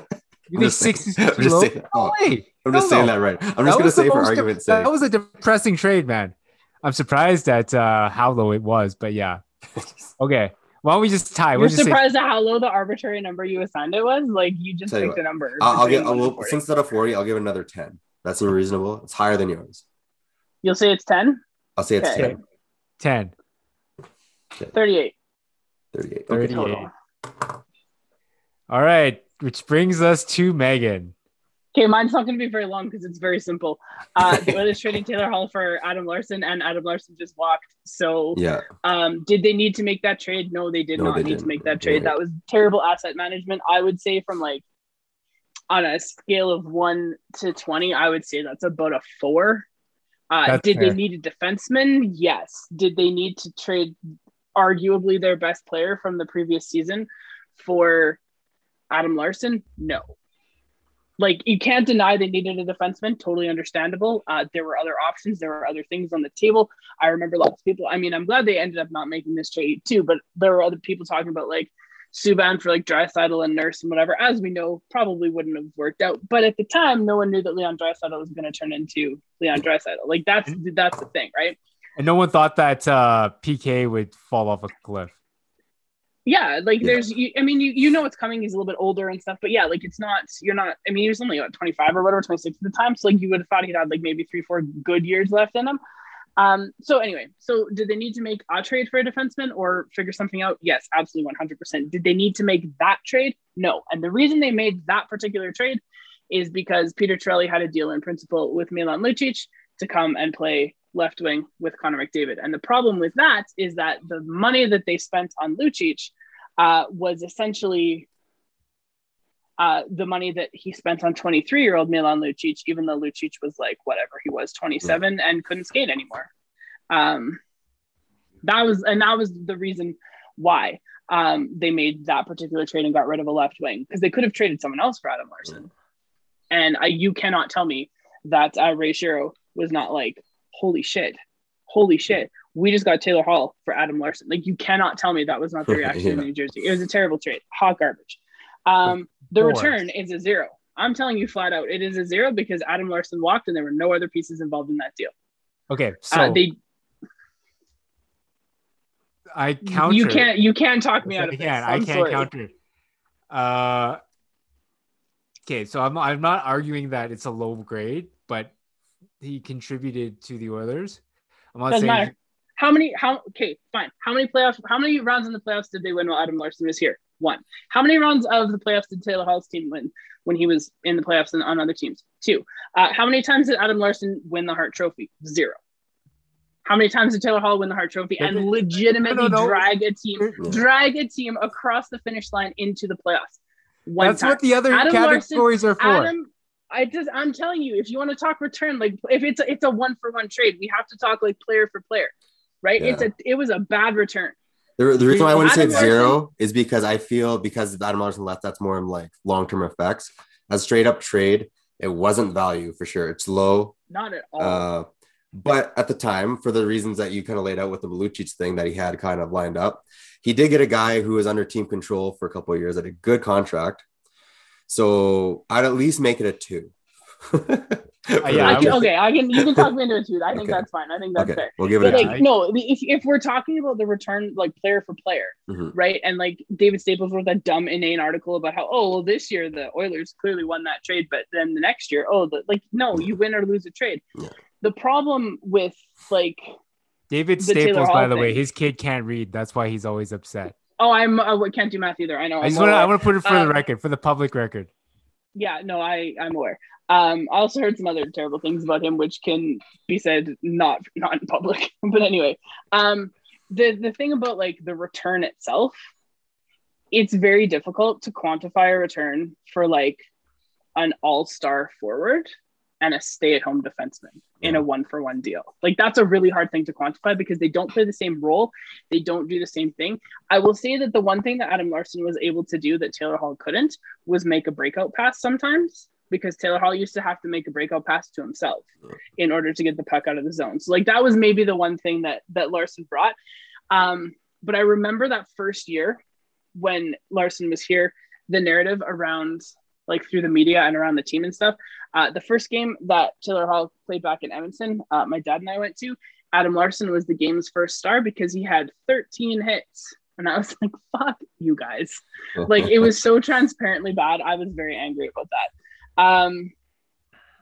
You I'm think just six I'm just saying- No way. I'm just Hell saying no. that right. I'm just gonna say for most de- argument's sake. That was a depressing trade, man. I'm surprised at uh, how low it was, but yeah. Okay. Why don't we just tie? You're We'll just say surprised at how low the arbitrary number you assigned it was? Like you just Tell you picked a number. I'll, I'll get. I'll, 1 and well, 40. since instead of forty, I'll give another ten. That seems reasonable. It's higher than yours. You'll say it's 10? I'll say it's Okay. 10, 10, 38. 38. 38. total. All right. Which brings us to Megan. Okay, mine's not going to be very long because it's very simple. Uh, the Oilers traded Taylor Hall for Adam Larsson, and Adam Larsson just walked. So, Yeah. um, did they need to make that trade? No, they did No, not they need to didn't. make that trade. Right. That was terrible asset management. I would say from like on a scale of one to twenty, I would say that's about a four. Uh, did fair. they need a defenseman? Yes. Did they need to trade arguably their best player from the previous season for Adam Larsson? No. Like you can't deny they needed a defenseman. Totally understandable. Uh, there were other options. There were other things on the table. I remember lots of people. I mean, I'm glad they ended up not making this trade too. But there were other people talking about like Subban for like Draisaitl and Nurse and whatever. As we know, probably wouldn't have worked out. But at the time, no one knew that Leon Draisaitl was going to turn into Leon Draisaitl. Like that's that's the thing, right? And no one thought that uh, PK would fall off a cliff. Yeah, like Yeah. there's, you, I mean, you you know it's coming. He's a little bit older and stuff, but yeah, like it's not. You're not. I mean, he was only what 25 or whatever, 26 at the time. So like you would have thought he'd had like maybe three, four good years left in him. Um. So anyway, so did they need to make a trade for a defenseman or figure something out? Yes, absolutely, 100. percent Did they need to make that trade? No. And the reason they made that particular trade is because Peter Chiarelli had a deal in principle with Milan Lucic to come and play left wing with Connor McDavid. And the problem with that is that the money that they spent on Lucic uh, was essentially uh, the money that he spent on 23 year old Milan Lucic, even though Lucic was like whatever he was, 27 and couldn't skate anymore. Um, that was, and that was the reason why um, they made that particular trade and got rid of a left wing because they could have traded someone else for Adam Larsson. And I, you cannot tell me that uh, Ray Shero was not like, holy shit, holy shit. We just got Taylor Hall for Adam Larsson. Like you cannot tell me that was not the reaction in New Jersey. It was a terrible trade, hot garbage. Um, the course. return is a zero. I'm telling you flat out, it is a zero because Adam Larsson walked and there were no other pieces involved in that deal. Okay, so uh, they, I counter. you can't, you can't talk me out of I this. can. I I'm can't sorry. counter. Uh, okay, so I'm I'm not arguing that it's a low grade, but he contributed to the Oilers. I'm not Doesn't saying matter. How many? How okay? Fine. How many playoffs? How many rounds in the playoffs did they win while Adam Larsson was here? One. How many rounds of the playoffs did Taylor Hall's team win when he was in the playoffs and on other teams? Two. Uh, how many times did Adam Larsson win the Hart Trophy? Zero. How many times did Taylor Hall win the Hart Trophy and No, no, legitimately no. drag a team, drag a team across the finish line into the playoffs? One that's time. what the other Adam categories are for. Adam, I just I'm telling you, if you want to talk return, like if it's a, it's a one for one trade, we have to talk like player for player, right? It's a it was a bad return. The, the reason why I wouldn't say zero is because I feel because Adam Larsson left, that's more in like long term effects. As straight up trade, it wasn't value for sure. It's low. Not at all. Uh, but at the time, for the reasons that you kind of laid out with the Malucic thing that he had kind of lined up, he did get a guy who was under team control for a couple of years at a good contract. So I'd at least make it a two. Uh, yeah, I I can, okay, I can you can talk me into it too. I think Okay. that's fine. I think that's okay, fair. we'll give it But a like no, if, if we're talking about the return like player for player, Mhm. right? And like David Staples wrote that dumb inane article about how oh well this year the Oilers clearly won that trade, but then the next year oh the, like no you win or lose a trade. Yeah. The problem with like David Staples, Hall by the way, his kid can't read. That's why he's always upset. Oh I'm I can't do math either. I know. I just want to I want to put it for Um, the record, for the public record. yeah no i i'm aware um i also heard some other terrible things about him which can be said not not in public but anyway um the the thing about like the return itself it's very difficult to quantify a return for like an all-star forward and a stay-at-home defenseman in a one-for-one deal. Like that's a really hard thing to quantify because they don't play the same role. They don't do the same thing. I will say that the one thing that adam larsson was able to do that taylor hall couldn't was make a breakout pass sometimes because Taylor Hall used to have to make a breakout pass to himself in order to get the puck out of the zone. So like that was maybe the one thing that that Larsson brought. Um, but I remember that first year when Larsson was here, the narrative around like through the media and around the team and stuff. Uh, the first game that Taylor Hall played back in Edmonton, uh, my dad and I went to. Adam Larsson was the game's first star because he had 13 hits. And I was like, fuck you guys like it was so transparently bad i was very angry about that um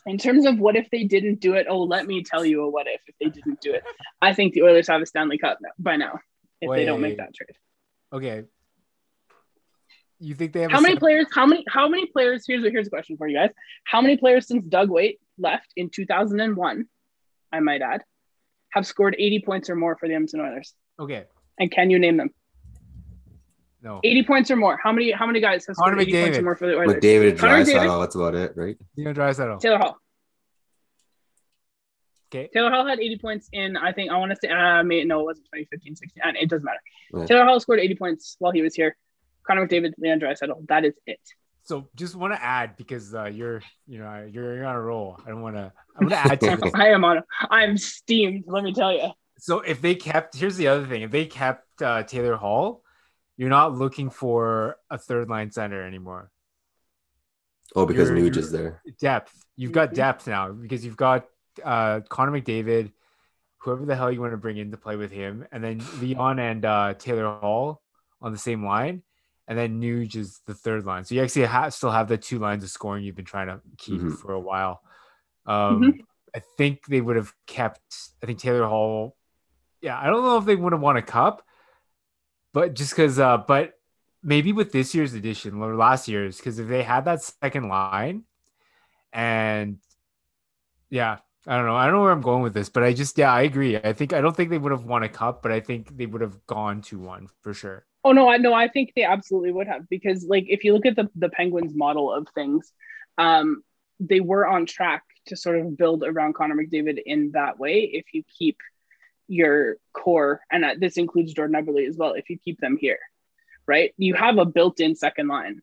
in terms of what if they didn't do it oh let me tell you a what if if they didn't do it i think the oilers have a stanley cup by now if they don't make that trade Okay. You think they have How a many set- players? How many? How many players? Here's a, here's a question for you guys. How many players since Doug Weight left in 2001? I might add, have scored 80 points or more for the Edmonton Oilers. Okay, And can you name them? no. 80 points or more. How many? How many guys have scored Connor 80 points McDavid. or more for the Oilers? McDavid, Connor McDavid. Draisaitl, that's about it, right? Leon Draisaitl. Taylor Hall. Okay. Taylor Hall had 80 points in, I think, I want to say, uh, may, no, it wasn't 2015, 16. uh, It doesn't matter. Right. Taylor Hall scored 80 points while he was here. Connor McDavid, Leon Draisaitl. That is it. So just want to add because uh, you're, you know, you're, you're on a roll. I don't want to. I'm gonna add to this. I am on. I'm steamed. Let me tell you. So if they kept, here's the other thing: if they kept uh, Taylor Hall, you're not looking for a third line center anymore. Oh, because You're- Nuge is there. Depth. You've got depth now because you've got uh, Connor McDavid, whoever the hell you want to bring in to play with him, and then Leon and uh, Taylor Hall on the same line, and then Nuge is the third line. So you actually have, still have the two lines of scoring you've been trying to keep Mhm. for a while. Um, Mhm. I think they would have kept. I think Taylor Hall. Yeah, I don't know if they would have won a cup, but just because. Uh, but maybe with this year's edition or last year's, because if they had that second line, and yeah, I don't know. I don't know where I'm going with this, but I just yeah, I agree. I think I don't think they would have won a cup, but I think they would have gone to one for sure. Oh no, I no, I think they absolutely would have because like if you look at the the Penguins model of things, um, they were on track to sort of build around Connor McDavid in that way. If you keep your core, and uh, this includes Jordan Eberle as well, if you keep them here, right? You have a built-in second line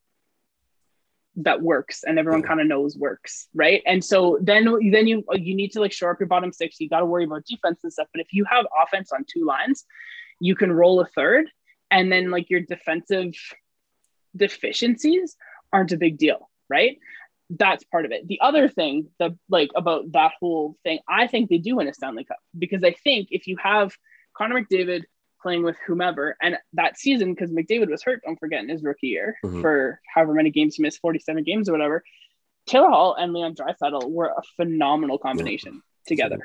that works and everyone kind of knows works right and so then then you you need to like shore up your bottom six you got to worry about defense and stuff but if you have offense on two lines you can roll a third and then like your defensive deficiencies aren't a big deal right that's part of it the other thing the like about that whole thing i think they do win a stanley cup because i think if you have connor mcdavid playing with whomever and that season because mcdavid was hurt don't forget in his rookie year Mhm. for however many games he missed 47 games or whatever taylor hall and leon Draisaitl were a phenomenal combination together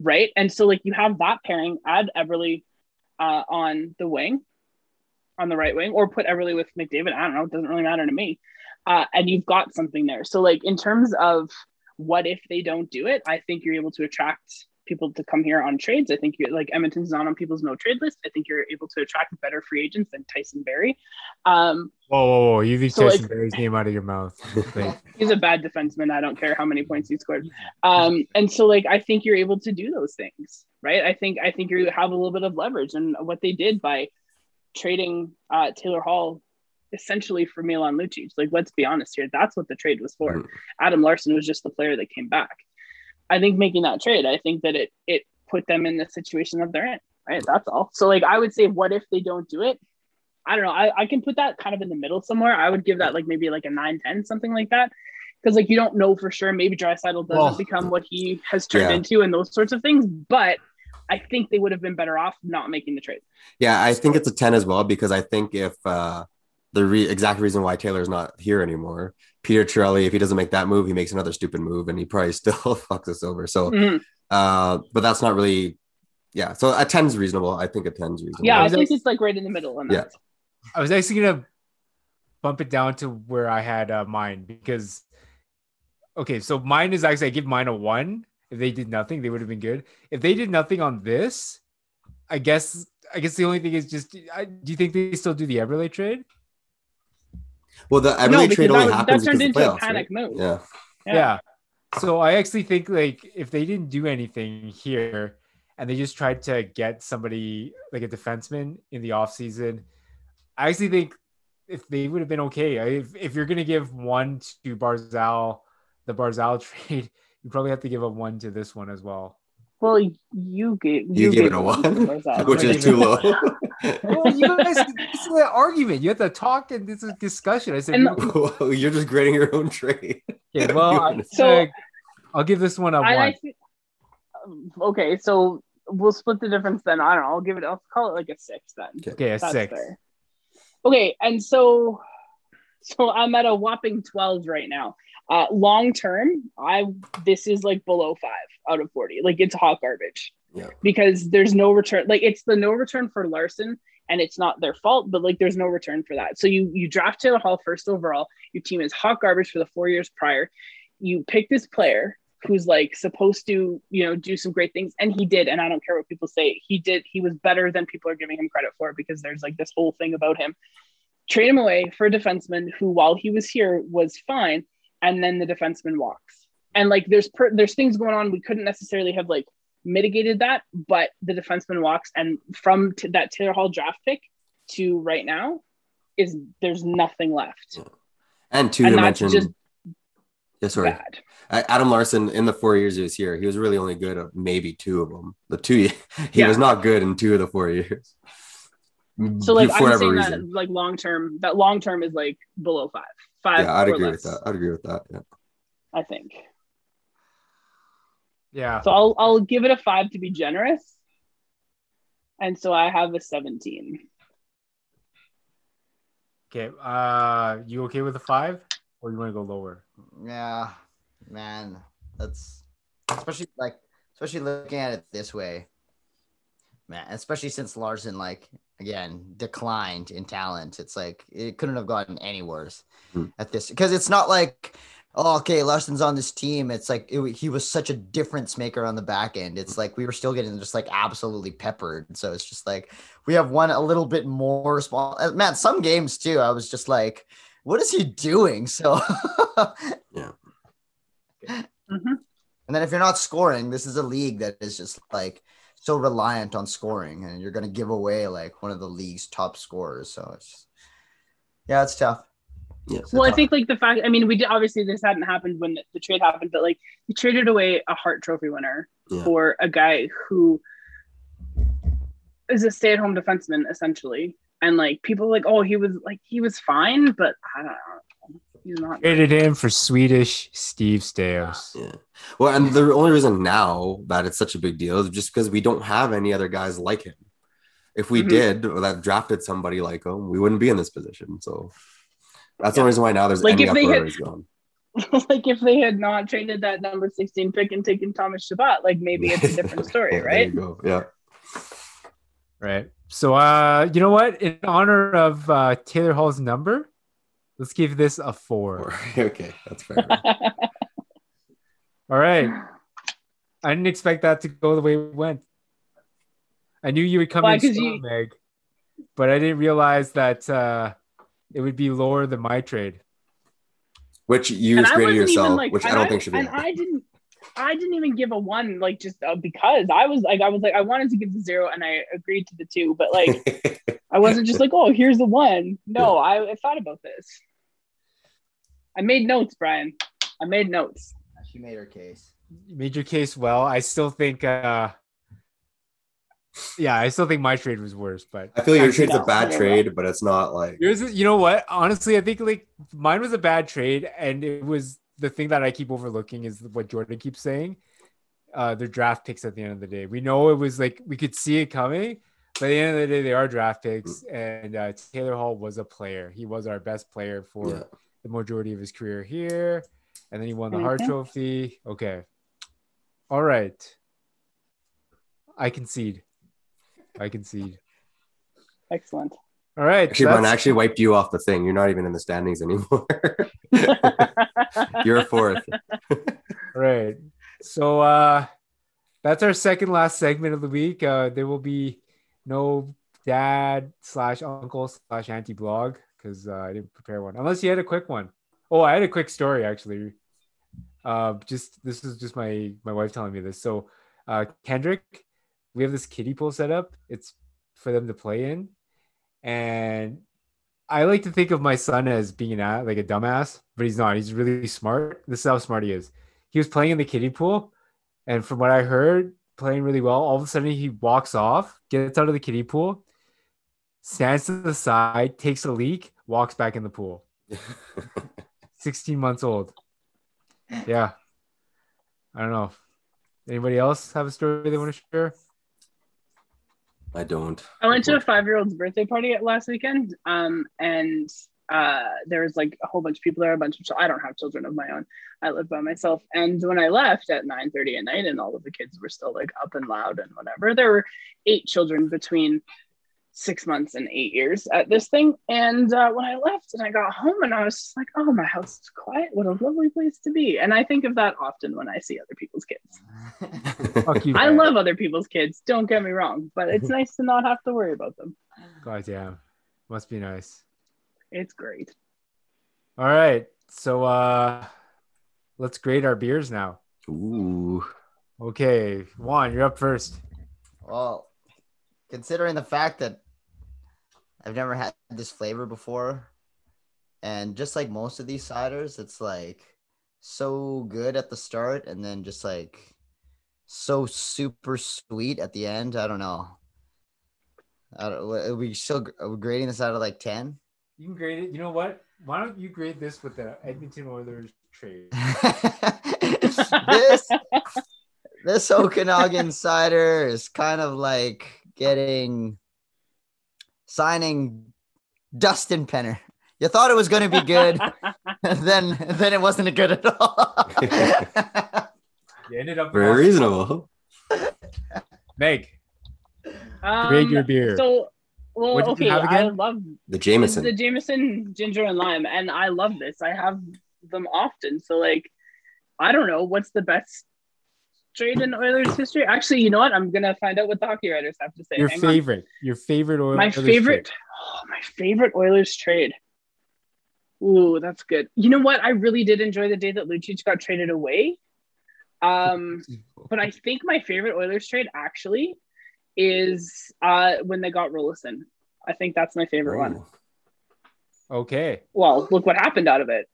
right? And so like you have that pairing, add Everly uh, on the wing, on the right wing, or put Eberle with McDavid. I don't know, it doesn't really matter to me. Uh, and you've got something there. So like in terms of what if they don't do it, I think you're able to attract people to come here on trades. I think you're like Edmonton's not on people's no trade list. I think you're able to attract better free agents than Tyson Barrie. Um, Whoa, whoa, whoa! You leave So, Tyson like- Barrie's name out of your mouth. He's a bad defenseman. I don't care how many points he scored. Um, and so like I think you're able to do those things, right? I think I think you have a little bit of leverage, and what they did by trading uh, Taylor Hall essentially for Milan Lucic. Like let's be honest here, that's what the trade was for. Mhm. Adam Larsson was just the player that came back. I think making that trade, I think that it it put them in the situation that they're in. Right, that's all. So like I would say, what if they don't do it? I don't know. I, I can put that kind of in the middle somewhere. I would give that like maybe like a 9 10, something like that. Because like you don't know for sure. Maybe Draisaitl doesn't Well, become what he has turned yeah. into and those sorts of things. But I think they would have been better off not making the trade. Yeah, I think it's a 10 as well because I think if uh, the re- exact reason why Taylor's not here anymore, Peter Chiarelli, if he doesn't make that move, he makes another stupid move and he probably still fucks us over. So, Mhm. uh, but that's not really, yeah. So a 10 is reasonable. I think a 10 is reasonable. Yeah, I think it's like right in the middle on that. Yeah. I was actually gonna bump it down to where I had uh, mine because okay, so mine is actually I give mine a one. If they did nothing, they would have been good. If they did nothing on this, I guess I guess the only thing is just I, do you think they still do the Eberle trade? Well, the I no, trade only was- happens that turned because into of a playoffs, panic right? move. Yeah. Yeah. So I actually think like if they didn't do anything here and they just tried to get somebody like a defenseman in the offseason, I actually think if they would have been okay. If, if you're gonna give one to Barzal, the Barzal trade, you probably have to give a one to this one as well. Well, you gave You, gave it a one. one, Where's that? which is too low. Well, you guys, this is an argument. You have to talk and this is discussion. I said, And- okay, You're just grading your own trade. well, I- So- I'll give this one a I, one. I thi- um, okay, so we'll split the difference then. I don't know. I'll give it. I'll call it like a six then. okay, a That's six. fair. Okay, and so so I'm at a whopping 12 right now. Uh long term, I this is like below five out of 40. Like it's hot garbage. Yeah. Because there's no return, like it's the no return for Larsson and it's not their fault, but like there's no return for that. So you you draft Taylor Hall first overall. Your team is hot garbage for the four years prior. You pick this player who's like supposed to, you know, do some great things, and he did. And I don't care what people say, he did. He was better than people are giving him credit for because there's like this whole thing about him. Trade him away for a defenseman who, while he was here, was fine, and then the defenseman walks. And like there's per- there's things going on we couldn't necessarily have like mitigated that, but the defenseman walks, and from t- that Taylor Hall draft pick to right now, is there's nothing left. And two And to mention, just yeah, sorry, Bad. Adam Larsson in the four years he was here, he was really only good at maybe two of them. The two he Yeah. was not good in two of the four years. So like For I'm saying reason. that like long term, that long term is like below five, five. yeah, I'd agree less, with that. I'd agree with that. Yeah. I think. Yeah. So I'll I'll give it a five to be generous. And so I have a 17. Okay. Uh, you okay with a five, or you want to go lower? Yeah, man, that's especially like especially looking at it this way, man. Especially since Larsson like again declined in talent, it's like it couldn't have gotten any worse Hmm. at this because it's not like oh okay Larsson's on this team. It's like it, he was such a difference maker on the back end. It's like we were still getting just like absolutely peppered. So it's just like we have one a little bit more small. uh, Man, some games too. I was just like, what is he doing? So. Mhm. And then if you're not scoring, this is a league that is just like so reliant on scoring, and you're gonna give away like one of the league's top scorers. So it's yeah, it's tough. Yeah. It's Well, I think like the fact, I mean, we did obviously this hadn't happened when the, the trade happened, but like you traded away a Hart Trophy winner Yeah. for a guy who is a stay at home defenseman essentially. And like people are like, oh, he was like, he was fine, but I don't know. He's not. Traded him for Swedish Steve Staios. Yeah. Well, and the only reason now that it's such a big deal is just because we don't have any other guys like him. If we Mhm. did or that drafted somebody like him, we wouldn't be in this position. So that's the only reason why now there's Like, any if they had- is gone. like if they had not traded that number 16 pick and taken Thomas Chabot, like maybe it's a different story, there right? you go. Yeah. Right. So, uh, you know what? In honor of uh, Taylor Hall's number, let's give this a four. Or- okay, that's fair. All right. I didn't expect that to go the way it went. I knew you would come Why, in 'cause strong, you- Meg, but I didn't realize that uh, it would be lower than my trade. which you And I graded yourself, like, which I don't think should be. And I didn't, I didn't even give a one, like just uh, because I was like, I was like, I wanted to give the zero, and I agreed to the two, but like, I wasn't just like, oh, here's the one. No, I, I thought about this. I made notes, Brian. I made notes. she made her case. You made your case well. I still think, uh, yeah, I still think my trade was worse, but I feel your trade's a bad no, no. trade, but it's not like Yours is, you know what? Honestly, I think like mine was a bad trade, and it was the thing that I keep overlooking is what Jordan keeps saying. Uh, their draft picks at the end of the day. We know it was like we could see it coming, but at the end of the day, they are draft picks, and uh, Taylor Hall was a player. He was our best player for Yeah. The majority of his career here, and then he won the Hart. Trophy. Okay, all right. I concede. I concede. Excellent. All right. actually, Brian, I actually wiped you off the thing. You're not even in the standings anymore. You're fourth. Right. So uh that's our second last segment of the week. Uh there will be no dad slash uncle slash auntie blog because uh, I didn't prepare one. Unless you had a quick one. Oh, I had a quick story actually. Uh just this is just my my wife telling me this. So uh Kendrick, we have this kiddie pool set up. It's for them to play in. And I like to think of my son as being an like a dumbass, but he's not. He's really smart. This is how smart he is. He was playing in the kiddie pool, and from what I heard, playing really well. All of a sudden, he walks off, gets out of the kiddie pool, stands to the side, takes a leak, walks back in the pool. 16 months old. Yeah. I don't know. Anybody else have a story they want to share? I don't. I went to a five year old's birthday party last weekend, um, and uh, there was like a whole bunch of people there, a bunch of chil- I don't have children of my own. I live by myself. And when I left at 9 30 at night, and all of the kids were still like up and loud and whatever, there were eight children between six months and eight years at this thing. And uh, when I left and I got home and I was just like, oh, my house is quiet. What a lovely place to be. And I think of that often when I see other people's kids. Fuck you. I love other people's kids. Don't get me wrong, but it's nice to not have to worry about them. God damn. Must be nice. It's great. All right. So uh let's grade our beers now. Ooh. Okay. Juan, you're up first. Well, considering the fact that I've never had this flavor before, and just like most of these ciders, it's like so good at the start and then just like so super sweet at the end. I don't know. I don't, are we still are we grading this out of like 10? You can grade it. You know what? Why don't you grade this with the Edmonton Oilers trade? this this Okanagan cider is kind of like getting signing Dustin Penner. You thought it was going to be good, then then it wasn't good at all. You ended up Very reasonable. Meg. Um, Grade your beer. So, well, What did you okay, have I again? love The It's Jameson. the Jameson ginger and lime, and I love this. I have them often. So like, I don't know what's the best trade in Oilers history. Actually, you know what? I'm gonna find out what the hockey writers have to say. Your Hang on. favorite. Your favorite Oilers My trade. favorite. Oh, my favorite Oilers trade. Ooh, that's good. You know what? I really did enjoy the day that Lucic got traded away. Um, but I think my favorite Oilers trade actually is uh when they got Roloson. I think that's my favorite one. Okay. Well, look what happened out of it.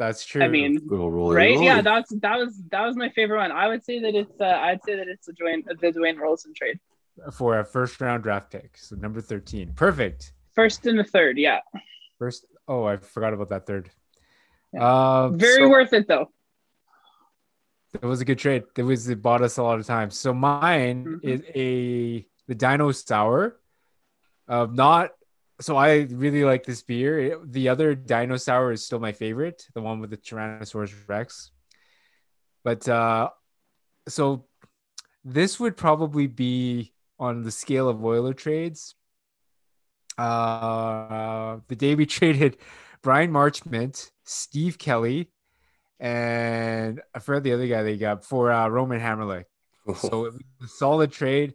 That's true. I mean, Little roller right? roller. Yeah, that's that was that was my favorite one. I would say that it's uh, I'd say that it's the Dwayne the Dwayne Roloson trade. for a first round draft pick. So number 13. Perfect. First and the third, yeah. First. Oh, I forgot about that third. Yeah. Um, Very so worth it though. It was a good trade. It was it bought us a lot of time. So mine Mhm. is a the Dino Sour. Um, not so I really like this beer. It- the other Dino Sour is still my favorite, the one with the Tyrannosaurus Rex. But uh, so this would probably be on the scale of Oiler trades. Uh, the day we traded Bryan Marchment, Steve Kelly, and I forgot the other guy they got for uh, Roman Hamrlik. So it was a solid trade.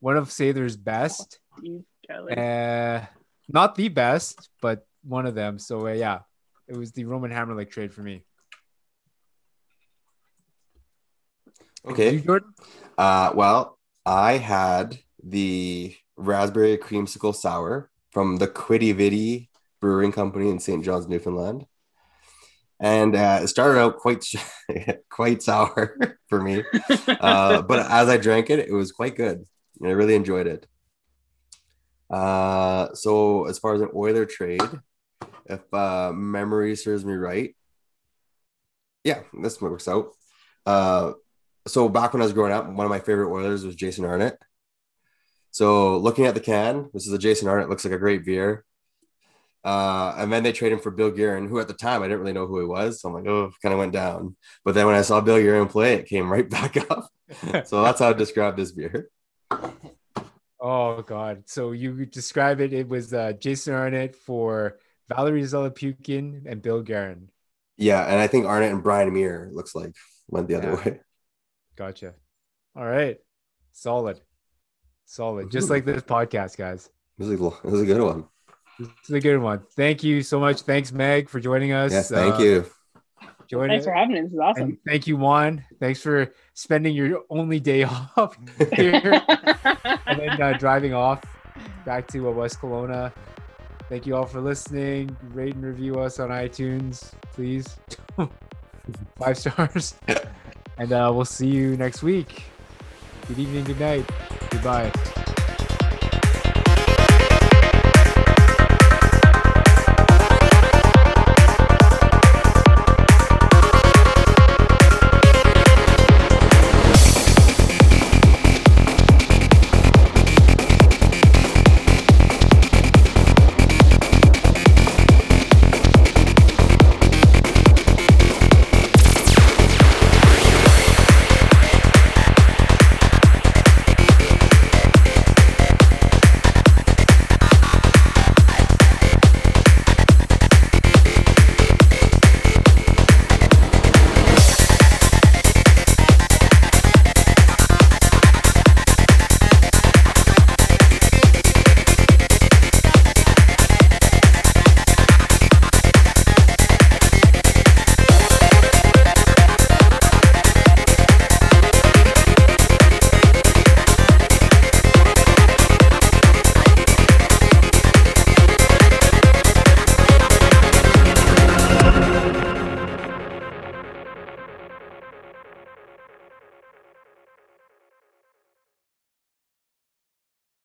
One of Sather's best. Steve Kelly. Uh, not the best, but one of them. So uh, yeah, it was the Roman Hamrlik trade for me. Okay. Jordan? Uh, well, I had the raspberry creamsicle sour from the Quidi Vidi Brewing Company in St. John's, Newfoundland. And uh, it started out quite quite sour for me, uh, but as I drank it, it was quite good. And I really enjoyed it. Uh, so as far as an Oiler trade, if uh, memory serves me right, yeah, this works out. Uh, so back when I was growing up, one of my favorite Oilers was Jason Arnott. So looking at the can, this is a Jason Arnott. Looks like a great beer. Uh, and then they trade him for Bill Guerin, who at the time I didn't really know who he was. So I'm like, oh, kind of went down. But then when I saw Bill Guerin play, it came right back up. so that's how I describe this beer. Oh God! So you describe it. It was uh, Jason Arnott for Valeri Zelepukin and Bill Guerin. Yeah, and I think Arnott and Bryan Muir looks like went the other way. Gotcha. All right. Solid. Solid. Just like this podcast, guys. This is a, this is a good one. This is a good one. Thank you so much. Thanks, Meg, for joining us. Yes, thank Uh, you. Joining Thanks for having me. This is awesome. and thank you, Juan. Thanks for spending your only day off here and then uh, driving off back to uh, West Kelowna. Thank you all for listening. Rate and review us on iTunes, please. Five stars. and uh, we'll see you next week. Good evening, good night. Goodbye.